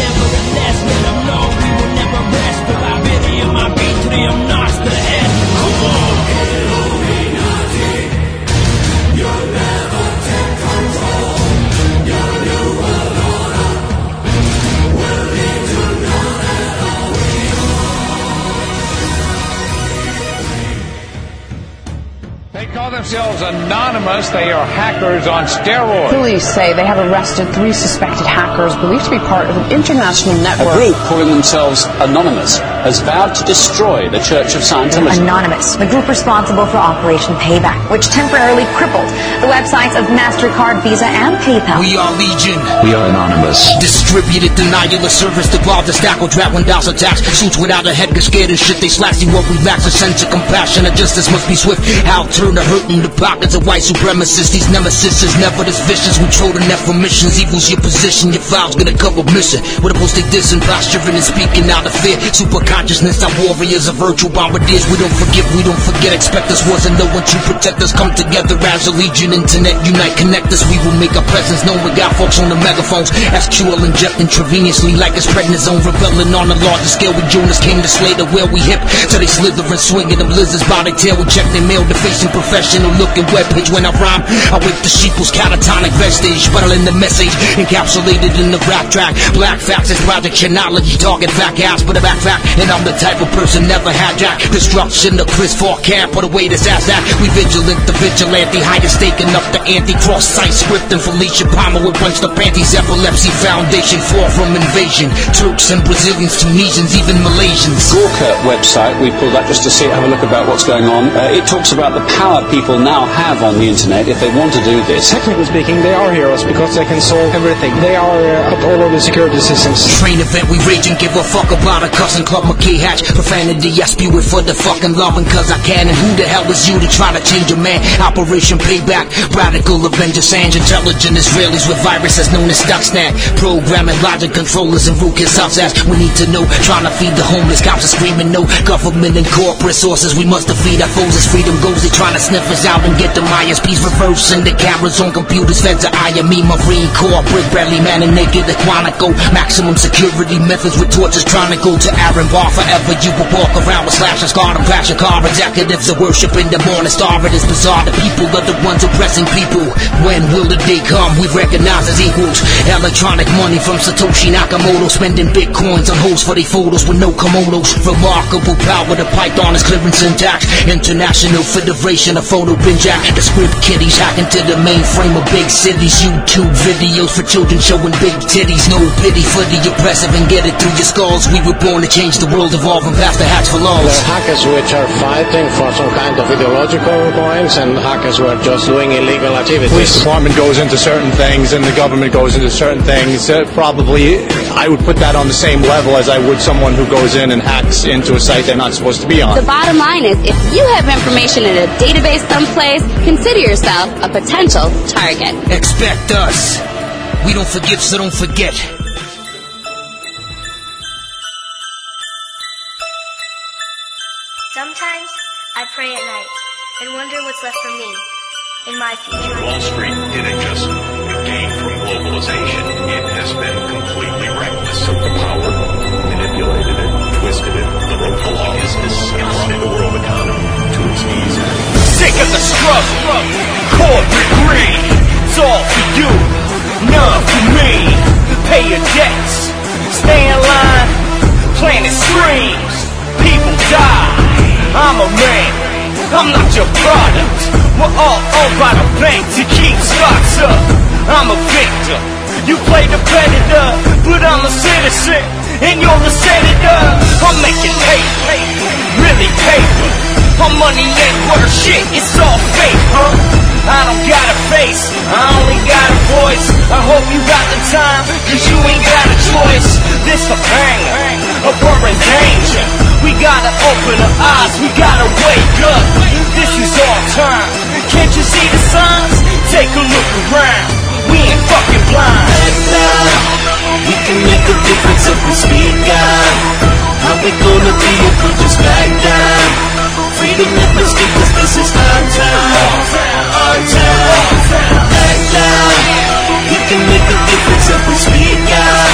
call anonymous. They are hackers on steroids. Police say they have arrested three suspected hackers believed to be part of an international network. A network. group calling themselves Anonymous has vowed to destroy the Church of Scientology. Anonymous, the group responsible for Operation Payback, which temporarily crippled the websites of MasterCard, Visa, and PayPal. We are Legion. We are Anonymous. Distributed denial of service, the guard, the stack will drag when douse attacks. Suits without a head, get scared and shit. They slash see what we lack. A sense of compassion and justice must be swift. How turn the hurt in the pockets of white supremacists. These nemesis is never this vicious. We troll the net for missions. Evil's your position. Your files gonna cover missing. With a post they dissing, posturing and speaking out of fear. Super consciousness, our warriors are virtual bombardiers. We don't forgive, we don't forget. Expect us wasn't no one to protect us. Come together as a legion. Internet unite, connect us. We will make our presence known. We got folks on the megaphones. SQL inject intravenously like it's zone Rebelling on a larger scale. We Jonas came to slay the whale. We hip till they slither and swinging them lizards by their tail. We check their mail, the facing professional looking webpage. When I rhyme, I wake the sheeple's catatonic vestige. Battling the message encapsulated in the rap track. Black facts is project chronology. Talking fact ass, but a back And I'm the type of person never had that destruction. The Chris Fall camp or the way this ass act. We vigilant, the vigilante, hiding, staking up the anti cross site script. And Felicia Palmer with bunched up antis, epilepsy foundation, fall from invasion. Turks and Brazilians, Tunisians, even Malaysians. Gawker website, we pulled up just to see, have a look about what's going on. Uh, it talks about the power people now have on the internet if they want to do this. Technically speaking, they are heroes because they can solve everything. They are uh, up all over the security systems. Train event, we rage and give a fuck about a cussing club McKay Hatch. Profanity, I spew it for the fucking loving cause I can. And who the hell is you to try to change a man? Operation Payback, radical Avenger Sands, intelligent Israelis with viruses known as Stuxnet. Programming logic controllers and rootkits ass. We need to know, trying to feed the homeless. Cops are screaming no. Government and corporate sources, we must defeat our foes as freedom goes. They trying to sniff us out and get the ISPs reversing the cameras on computers. Feds are eyeing me, Marine Corps, Brick Bradley, man, and naked the Quantico. Maximum security methods with torches trying to go to Aaron Barr forever. You will walk around with slashes, guard and crash your car. Executives are worshiping the morning star. It is bizarre. The people are the ones oppressing people. When will the day come? We recognize as equals. Electronic money from Satoshi Nakamoto. Spending bitcoins on hoes for their photos with no komodos. Remarkable power. The python is clearance intact. International Federation of Photo Bin Jack. The script kiddies hacking to the mainframe of big cities. YouTube videos for children showing big titties. No pity for the oppressive and get it through your skulls. We were born to change the world, evolving past the hacks for laws. There are hackers which are fighting for some kind of ideological points and hackers who are just doing illegal activities. Police department goes into certain things and the government goes into certain things. Uh, probably, I would put that on the same level as I would someone who goes in and hacks into a site they're not supposed to be on. The bottom line is if you have information in a database someplace, consider yourself a potential target. Expect us. We don't forgive, so don't forget. Pray at night and wonder what's left for me in my future. Wall Street didn't just gain from globalization. It has been completely reckless of the power, manipulated it, twisted it, the rope law and running the world economy to its knees. Sick of the struggle, corporate greed. It's all for you, none for me. Pay your debts, stay in line, planet screams, people die. I'm a man, I'm not your product. We're all owned by the bank to keep stocks up. I'm a victim, you play the predator, but I'm a citizen, and you're a senator. I'm making paper, really paper. My money ain't worth shit, it's all fake, huh? I don't got a face, I only got a voice. I hope you got the time, cause you ain't got a choice. This a banger, a in danger. We gotta open our eyes, we gotta wake up. This is our time. Can't you see the signs? Take a look around. We ain't fucking blind. We can make a difference if we speak out. How we gonna be if we just back down? Freedom never speak cause this is our time. Our time. Back down. We can make a difference if we speak out.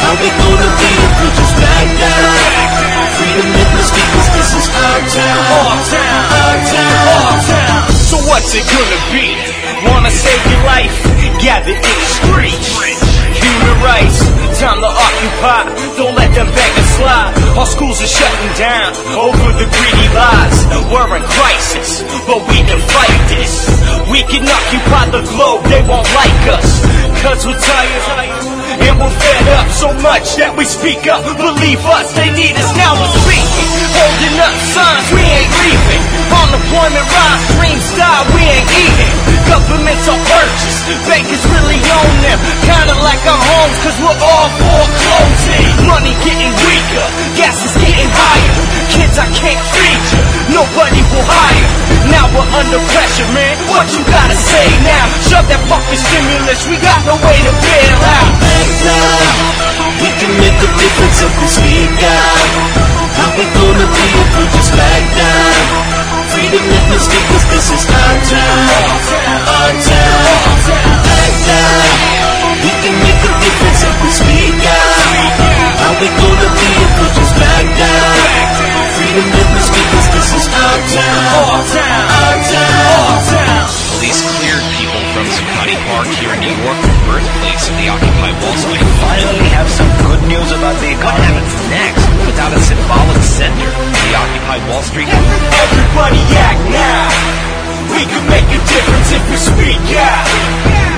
How we gonna be if we just back down? Freedom never speak cause this is our time. Our time. Our time. Our time. So what's it gonna be? Wanna save your life? Gather in the streets. Human rights, time to occupy. Don't let them beggars slide. Our schools are shutting down over the greedy lies. We're in crisis, but we can fight this. We can occupy the globe, they won't like us. Cause we're tired and we're fed up so much that we speak up. Believe us, they need us now. We're speaking, holding up signs, we ain't leaving. Unemployment rise, dreams die, we ain't eating. Governments are purchased, bankers really own them. Kinda like our homes, cause we're all foreclosing. Money getting weaker, gas is getting higher. Kids, I can't feed you, nobody will hire. Now we're under pressure, man. What you gotta say now? Shove that fucking stimulus, we got no way to bail out. We can make a difference if we speak out. How we gonna be if we just back down? Freedom never speak cause this is our time. Our time. Back down. We can make a difference if we speak out. How we gonna be if we just back down? Freedom never speak cause this is our time. Our time. Our time. From Zuccotti Park here in New York, the birthplace of the Occupy Wall Street. finally have some good news about the economy. What happens next? without a symbolic center. The Occupy Wall Street. Everybody act now. We can make a difference if we speak out.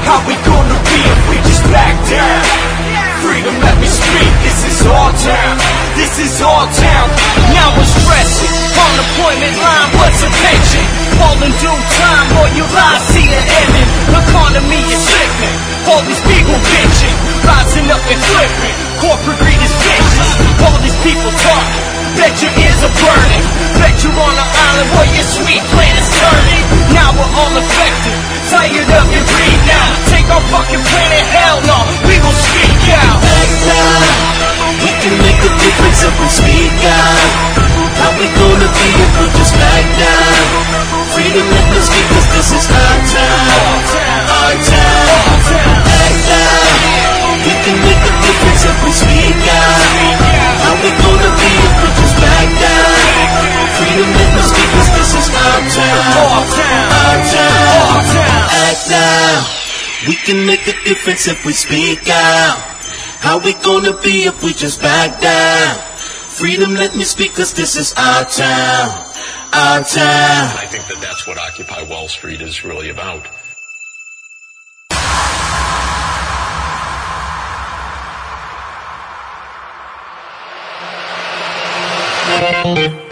How we gonna be if we just back down? Freedom, let me speak. This is our town. This is our town. Now we're stressing. Unemployment line, what's attention? All in due time, all your lies see the ending. Economy is slipping. All these people bitching, rising up and flipping. Corporate greed is vicious. All these people talking. Bet your ears are burning. Bet you're on an island where your sweet plan is turning. Now we're all affected. Tired of your greed now. Take our fucking planet, hell no. We will speak out. We can make a difference if we speak out. How we gonna be if we just back down? Freedom, let me speak, cause this is our town. Our town. Back down. We can make a difference if we speak out. How we gonna be we can make a difference if we speak out. How we gonna be if we just back down? Freedom, let me speak, cause this is our town. Our town. I think that that's what Occupy Wall Street is really about. Thank you.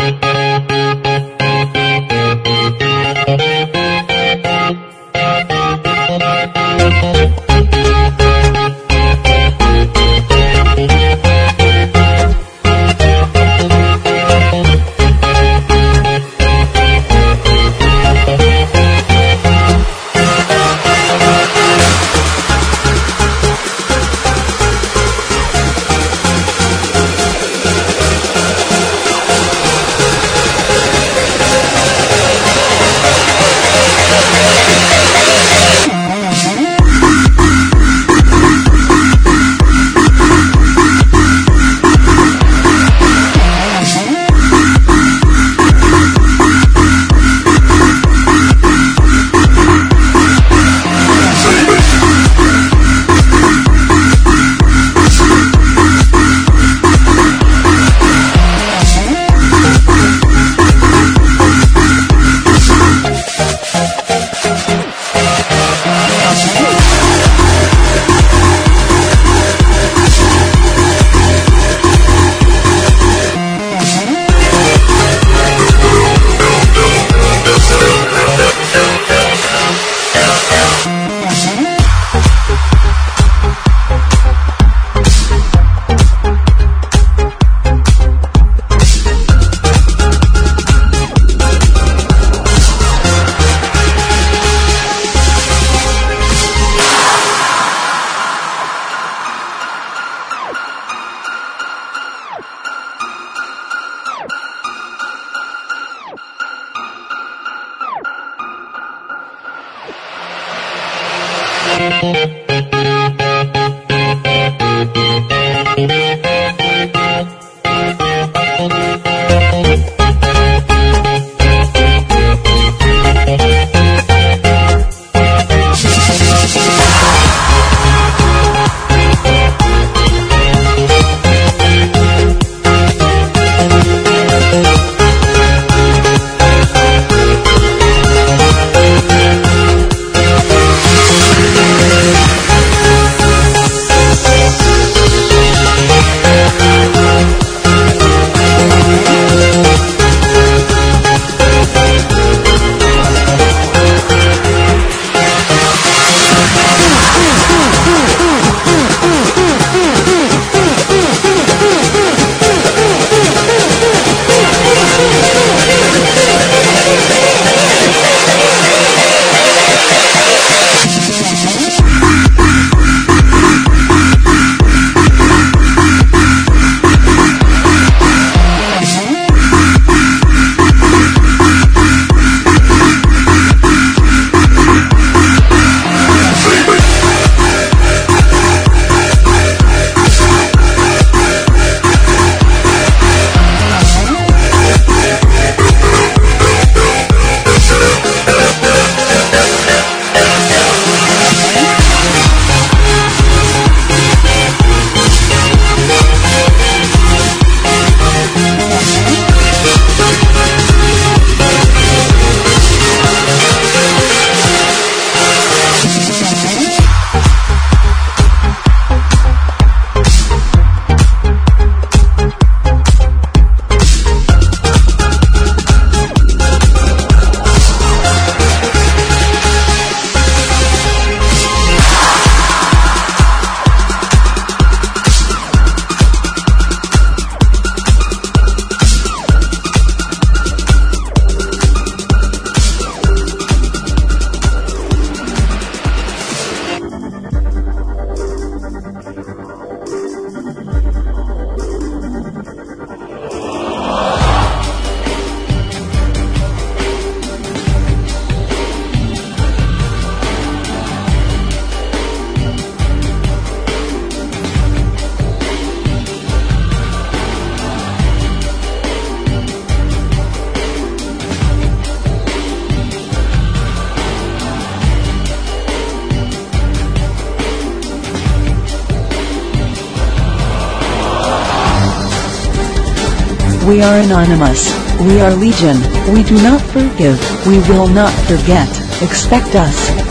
anonymous, we are legion, we do not forgive, we will not forget, expect us.